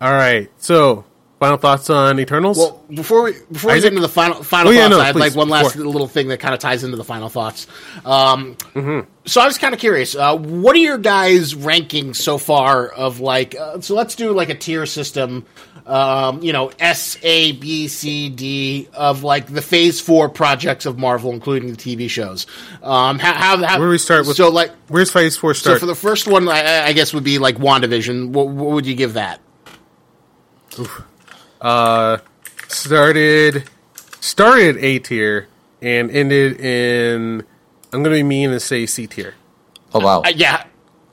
All right, so final thoughts on Eternals? Well, before we before we get into the final final Oh, yeah, thoughts, no, I had please, like one last before. little thing that kind of ties into the final thoughts. Um, Mm-hmm. So I was kind of curious. Uh, what are your guys' rankings so far of like? Uh, so let's do like a tier system. Um, you know, S A B C D of like the Phase Four projects of Marvel, including the TV shows. Um, how, how, how Where do we start with? So like, where's Phase Four start? so for the first one, I, I guess would be like Wandavision. What, what would you give that? uh, started started A tier and ended in. I'm gonna be mean and say C tier. Oh wow. Uh, yeah,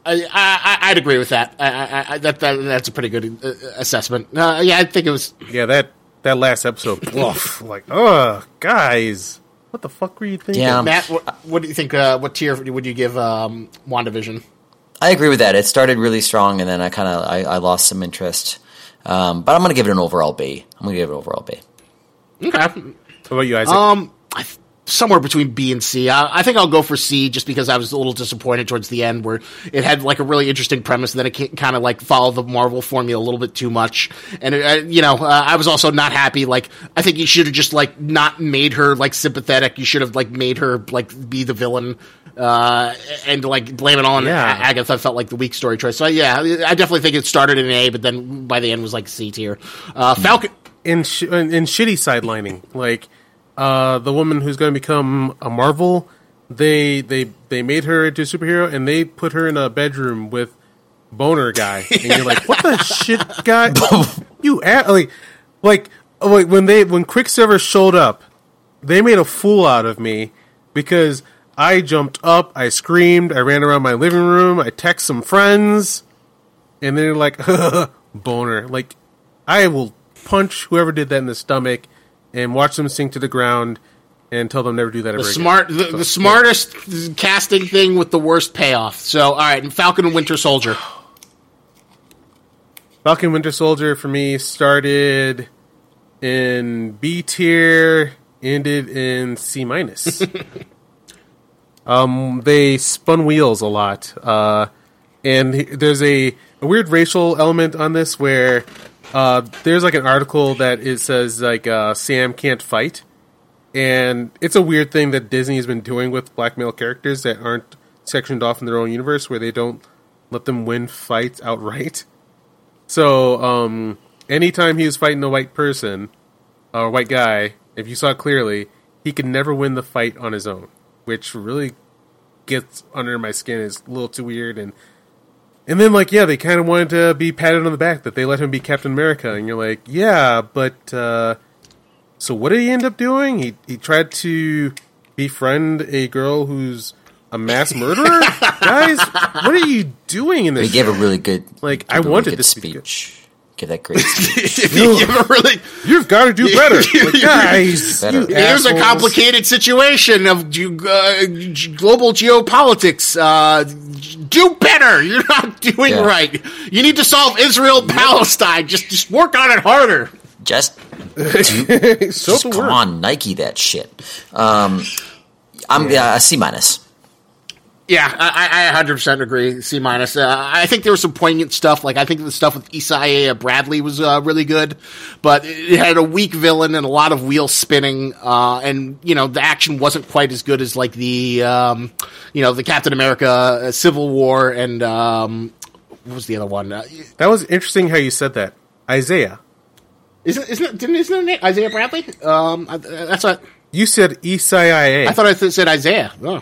I, I, I'd agree with that. I, I, I, that, that that's a pretty good uh, assessment. Uh, yeah, I think it was. Yeah, that that last episode, oof, like, oh, guys, what the fuck were you thinking? Yeah. Matt, what, what do you think? Uh, what tier would you give um, Wandavision? I agree with that. It started really strong, and then I kind of I, I lost some interest. Um, but I'm gonna give it an overall B. I'm gonna give it an overall B. Okay. What about you, Isaac? Um, I, somewhere between B and C. I, I think I'll go for C just because I was a little disappointed towards the end where it had like a really interesting premise and then it kind of like followed the Marvel formula a little bit too much. And it, uh, you know, uh, I was also not happy. Like, I think you should have just like not made her like sympathetic. You should have like made her like be the villain. Uh, and like blame it on Yeah. Agatha felt like the weak story choice. So yeah, I definitely think it started in A, but then by the end was like C tier. Uh, Falcon. in sh- in, in shitty sidelining, like uh, the woman who's going to become a Marvel, they they they made her into a superhero and they put her in a bedroom with boner guy, and you're like, what the shit, guy? you a- like like like when they when Quicksilver showed up, they made a fool out of me because I jumped up, I screamed, I ran around my living room, I text some friends, and they're like, boner. Like, I will punch whoever did that in the stomach and watch them sink to the ground and tell them never do that ever The again. smart, the, So, the smartest casting thing with the worst payoff. So, all right, Falcon and Winter Soldier. Falcon Winter Soldier for me started in B tier, ended in C minus. um, they spun wheels a lot, uh, and there's a, a weird racial element on this where uh, there's like an article that it says like uh, Sam can't fight, and it's a weird thing that Disney has been doing with black male characters that aren't sectioned off in their own universe, where they don't let them win fights outright. So, um, anytime he was fighting a white person or a white guy, if you saw clearly, he could never win the fight on his own, which really gets under my skin. is a little too weird, and and then like yeah, they kind of wanted to be patted on the back that they let him be Captain America, and you're like, yeah, but uh, so what did he end up doing? He he tried to befriend a girl who's a mass murderer. Guys, what are you doing in this? He gave a really good, Like, I really wanted good this speech. Give that great speech. If you give a really, You've got to do better, like, guys. Better. you here's a complicated situation of uh, global geopolitics. Uh, do better. You're not doing Yeah. right. You need to solve Israel Palestine. Just, just work on it harder. Just, Show just come work. on, Nike that shit. Um, I'm yeah. a C minus. Yeah, I, I 100% agree. C minus. Uh, I think there was some poignant stuff. Like I think the stuff with Isaiah Bradley was uh, really good, but it had a weak villain and a lot of wheel spinning. Uh, and you know the action wasn't quite as good as like the um, you know the Captain America uh, Civil War and um, what was the other one? Uh, That was interesting how you said that. Isaiah. isn't isn't it, didn't isn't it Isaiah Bradley? Um, I- that's what. You said ECIA. I thought I th- said Isaiah. Oh.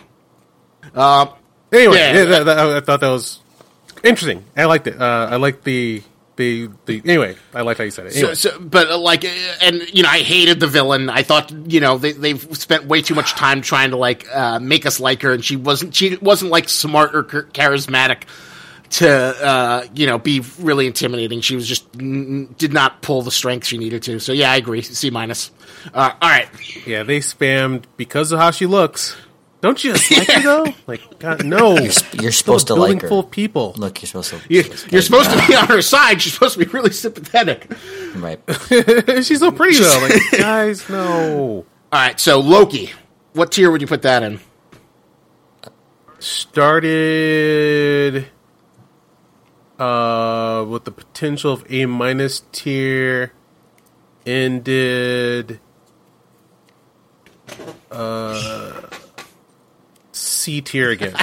Uh, Anyway, Yeah. yeah, that- that- I thought that was interesting. I liked it. Uh, I liked the the the. Anyway, I liked how you said it. Anyway. So, so, but uh, like, uh, and you know, I hated the villain. I thought, you know, they they've spent way too much time trying to like uh, make us like her, and she wasn't. She wasn't like smart or charismatic to, uh, you know, be really intimidating. She was just mm, did not pull the strength she needed to. So yeah, I agree. C minus. Uh, all right. yeah, they spammed because of how she looks. Don't you just like her though? Like, God, no. You're, you're supposed to Still a building like her. full of people. Look, you're supposed to. You, you're supposed to be on her side. She's supposed to be really sympathetic. right. She's so pretty though. Like, guys, no. All right. So Loki, what tier would you put that in? Started uh with the potential of A minus tier. Ended uh C tier again.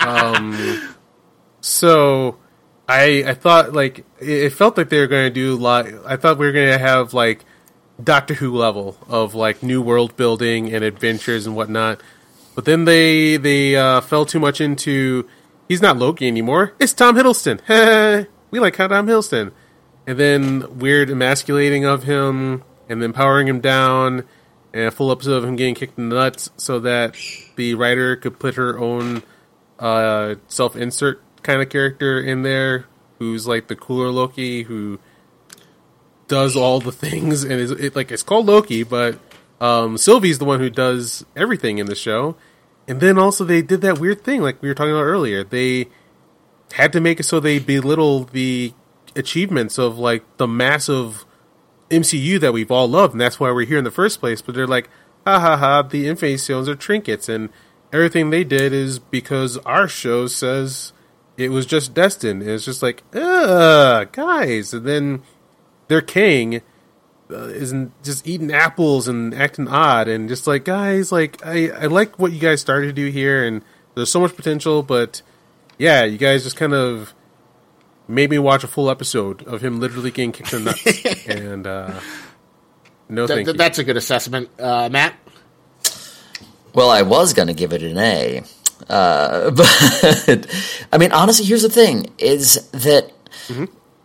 um so I I thought like it, felt like they were going to do lot. I thought we were going to have like Doctor Who level of like new world building and adventures and whatnot. But then they they uh, fell too much into he's not Loki anymore. It's Tom Hiddleston. we like Tom Hiddleston. And then weird emasculating of him and then powering him down and a full episode of him getting kicked in the nuts so that the writer could put her own uh, self insert kind of character in there who's like the cooler Loki who does all the things and is it like it's called Loki, but um, Sylvie's the one who does everything in the show. And then also they did that weird thing like we were talking about earlier. They had to make it so they belittle the achievements of like the massive MCU that we've all loved, and that's why we're here in the first place. But they're like, ha ha ha, the Infinity Stones are trinkets, and everything they did is because our show says it was just destined. And it's just like, ugh, guys. And then their king uh, isn't just eating apples and acting odd, and just like, guys, like, I, I like what you guys started to do here, and there's so much potential, but yeah, you guys just kind of made me watch a full episode of him literally getting kicked in the nuts. and uh, no, Th- thank th- you. that's a good assessment, uh, Matt. Well, I was going to give it an A. Uh, but, I mean, honestly, here's the thing is that,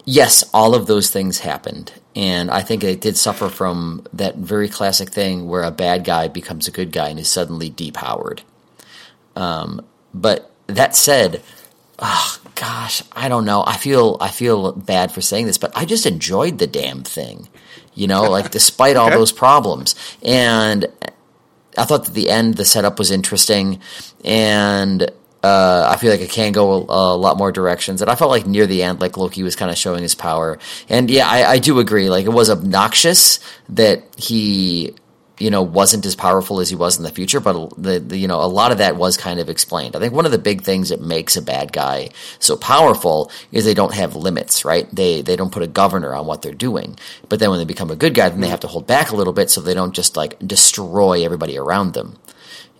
yes, all of those things happened. And I think it did suffer from that very classic thing where a bad guy becomes a good guy and is suddenly depowered. Um, but that said, oh, gosh, I don't know. I feel I feel bad for saying this, but I just enjoyed the damn thing. You know, like despite all Okay. those problems. And I thought that the end, the setup was interesting, and uh, I feel like it can go a, a lot more directions. And I felt like near the end, like Loki was kind of showing his power. And yeah, I, I do agree. Like it was obnoxious that he, you know, wasn't as powerful as he was in the future. But the, the you know, a lot of that was kind of explained. I think one of the big things that makes a bad guy so powerful is they don't have limits, right? They they don't put a governor on what they're doing. But then when they become a good guy, then they have to hold back a little bit so they don't just like destroy everybody around them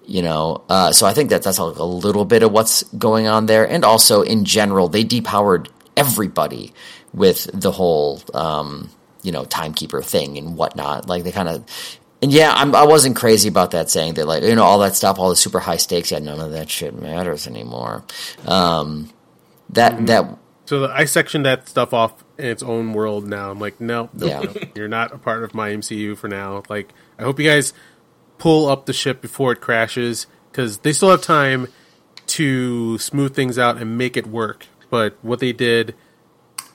you know uh, so i think that that's a, little bit of what's going on there and also in general they depowered everybody with the whole um, you know timekeeper thing and whatnot like they kind of and yeah I'm, i wasn't crazy about that saying that like you know all that stuff all the super high stakes yeah none of that shit matters anymore um, that that So I sectioned that stuff off in its own world now. I'm like, no, no, Yeah. no, you're not a part of my MCU for now. Like, I hope you guys pull up the ship before it crashes because they still have time to smooth things out and make it work. But what they did,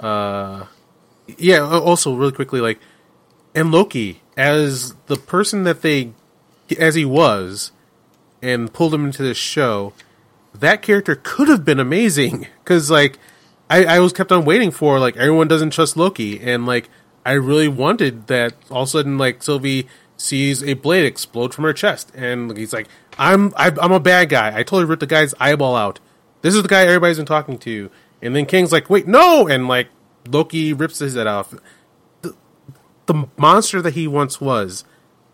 uh, yeah. Also, really quickly, like, and Loki as the person that they, as he was, and pulled him into this show that character could have been amazing. Because like I, I was kept on waiting for like everyone doesn't trust Loki and like I really wanted that all of a sudden like Sylvie sees a blade explode from her chest and he's like I'm I, I'm a bad guy. I totally ripped the guy's eyeball out. This is the guy everybody's been talking to. And then King's like wait no! And like Loki rips his head off the monster that he once was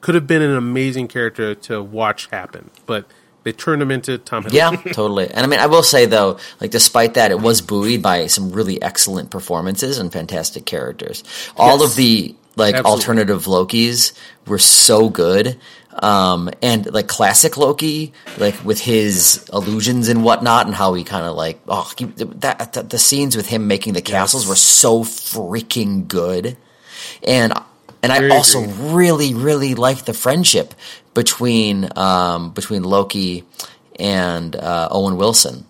could have been an amazing character to watch happen but they turned him into Tom Hiddleston. Yeah, totally. And I mean, I will say though, like despite that, it was buoyed by some really excellent performances and fantastic characters. All Yes. of the like Absolutely. alternative Lokis were so good. Um, and like classic Loki, like with his illusions and whatnot, and how he kind of like oh he, that, that the scenes with him making the castles were so freaking good, and and I also agree. really really like the friendship between um, between Loki and uh, Owen Wilson.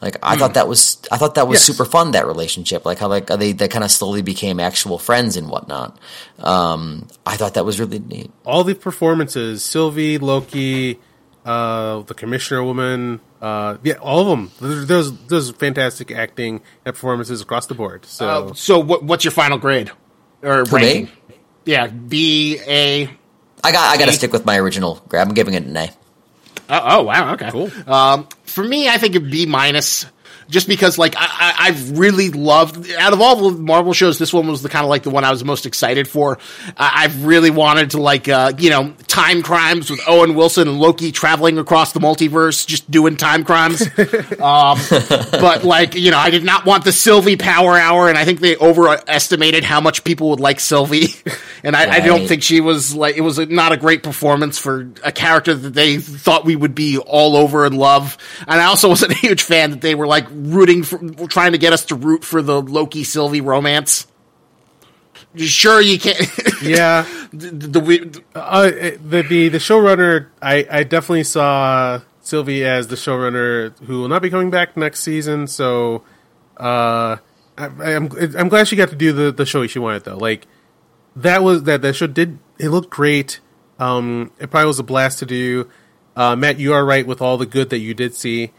Like I thought that was I thought that was Hmm. Yes. super fun that relationship. Like how like they they kind of slowly became actual friends and whatnot. Um, I thought that was really neat. all the performances Sylvie, Loki, uh, the Commissioner woman, uh, yeah, all of them. There's there's, there's fantastic acting and performances across the board. So Uh, so what, what's your final grade or For me? ranking? Yeah, B A. I got I got to stick with my original grab. I'm giving it an A. Oh, oh wow, okay, Cool. Um, for me, I think it'd be minus. Just because, like, I, I, I've really loved out of all the Marvel shows, this one was the kind of like the one I was most excited for. I, I've really wanted to like, uh, you know, time crimes with Owen Wilson and Loki traveling across the multiverse, just doing time crimes. um, but like, you know, I did not want the Sylvie Power Hour, and I think they overestimated how much people would like Sylvie. And I, I don't think she was like it was a, not a great performance for a character that they thought we would be all over and love. And I also wasn't a huge fan that they were like rooting for trying to get us to root for the Loki Sylvie romance. Sure, you can't. yeah, the, the, the uh, the the the showrunner, I I definitely saw Sylvie as the showrunner who will not be coming back next season. So, uh, I, I'm I'm glad she got to do the the show she wanted though. Like that was that that show did it looked great. Um, it probably was a blast to do. Uh, Matt, you are right with all the good that you did see.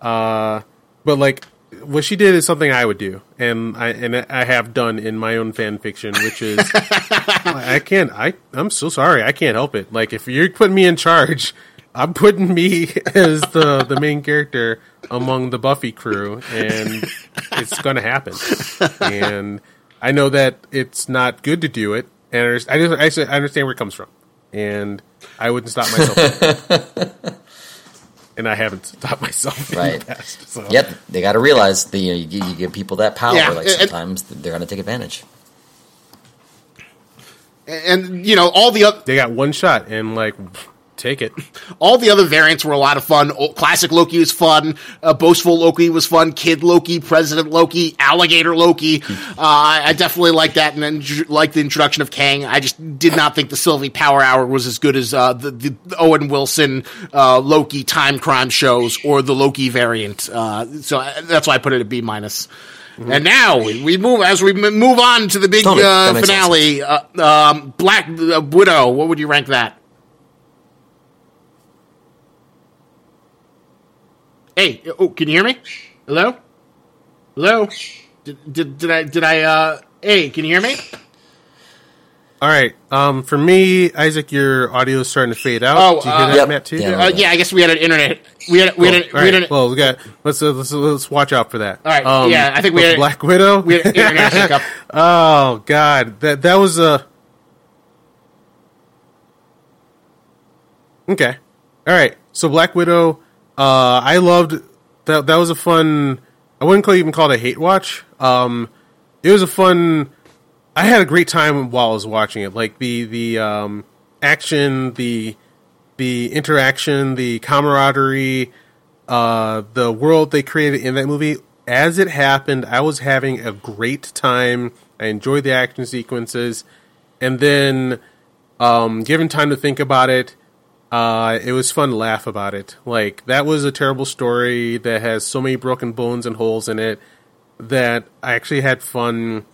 Uh, but like what she did is something I would do, and I and I have done in my own fan fiction, which is I can't. I I'm so sorry. I can't help it. Like if you're putting me in charge, I'm putting me as the the main character among the Buffy crew, and it's going to happen. And I know that it's not good to do it, and I just I, just, I understand where it comes from, and I wouldn't stop myself. and I haven't stopped myself in Right. the past. So. Yep, they got to realize that you, know, you, you give people that power. Yeah, like and- sometimes they're going to take advantage. and you know all the other They got one shot, and like take it. all the other variants were a lot of fun. O- Classic Loki was fun. Uh, Boastful Loki was fun. Kid Loki, President Loki, Alligator Loki. Uh, I definitely like that, and then like the introduction of Kang. I just did not think the Sylvie Power Hour was as good as uh, the, the Owen Wilson uh, Loki time crime shows or the Loki variant. Uh, so I- that's why I put it at B minus. And now we move as we move on to the big Totally. Uh, finale. Uh, um, Black uh, Widow. What would you rank that? Hey, oh, can you hear me? Hello? Hello? Did, did, did I, did I, uh, hey, can you hear me? All right. Um, for me, Isaac, your audio is starting to fade out. Oh, Did you hear uh, that, Yep. Matt? Too. Yeah. Uh, yeah, I guess we had an internet, we had, we had, Cool. a, All we had right. an, well, we got let's, uh, let's let's watch out for that. Um, All right. Yeah, I think we with had- Black Widow. we had an internet hiccup. oh God, that that was a okay. All right. So Black Widow, uh, I loved that. That was a fun. I wouldn't call even call it a hate watch. Um, it was a fun. I had a great time while I was watching it. Like the the um, action, the the interaction, the camaraderie, uh, the world they created in that movie. As it happened, I was having a great time. I enjoyed the action sequences, and then, um, given time to think about it, uh, it was fun to laugh about it. Like that was a terrible story that has so many broken bones and holes in it that I actually had fun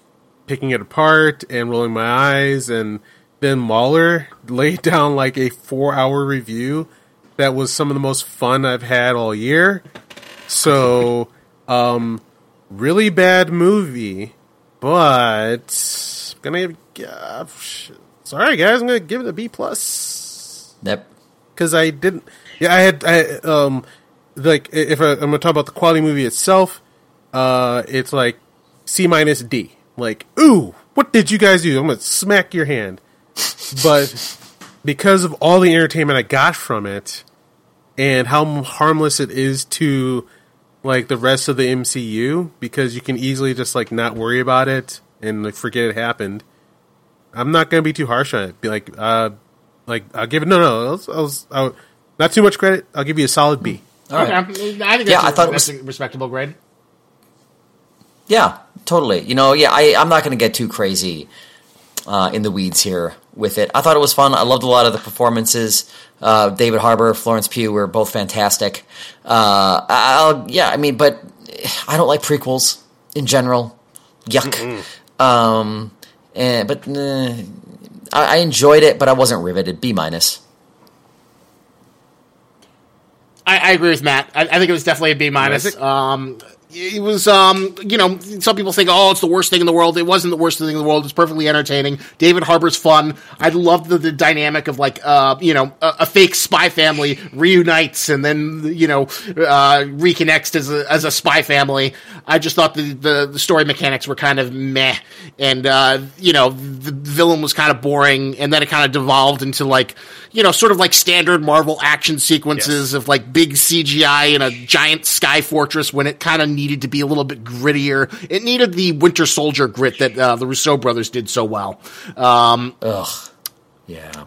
picking it apart and rolling my eyes. And then Mahler laid down like a four-hour review that was some of the most fun I've had all year. So, um, really bad movie, but gonna give. Uh, sorry, guys, I'm gonna give it a B plus Yep. Because I didn't. Yeah, I had. I um, like if I, I'm gonna talk about the quality movie itself, uh, it's like C minus D. Like, ooh, what did you guys do? I'm gonna smack your hand. But because of all the entertainment I got from it, and how harmless it is to like the rest of the MCU, because you can easily just like not worry about it and like forget it happened. I'm not gonna be too harsh on it. Be like, uh, Like I'll give it no no. I was, I was, I was- not too much credit. I'll give you a solid B. All right. Okay. I think that's, Yeah, a, I thought it was- a respectable grade. Yeah, totally. You know, yeah, I, I'm not going to get too crazy uh, in the weeds here with it. I thought it was fun. I loved a lot of the performances. Uh, David Harbour, Florence Pugh were both fantastic. Uh, I'll, yeah, I mean, but I don't like prequels in general. Yuck. Um, and, but uh, I, I enjoyed it, but I wasn't riveted. B minus. I, I agree with Matt. I, I think it was definitely a B minus. Um, it was, um, you know, some people think, oh, it's the worst thing in the world. It wasn't the worst thing in the world. It's perfectly entertaining. David Harbour's fun. I loved the, the dynamic of like, uh, you know, a, a fake spy family reunites and then, you know, uh, reconnects as a, as a spy family. I just thought the, the, the story mechanics were kind of meh. And, uh, you know, the villain was kind of boring. And then it kind of devolved into like, you know, sort of like standard Marvel action sequences of like big CGI in a giant sky fortress when it kind of needed to be a little bit grittier. It needed the Winter Soldier grit that uh, the Russo brothers did so well. Um, Ugh. Yeah.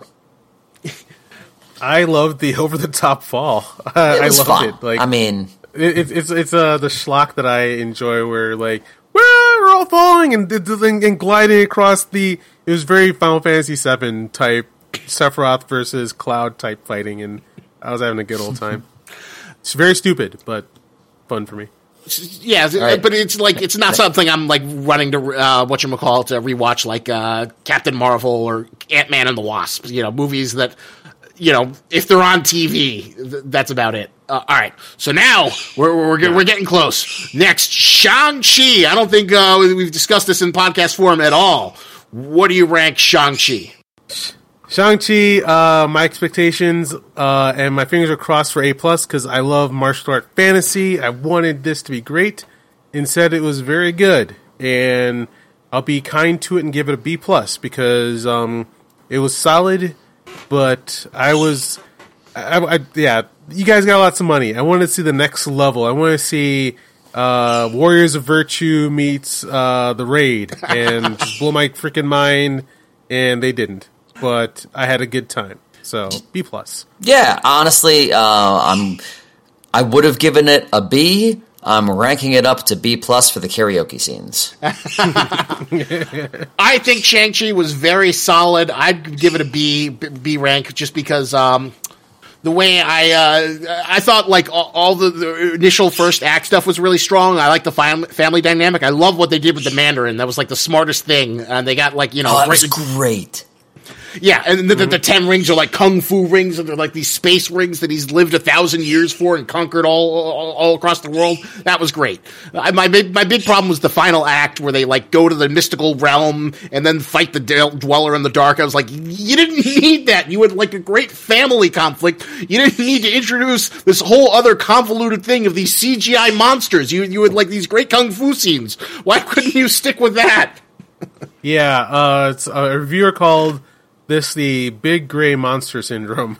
I loved the over the top fall. I, It was loved fun. it. Like I mean, it, it's it's it's uh, the schlock that I enjoy, where like "Wah, we're all falling and, and and gliding across the. It was very Final Fantasy VII type Sephiroth versus Cloud type fighting, and I was having a good old time. it's very stupid, but fun for me. Yeah, right. but it's like it's not something I'm like running to uh, what you call to rewatch like uh, Captain Marvel or Ant Man and the Wasp. You know, movies that you know if they're on TV, th- that's about it. Uh, all right, so now we're we're, get- we're getting close. Next, Shang Chi. I don't think uh, we've discussed this in podcast form at all. What do you rank Shang Chi? Shang-Chi, uh, my expectations, uh, and my fingers are crossed for A plus because I love martial art fantasy. I wanted this to be great. Instead, it was very good, and I'll be kind to it and give it a B plus because um, it was solid. But I was, I, I, yeah, you guys got lots of money. I wanted to see the next level. I want to see uh, Warriors of Virtue meets uh, the Raid and blow my freaking mind, and they didn't. But I had a good time. So B plus. yeah. Honestly, uh, I'm. I would have given it a B. I'm ranking it up to B plus for the karaoke scenes. I think Shang Chi was very solid. I'd give it a B B rank just because um, the way I uh, I thought like all, all the, the initial first act stuff was really strong. I like the fam- family dynamic. I love what they did with the Mandarin. That was like the smartest thing. And they got like you know Oh, that was great- great. Yeah, and the, the, the ten rings are like kung fu rings, and they're like these space rings that he's lived a thousand years for and conquered all all, all across the world. That was great. I, my big my big problem was the final act where they like go to the mystical realm and then fight the del- dweller in the dark. I was like, you didn't need that. You had like a great family conflict. You didn't need to introduce this whole other convoluted thing of these CGI monsters. You you had like these great kung fu scenes. Why couldn't you stick with that? Yeah, uh, it's a reviewer called this the big gray monster syndrome.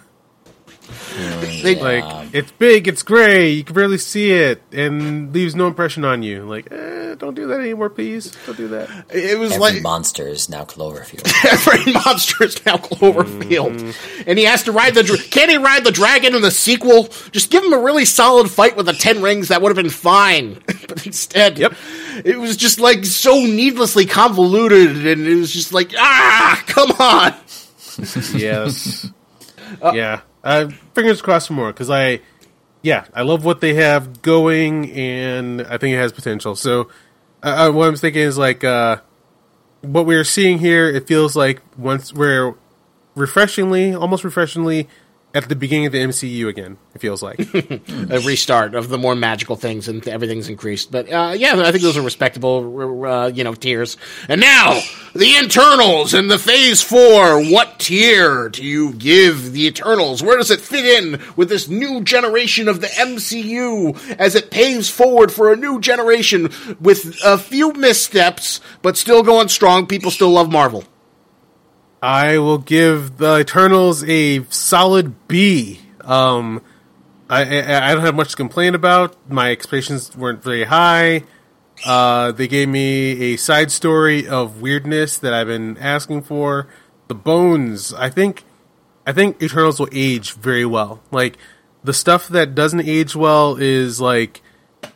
They, Like it's big, it's gray, you can barely see it, and leaves no impression on you. Like, eh, don't do that anymore, please. Don't do that. it was Every like monster is now Cloverfield. every monster is now Cloverfield, and he has to ride the. dra- Can he ride the dragon in the sequel? Just give him a really solid fight with the ten rings. That would have been fine, but instead, Yep. it was just like so needlessly convoluted, and it was just like ah, come on. Yes. yeah. Uh, fingers crossed for more because I, yeah, I love what they have going, and I think it has potential. So, uh, uh, what I'm thinking is like, uh, what we're seeing here. It feels like once we're refreshingly, almost refreshingly, at the beginning of the MCU again. It feels like. a restart of the more magical things and everything's increased. But uh, yeah, I think those are respectable, uh, you know, tiers. And now the Eternals and the Phase Four. What tier do you give the Eternals? Where does it fit in with this new generation of the MCU as it paves forward for a new generation with a few missteps, but still going strong? People still love Marvel. I will give the Eternals a solid B. Um, I, I I don't have much to complain about. My expectations weren't very high. Uh, they gave me a side story of weirdness that I've been asking for. The bones. I think I think Eternals will age very well. Like the stuff that doesn't age well is like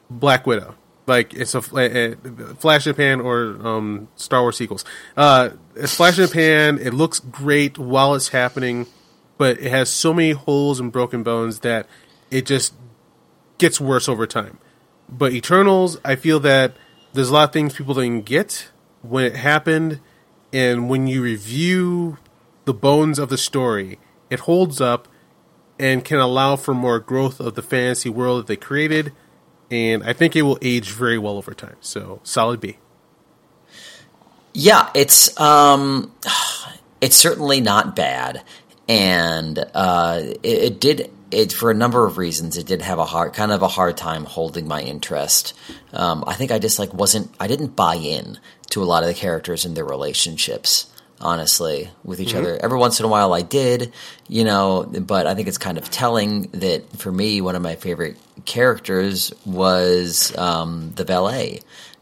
Black Widow. Like it's a, a, a Flash in Pan or um, Star Wars sequels. Uh, it's Flash in Pan. It looks great while it's happening, but it has so many holes and broken bones that it just gets worse over time. But Eternals, I feel that there's a lot of things people didn't get when it happened, and when you review the bones of the story, it holds up and can allow for more growth of the fantasy world that they created. And I think it will age very well over time. So solid B. Yeah, it's um, it's certainly not bad, and uh, it, it did it for a number of reasons. It did have a hard, kind of a hard time holding my interest. Um, I think I just like wasn't. I didn't buy in to a lot of the characters and their relationships. Honestly, with each Mhm. other. Every once in a while, I did, you know. But I think it's kind of telling that for me, one of my favorite characters was um, the valet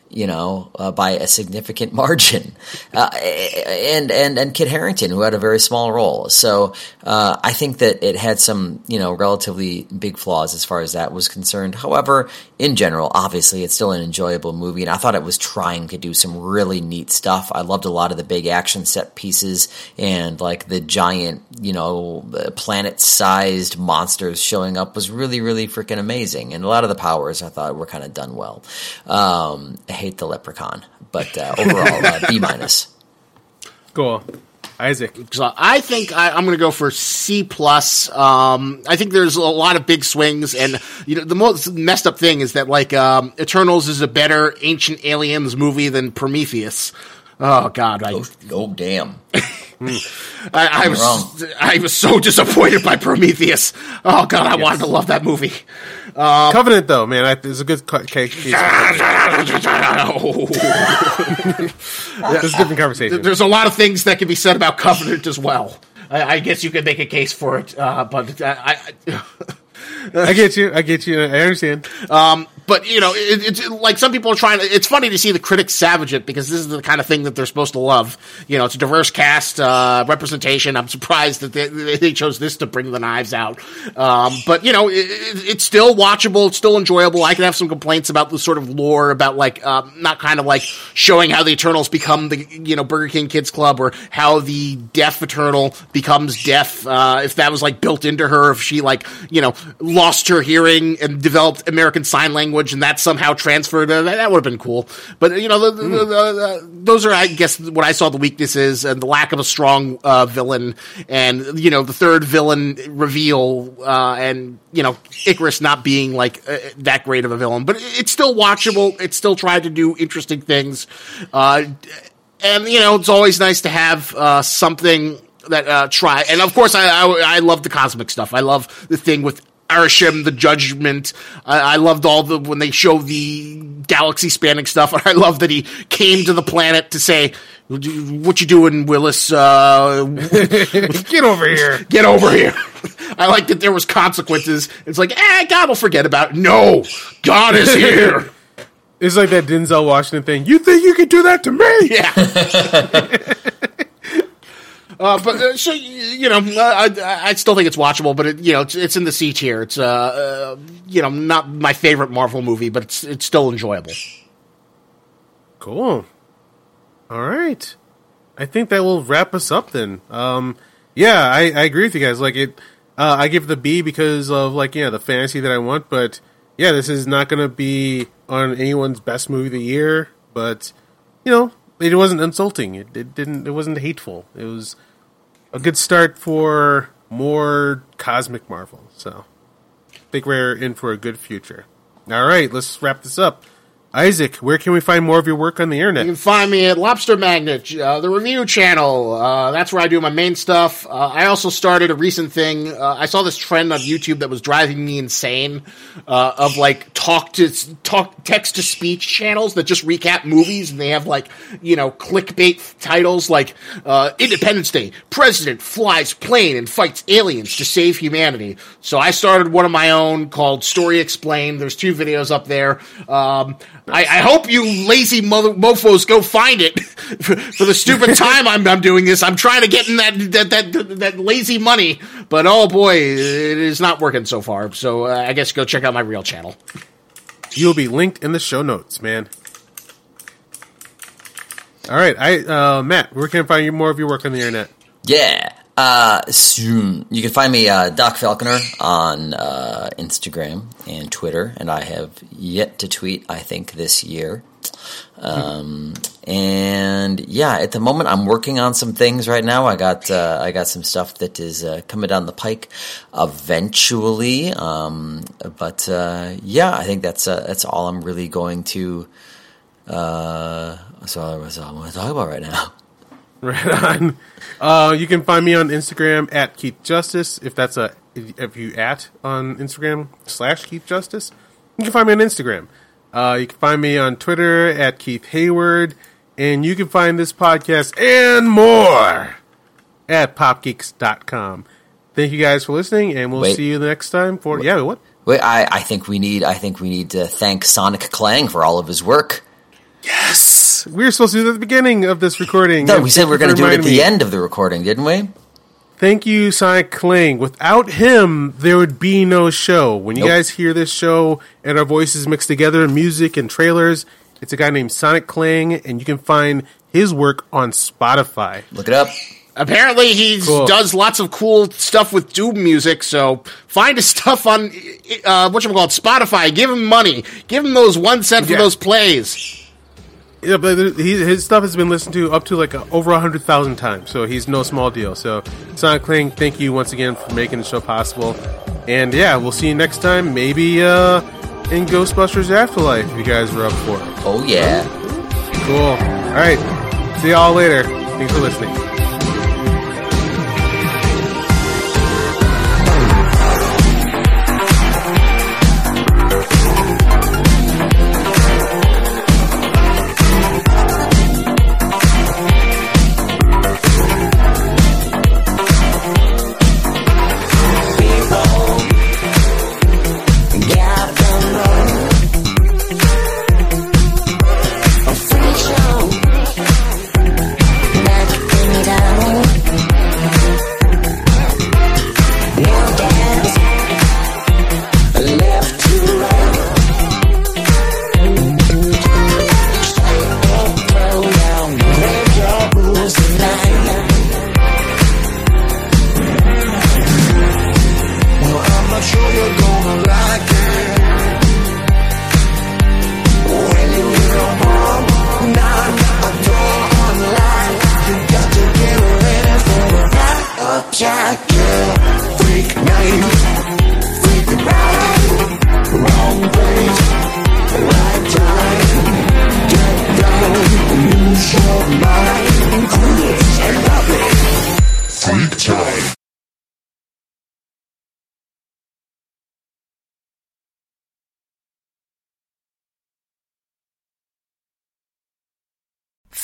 you know, uh, by a significant margin, uh, and and and Kit Harington, who had a very small role. So uh, I think that it had some, you know, relatively big flaws as far as that was concerned. However, in general, obviously, it's still an enjoyable movie, and I thought it was trying to do some really neat stuff. I loved a lot of the big action set pieces and like the giant, you know, planet-sized monsters showing up was really, really freaking amazing. And a lot of the powers I thought were kind of done well. Um, hate the leprechaun, but uh, overall, uh, B minus. Cool. Isaac. So I think I, I'm going to go for C plus. Um, I think there's a lot of big swings, and you know the most messed up thing is that like um, Eternals is a better Ancient Aliens movie than Prometheus. Oh God! I, oh, oh damn! I, I was I was so disappointed by Prometheus. Oh God! I wanted to love that movie. Um, Covenant, though, man, I, there's a good case. This is a different conversation. There's a lot of things that can be said about Covenant as well. I, I guess you could make a case for it, uh, but I, I, I get you. I get you. I understand. Um, but you know, it, it's like some people are trying to. It's funny to see the critics savage it because this is the kind of thing that they're supposed to love. You know, it's a diverse cast uh, representation. I'm surprised that they, they chose this to bring the knives out. Um, but you know, it, it, it's still watchable. It's still enjoyable. I can have some complaints about the sort of lore about like um, not kind of like showing how the Eternals become the you know Burger King Kids Club or how the deaf Eternal becomes deaf. Uh, if that was like built into her, if she like you know lost her hearing and developed American Sign Language and that somehow transferred, uh, that, would have been cool. But you know, the, the, the, the, those are, I guess, what I saw the weaknesses and the lack of a strong uh, villain, and you know, the third villain reveal, uh, and you know, Ikaris not being like uh, that great of a villain, but it's still watchable. It still tried to do interesting things, uh, and you know, it's always nice to have uh, something that uh, try. And of course, I, I I love the cosmic stuff. I love the thing with Arishem, the Judgment. I, I loved all the when they show the galaxy spanning stuff. And I love that he came to the planet to say, "What you doing, Willis? Uh, Get over here! Get over here!" I like that there was consequences. It's like, eh, God will forget about it. No, God is here. It's like that Denzel Washington thing. You think you can do that to me? Yeah. Uh, but uh, so you know, I, I, still think it's watchable, but it, you know, it's, it's in the C tier. It's uh, uh, you know, not my favorite Marvel movie, but it's it's still enjoyable. Cool. All right. I think that will wrap us up then. Um, yeah, I, I agree with you guys. Like it, uh, I give the B because of like yeah the fantasy that I want. But yeah, this is not going to be on anyone's best movie of the year. But you know, it wasn't insulting. It, it didn't. It wasn't hateful. It was a good start for more cosmic Marvel. So I think we're in for a good future. All right, let's wrap this up. Isaac, where can we find more of your work on the internet? You can find me at Lobster Magnet, uh, the review channel. Uh, that's where I do my main stuff. Uh, I also started a recent thing. Uh, I saw this trend on YouTube that was driving me insane uh, of like talk to talk text to speech channels that just recap movies and they have like you know clickbait titles like uh, Independence Day, President flies plane and fights aliens to save humanity. So I started one of my own called Story Explained. There's two videos up there. Um, I, I hope you lazy mother mofos go find it for, for the stupid time I'm, I'm doing this. I'm trying to get in that that that that lazy money, but oh boy, it is not working so far. So uh, I guess go check out my real channel. You'll be linked in the show notes, man. All right, I uh, Matt, where can I find you more of your work on the internet? Yeah. Uh, soon. You can find me, uh, Doc Falconer, on uh, Instagram and Twitter, and I have yet to tweet, I think, this year. Um, and yeah, at the moment, I'm working on some things right now. I got uh, I got some stuff that is uh, coming down the pike eventually. Um, but yeah, I think that's that's all I'm really going to. So I'm going to talk about right now. Right on. Uh, you can find me on Instagram at Keith Justice. If that's a if, if you at on Instagram slash Keith Justice, you can find me on Instagram. Uh, you can find me on Twitter at Keith Hayward, and you can find this podcast and more at popgeeks.com. Thank you guys for listening, and we'll Wait. see you the next time for yeah. What? Wait, I, I think we need I think we need to thank Sonic Clang for all of his work. Yes, we were supposed to do that at the beginning of this recording. No, we said we were going to do it at the me. end of the recording, didn't we? Thank you, Sonic Kling. Without him, there would be no show. When you Nope. guys hear this show and our voices mixed together, music and trailers, it's a guy named Sonic Kling, and you can find his work on Spotify. Look it up. Apparently, he Cool. does lots of cool stuff with Doom music. So find his stuff on uh, what you call it, Spotify. Give him money. Give him those one cent for Yeah. those plays. Yeah, but he, his stuff has been listened to up to like a, over a hundred thousand times, so he's no small deal. So, Sonic Kling, thank you once again for making the show possible. And yeah, we'll see you next time. Maybe uh, in Ghostbusters Afterlife, if you guys are up for it. Oh yeah. Cool. All right. See y'all later. Thanks for listening.